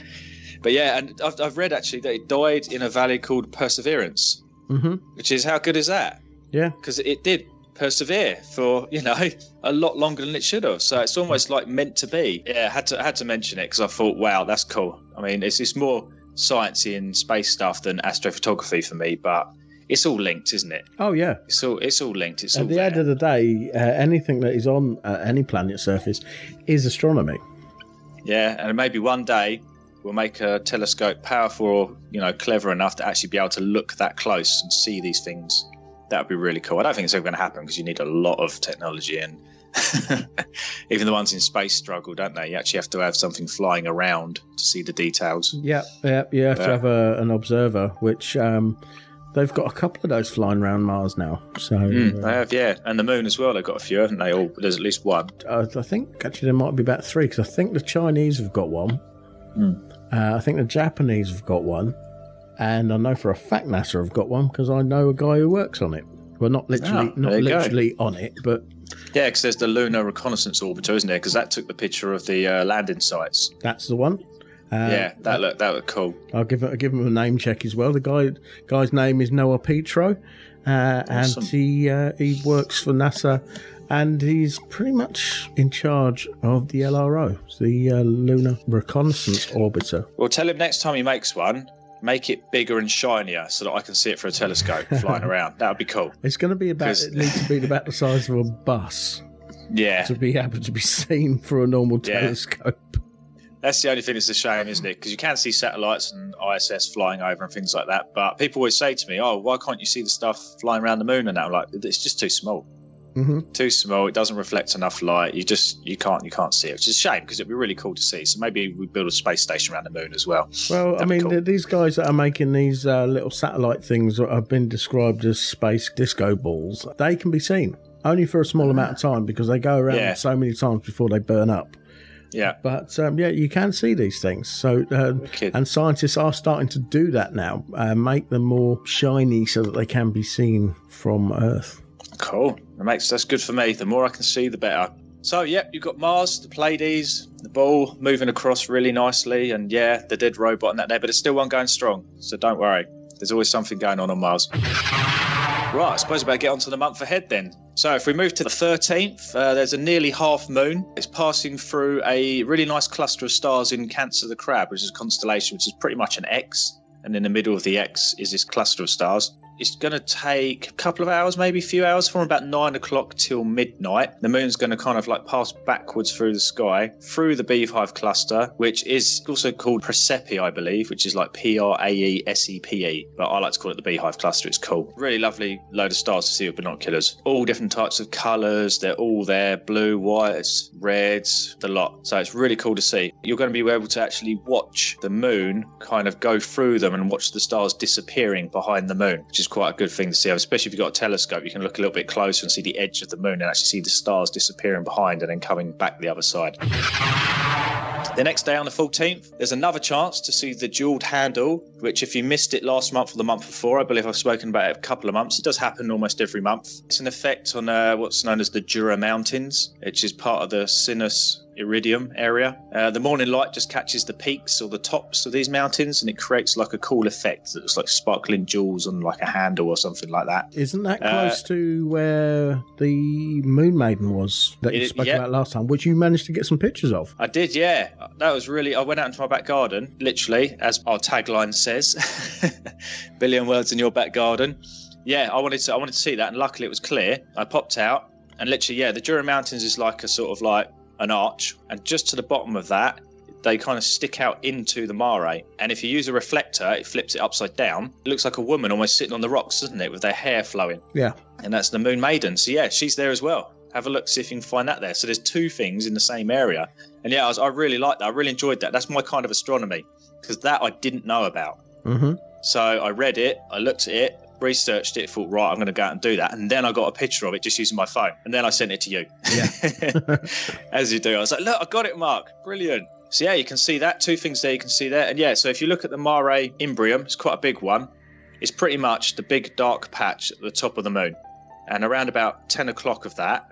[SPEAKER 15] But yeah, and I've, I've read actually that it died in a valley called Perseverance,
[SPEAKER 5] hmm
[SPEAKER 15] which is how good is that?
[SPEAKER 5] yeah,
[SPEAKER 15] Because it did persevere for you know a lot longer than it should have. So it's almost like meant to be. Yeah, I had to I had to mention it because I thought, wow, that's cool. I mean, it's it's more sciencey and space stuff than astrophotography for me, but it's all linked, isn't it?
[SPEAKER 5] oh yeah.
[SPEAKER 15] It's all it's all linked. It's all
[SPEAKER 5] At the
[SPEAKER 15] there.
[SPEAKER 5] end of the day, uh, anything that is on uh, any planet surface is astronomy.
[SPEAKER 15] Yeah, and maybe one day we'll make a telescope powerful or you know clever enough to actually be able to look that close and see these things. That would be really cool. I don't think it's ever going to happen because you need a lot of technology and even the ones in space struggle, don't they? You actually have to have something flying around to see the details.
[SPEAKER 5] Yeah, yeah, you have to have a, an observer, which um, they've got a couple of those flying around Mars now. So
[SPEAKER 15] Mm,
[SPEAKER 5] uh,
[SPEAKER 15] they have, yeah, and the moon as well. They've got a few, haven't they? All there's at least one.
[SPEAKER 5] uh, I think actually there might be about three because I think the Chinese have got one.
[SPEAKER 15] Hmm.
[SPEAKER 5] Uh, I think the Japanese have got one, and I know for a fact NASA have got one because I know a guy who works on it. Well, not literally,
[SPEAKER 15] Ah,
[SPEAKER 5] not
[SPEAKER 15] there you go.
[SPEAKER 5] literally on it, but
[SPEAKER 15] Yeah, because there's the lunar reconnaissance orbiter, isn't there? Because that took the picture of the uh, landing sites.
[SPEAKER 5] that's the one. Uh,
[SPEAKER 15] yeah, that looked that looked cool.
[SPEAKER 5] I'll give I'll give him a name check as well. The guy guy's name is Noah Petro, uh,
[SPEAKER 15] Awesome.
[SPEAKER 5] and he uh, he works for NASA, and he's pretty much in charge of the LRO, the uh, Lunar Reconnaissance Orbiter.
[SPEAKER 15] Well, tell him next time he makes one, make it bigger and shinier so that I can see it for a telescope flying around. That would be cool.
[SPEAKER 5] It's going to be about it needs to be about the size of a bus
[SPEAKER 15] Yeah,
[SPEAKER 5] to be able to be seen through a normal
[SPEAKER 15] Yeah.
[SPEAKER 5] telescope.
[SPEAKER 15] that's the only thing that's a shame, isn't it? Because you can see satellites and ISS flying over and things like that. But people always say to me, "Oh, why can't you see the stuff flying around the moon?" And that, I'm like, it's just too small.
[SPEAKER 5] Hmm
[SPEAKER 15] Too small. It doesn't reflect enough light. You just you can't you can't see it, which is a shame because it'd be really cool to see. So maybe we build a space station around the moon as well.
[SPEAKER 5] Well, I
[SPEAKER 15] That'd be
[SPEAKER 5] mean,
[SPEAKER 15] cool.
[SPEAKER 5] th these guys that are making these uh, little satellite things that have been described as space disco balls, they can be seen only for a small amount of time because they go around
[SPEAKER 15] Yeah.
[SPEAKER 5] so many times before they burn up.
[SPEAKER 15] Yeah.
[SPEAKER 5] But um, yeah, you can see these things. So, uh, and scientists are starting to do that now, uh, make them more shiny so that they can be seen from Earth.
[SPEAKER 15] Cool. That makes that's good for me. The more I can see, the better. So, yep, you've got Mars, the Pleiades, the ball moving across really nicely, and yeah, the dead robot and that there, but it's still one going strong. So don't worry. There's always something going on on Mars. Right, I suppose we better get on to the month ahead then. So, if we move to the 13th, uh, there's a nearly half moon. It's passing through a really nice cluster of stars in Cancer the Crab, which is a constellation, which is pretty much an X. And in the middle of the X is this cluster of stars. It's going to take a couple of hours, maybe a few hours, from about nine o'clock till midnight. The moon's going to kind of like pass backwards through the sky, through the beehive cluster, which is also called Praesepe, I believe, which is like P R A E S E P E. But I like to call it the beehive cluster. It's cool. Really lovely load of stars to see with binoculars. All different types of colours. They're all there blue, whites, reds, the lot. So it's really cool to see. You're going to be able to actually watch the moon kind of go through them and watch the stars disappearing behind the moon, which is quite a good thing to see. Especially if you've got a telescope, you can look a little bit closer and see the edge of the moon and actually see the stars disappearing behind and then coming back the other side. The next day on the 14th, there's another chance to see the jeweled handle, which, if you missed it last month or the month before, I believe I've spoken about it a couple of months. It does happen almost every month. It's an effect on uh, what's known as the Jura Mountains, which is part of the Sinus Iridum area. Uh, the morning light just catches the peaks or the tops of these mountains and it creates like a cool effect that looks like sparkling jewels on like a handle or something like that.
[SPEAKER 5] Isn't that
[SPEAKER 15] Uh,
[SPEAKER 5] close to where the Moon Maiden was that you
[SPEAKER 15] It-
[SPEAKER 5] spoke
[SPEAKER 15] yeah.
[SPEAKER 5] about last time, which you managed to get some pictures of?
[SPEAKER 15] I did, yeah. That was really. I went out into my back garden, literally, as our tagline says, "Billion words in your back garden." Yeah, I wanted to. I wanted to see that, and luckily it was clear. I popped out, and literally, yeah, the Jura Mountains is like a sort of like an arch, and just to the bottom of that, they kind of stick out into the mare. And if you use a reflector, it flips it upside down. It looks like a woman almost sitting on the rocks, doesn't it, with their hair flowing
[SPEAKER 5] Yeah.
[SPEAKER 15] and that's the Moon Maiden. So yeah, she's there as well. Have a look, see if you can find that there. So there's two things in the same area, and yeah, I, was, I really like that. I really enjoyed that. That's my kind of astronomy because that I didn't know about.
[SPEAKER 5] Mm-hmm.
[SPEAKER 15] So I read it, I looked at it, researched it, thought right, I'm going to go out and do that, and then I got a picture of it just using my phone, and then I sent it to you. Yeah. As you do, I was like, look, I got it, Mark. Brilliant. So yeah, you can see that. Two things there you can see there, and yeah. So if you look at the Mare Imbrium, it's quite a big one. It's pretty much the big dark patch at the top of the moon, and around about ten o'clock of that,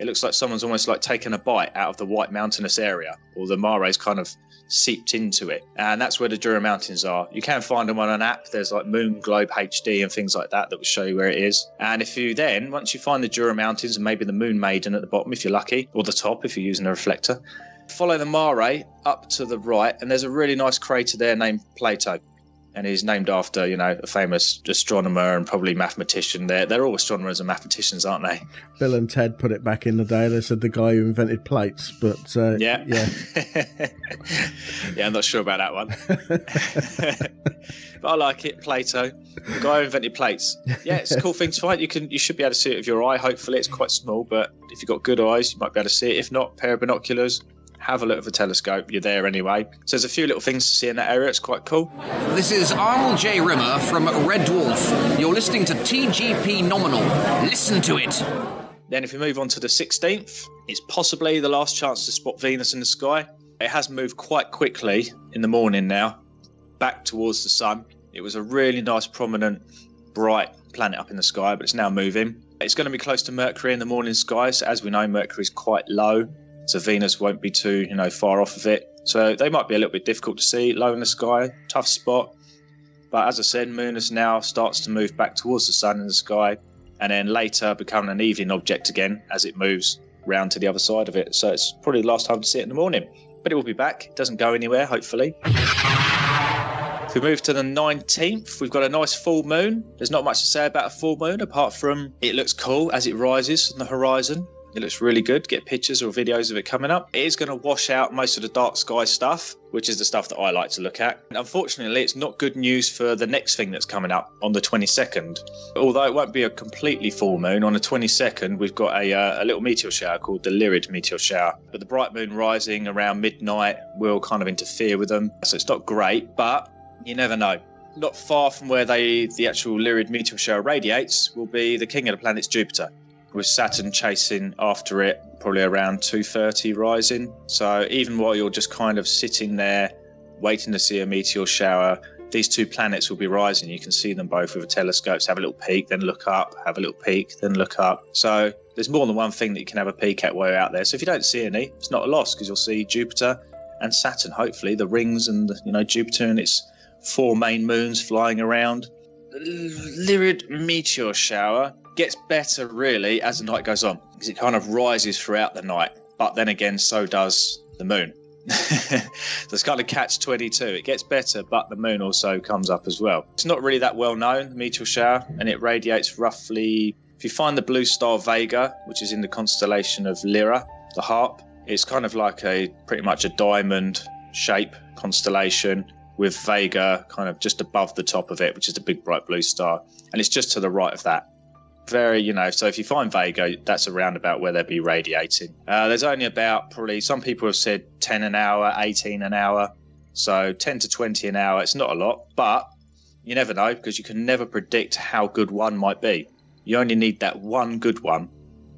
[SPEAKER 15] it looks like someone's almost like taken a bite out of the white mountainous area, or the Mare's kind of seeped into it, and that's where the Jura Mountains are. You can find them on an app. There's like Moon Globe HD and things like that that will show you where it is. And if you then, once you find the Jura Mountains and maybe the Moon Maiden at the bottom, if you're lucky, or the top if you're using a reflector, follow the Mare up to the right, and there's a really nice crater there named Plato. And he's named after, you know, a famous astronomer and probably mathematician. They're, they're all astronomers and mathematicians, aren't they?
[SPEAKER 5] Bill and Ted put it back in the day. They said the guy who invented plates, but uh,
[SPEAKER 15] Yeah.
[SPEAKER 5] yeah,
[SPEAKER 15] yeah, I'm not sure about that one. but I like it, Plato, the guy who invented plates. Yeah, it's a cool thing to find. You can, you should be able to see it with your eye. Hopefully, it's quite small, but if you've got good eyes, you might be able to see it. If not, pair of binoculars. Have a look at the telescope. You're there anyway. So there's a few little things to see in that area. It's quite cool.
[SPEAKER 16] This is Arnold J. Rimmer from Red Dwarf. You're listening to TGP Nominal. Listen to it.
[SPEAKER 15] Then, if we move on to the 16th, it's possibly the last chance to spot Venus in the sky. It has moved quite quickly in the morning now, back towards the sun. It was a really nice, prominent, bright planet up in the sky, but it's now moving. It's going to be close to Mercury in the morning skies. As we know, Mercury is quite low, so Venus won't be too, you know, far off of it. So they might be a little bit difficult to see, low in the sky, tough spot. But as I said, Moonus now starts to move back towards the sun in the sky, and then later become an evening object again as it moves round to the other side of it. So it's probably the last time to see it in the morning. But it will be back. It doesn't go anywhere, hopefully. If we move to the 19th, we've got a nice full moon. There's not much to say about a full moon apart from it looks cool as it rises on the horizon. It looks really good. Get pictures or videos of it coming up. It is going to wash out most of the dark sky stuff, which is the stuff that I like to look at. Unfortunately, it's not good news for the next thing that's coming up on the 22nd. Although it won't be a completely full moon, on the 22nd, we've got a, uh, a little meteor shower called the Lyrid meteor shower. But the bright moon rising around midnight will kind of interfere with them. So it's not great, but you never know. Not far from where they the actual Lyrid meteor shower radiates will be the king of the planets Jupiter, with Saturn chasing after it, probably around 2:30 rising. So even while you're just kind of sitting there waiting to see a meteor shower, these two planets will be rising. You can see them both with telescopes. Have a little peek, then look up. Have a little peek, then look up. So there's more than one thing that you can have a peek at while you're out there. So if you don't see any, it's not a loss because you'll see Jupiter and Saturn. Hopefully, the rings and you know Jupiter and its four main moons flying around. Lyrid meteor shower gets better really as the night goes on because it kind of rises throughout the night. But then again, so does the moon. so it's kind of catch 22. It gets better, but the moon also comes up as well. It's not really that well known, the meteor shower, and it radiates roughly. If you find the blue star Vega, which is in the constellation of Lyra, the harp, it's kind of like a pretty much a diamond shape constellation with Vega kind of just above the top of it, which is the big bright blue star. And it's just to the right of that. Very, you know, so if you find Vega, that's around about where they'll be radiating. Uh, there's only about probably, some people have said 10 an hour, 18 an hour. So 10 to 20 an hour, it's not a lot, but you never know because you can never predict how good one might be. You only need that one good one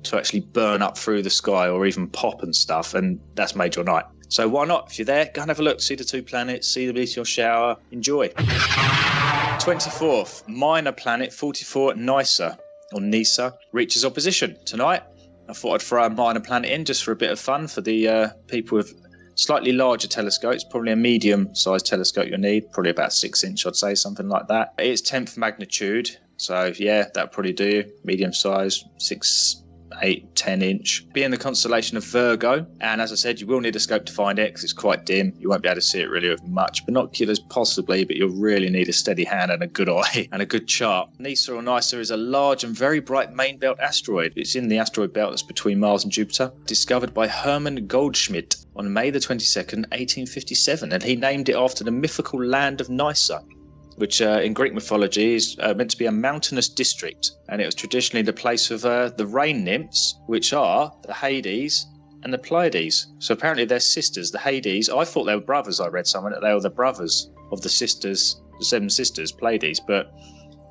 [SPEAKER 15] to actually burn up through the sky or even pop and stuff, and that's made your night. So why not? If you're there, go and have a look, see the two planets, see the meteor shower, enjoy. 24th, minor planet 44 Nysa, or Nisa, reaches opposition tonight. I thought I'd throw a minor planet in just for a bit of fun for the uh, people with slightly larger telescopes, probably a medium sized telescope you'll need, probably about six inch, I'd say, something like that. It's 10th magnitude, so yeah, that'd probably do. Medium size, six, eight, 10 inch. Be in the constellation of Virgo, and as I said, you will need a scope to find it because it's quite dim. You won't be able to see it really with much binoculars, possibly, but you'll really need a steady hand and a good eye and a good chart. Nisa or Nysa is a large and very bright main belt asteroid. It's in the asteroid belt that's between Mars and Jupiter, discovered by Hermann Goldschmidt on May the 22nd, 1857, and he named it after the mythical land of Nysa which uh, in Greek mythology is uh, meant to be a mountainous district, and it was traditionally the place of uh, the rain nymphs, which are the Hyades and the Pleiades. So apparently they're sisters. The Hyades, I thought they were brothers. I read somewhere that they were the brothers of the sisters, the seven sisters, Pleiades, but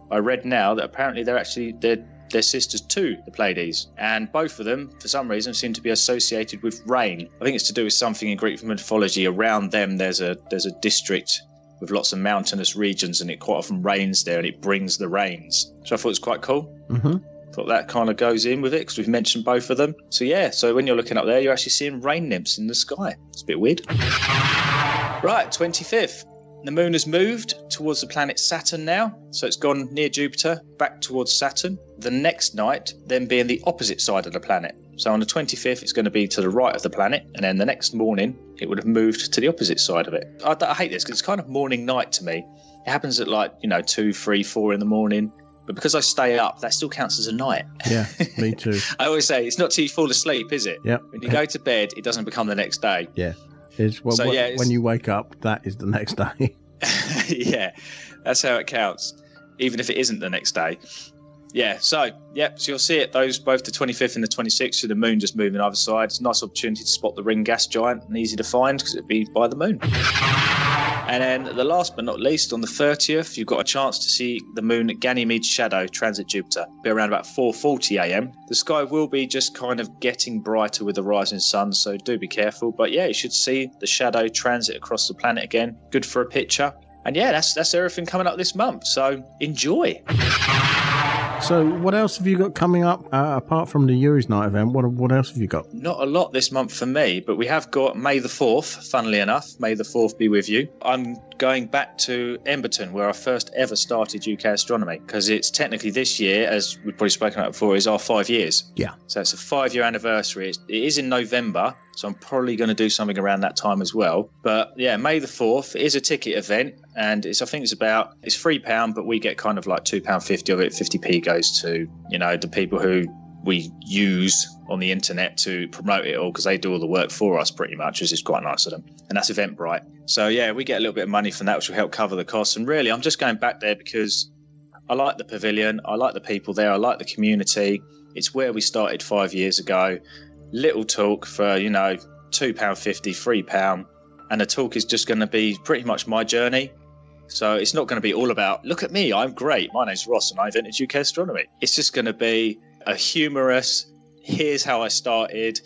[SPEAKER 15] I read now that apparently they're actually they're they're sisters to the Pleiades, and both of them, for some reason, seem to be associated with rain. I think it's to do with something in Greek mythology. Around them, there's a there's a district with lots of mountainous regions, and it quite often rains there, and it brings the rains. So I thought it was quite cool.
[SPEAKER 5] Mm-hmm.
[SPEAKER 15] Thought that kind of goes in with it because we've mentioned both of them. So yeah, so when you're looking up there, you're actually seeing rain nymphs in the sky. It's a bit weird. Right, 25th. The moon has moved towards the planet Saturn now, so it's gone near Jupiter, back towards Saturn. The next night, then being the opposite side of the planet. So on the 25th, it's going to be to the right of the planet, and then the next morning, it would have moved to the opposite side of it. I, I hate this because it's kind of morning night to me. It happens at like, you know, two, three, four in the morning. But because I stay up, that still counts as a night.
[SPEAKER 5] Yeah, me too.
[SPEAKER 15] I always say it's not till you fall asleep, is it?
[SPEAKER 5] Yep.
[SPEAKER 15] When you go to bed, it doesn't become the next day.
[SPEAKER 5] Yeah. It's, well,
[SPEAKER 15] So, yeah, it's-
[SPEAKER 5] when you wake up, that is the next day.
[SPEAKER 15] yeah, that's how it counts, even if it isn't the next day. Yeah, so yep, so you'll see it those both the 25th and the 26th. So the moon just moving either side. It's a nice opportunity to spot the ring gas giant and easy to find because it'd be by the moon. And then the last but not least, on the 30th, you've got a chance to see the moon Ganymede's shadow transit Jupiter. Be around about 4:40 a.m. The sky will be just kind of getting brighter with the rising sun, so do be careful. But yeah, you should see the shadow transit across the planet again. Good for a picture. And yeah, that's that's everything coming up this month. So enjoy.
[SPEAKER 5] So, what else have you got coming up uh, apart from the Yuri's Night event? What what else have you got?
[SPEAKER 15] Not a lot this month for me, but we have got May the 4th, funnily enough. May the 4th be with you. I'm going back to Emberton, where I first ever started UK astronomy, because it's technically this year, as we've probably spoken about before, is our five years.
[SPEAKER 5] Yeah.
[SPEAKER 15] So it's a five year anniversary. It's, it is in November, so I'm probably going to do something around that time as well. But yeah, May the 4th is a ticket event, and it's I think it's about, it's £3, but we get kind of like £2.50 of it. 50p goes to, you know, the people who we use on the internet to promote it all because they do all the work for us pretty much, which is quite nice of them. And that's Eventbrite. So yeah, we get a little bit of money from that, which will help cover the costs. And really, I'm just going back there because I like the pavilion, I like the people there, I like the community. It's where we started five years ago. Little talk for you know two pound fifty, three pound, and the talk is just going to be pretty much my journey. So it's not going to be all about look at me, I'm great. My name's Ross, and I invented UK astronomy. It's just going to be a humorous. Here's how I started.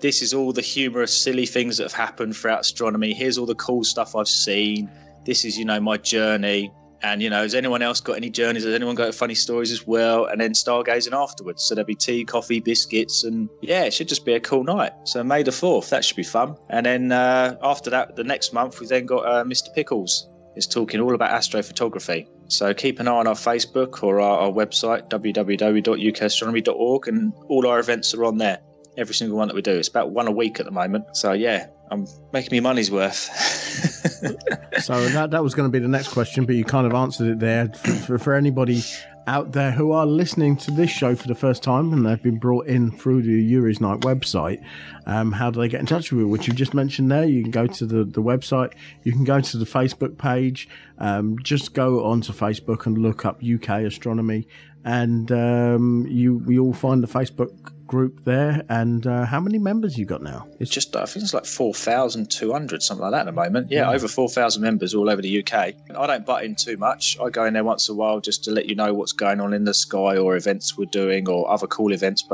[SPEAKER 15] This is all the humorous, silly things that have happened throughout astronomy. Here's all the cool stuff I've seen. This is, you know, my journey. And, you know, has anyone else got any journeys? Has anyone got funny stories as well? And then stargazing afterwards. So there'll be tea, coffee, biscuits. And yeah, it should just be a cool night. So May the 4th, that should be fun. And then uh, after that, the next month, we then got uh, Mr. Pickles is talking all about astrophotography. So keep an eye on our Facebook or our, our website, www.ukastronomy.org, and all our events are on there. Every single one that we do. It's about one a week at the moment. So yeah, I'm making me money's worth.
[SPEAKER 5] so that that was going to be the next question, but you kind of answered it there. For, for, for, anybody out there who are listening to this show for the first time and they've been brought in through the Yuri's Night website, um, how do they get in touch with you? Which you just mentioned there. You can go to the, the website, you can go to the Facebook page, um, just go onto Facebook and look up UK Astronomy, and um, you we all find the Facebook group there. And uh, how many members you got now?
[SPEAKER 15] It's just I think it's like four thousand two hundred, something like that at the moment. Yeah, over four thousand members all over the UK. I don't butt in too much. I go in there once a while just to let you know what's going on in the sky or events we're doing or other cool events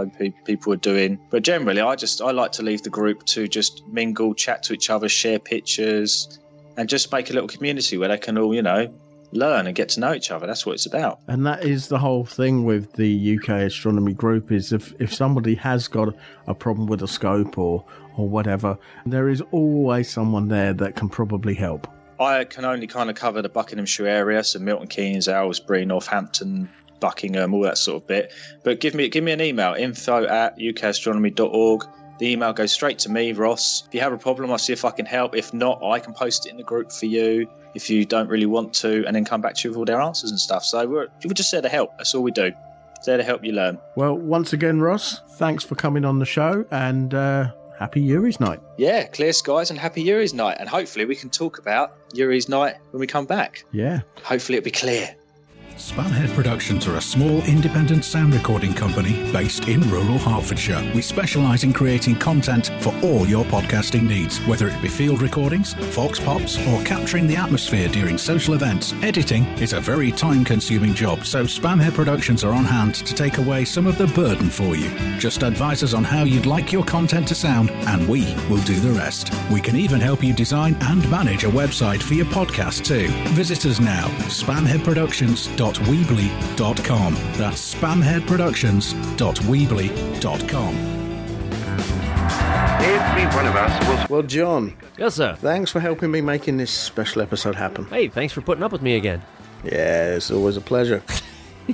[SPEAKER 15] people are doing. But generally, I just I like to leave the group to just mingle, chat to each other, share pictures, and just make a little community where they can all you know learn and get to know each other. That's what it's about.
[SPEAKER 5] And that is the whole thing with the UK astronomy group is if, if somebody has got a problem with a scope or, or whatever, there is always someone there that can probably help.
[SPEAKER 15] I can only kind of cover the Buckinghamshire area, so Milton Keynes, Aylesbury, Northampton, Buckingham, all that sort of bit. But give me give me an email, info at ukastronomy.org. The email goes straight to me, Ross. If you have a problem, I'll see if I can help. If not, I can post it in the group for you if you don't really want to, and then come back to you with all their answers and stuff. So we're, we're just there to help. That's all we do. there to help you learn.
[SPEAKER 5] Well, once again, Ross, thanks for coming on the show and uh, happy Yuri's night.
[SPEAKER 15] Yeah, clear skies and happy Yuri's night. And hopefully we can talk about Yuri's night when we come back.
[SPEAKER 5] Yeah.
[SPEAKER 15] Hopefully it'll be clear.
[SPEAKER 17] Spamhead Productions are a small independent sound recording company based in rural Hertfordshire. We specialise in creating content for all your podcasting needs, whether it be field recordings, vox pops, or capturing the atmosphere during social events. Editing is a very time consuming job, so Spamhead Productions are on hand to take away some of the burden for you. Just advise us on how you'd like your content to sound, and we will do the rest. We can even help you design and manage a website for your podcast too. Visit us now, at spamheadproductions.com spamheadproductions.weebly.com. That's spamheadproductions.weebly.com.
[SPEAKER 4] Every one of us will.
[SPEAKER 5] Well, John.
[SPEAKER 6] Yes, sir.
[SPEAKER 5] Thanks for helping me making this special episode happen.
[SPEAKER 6] Hey, thanks for putting up with me again.
[SPEAKER 5] Yeah, it's always a pleasure.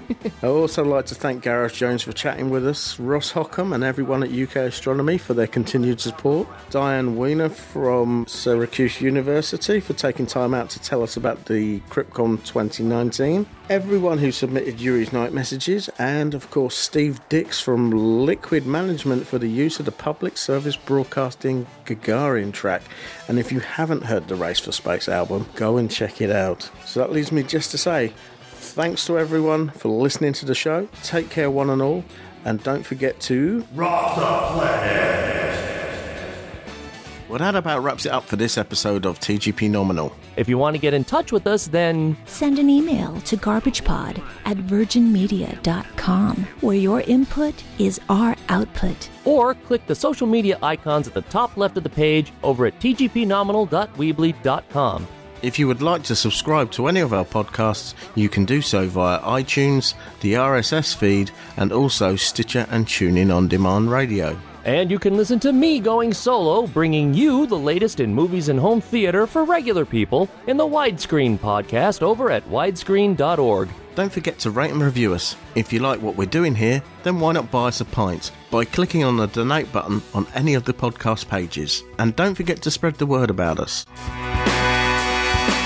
[SPEAKER 5] I also like to thank Gareth Jones for chatting with us, Ross Hockham, and everyone at UK Astronomy for their continued support, Diane Wiener from Syracuse University for taking time out to tell us about the CripCon 2019, everyone who submitted Yuri's Night messages, and of course Steve Dix from Liquid Management for the use of the Public Service Broadcasting Gagarin track. And if you haven't heard the Race for Space album, go and check it out. So that leaves me just to say thanks to everyone for listening to the show. Take care, one and all, and don't forget to
[SPEAKER 18] rock the planet.
[SPEAKER 5] Well, that about wraps it up for this episode of TGP Nominal.
[SPEAKER 6] If you want to get in touch with us, then
[SPEAKER 19] send an email to garbagepod at virginmedia.com, where your input is our output.
[SPEAKER 6] Or click the social media icons at the top left of the page over at tgpnominal.weebly.com.
[SPEAKER 5] If you would like to subscribe to any of our podcasts, you can do so via iTunes, the RSS feed, and also Stitcher and TuneIn on Demand Radio.
[SPEAKER 6] And you can listen to me going solo, bringing you the latest in movies and home theater for regular people in the Widescreen podcast over at widescreen.org.
[SPEAKER 5] Don't forget to rate and review us. If you like what we're doing here, then why not buy us a pint by clicking on the donate button on any of the podcast pages. And don't forget to spread the word about us.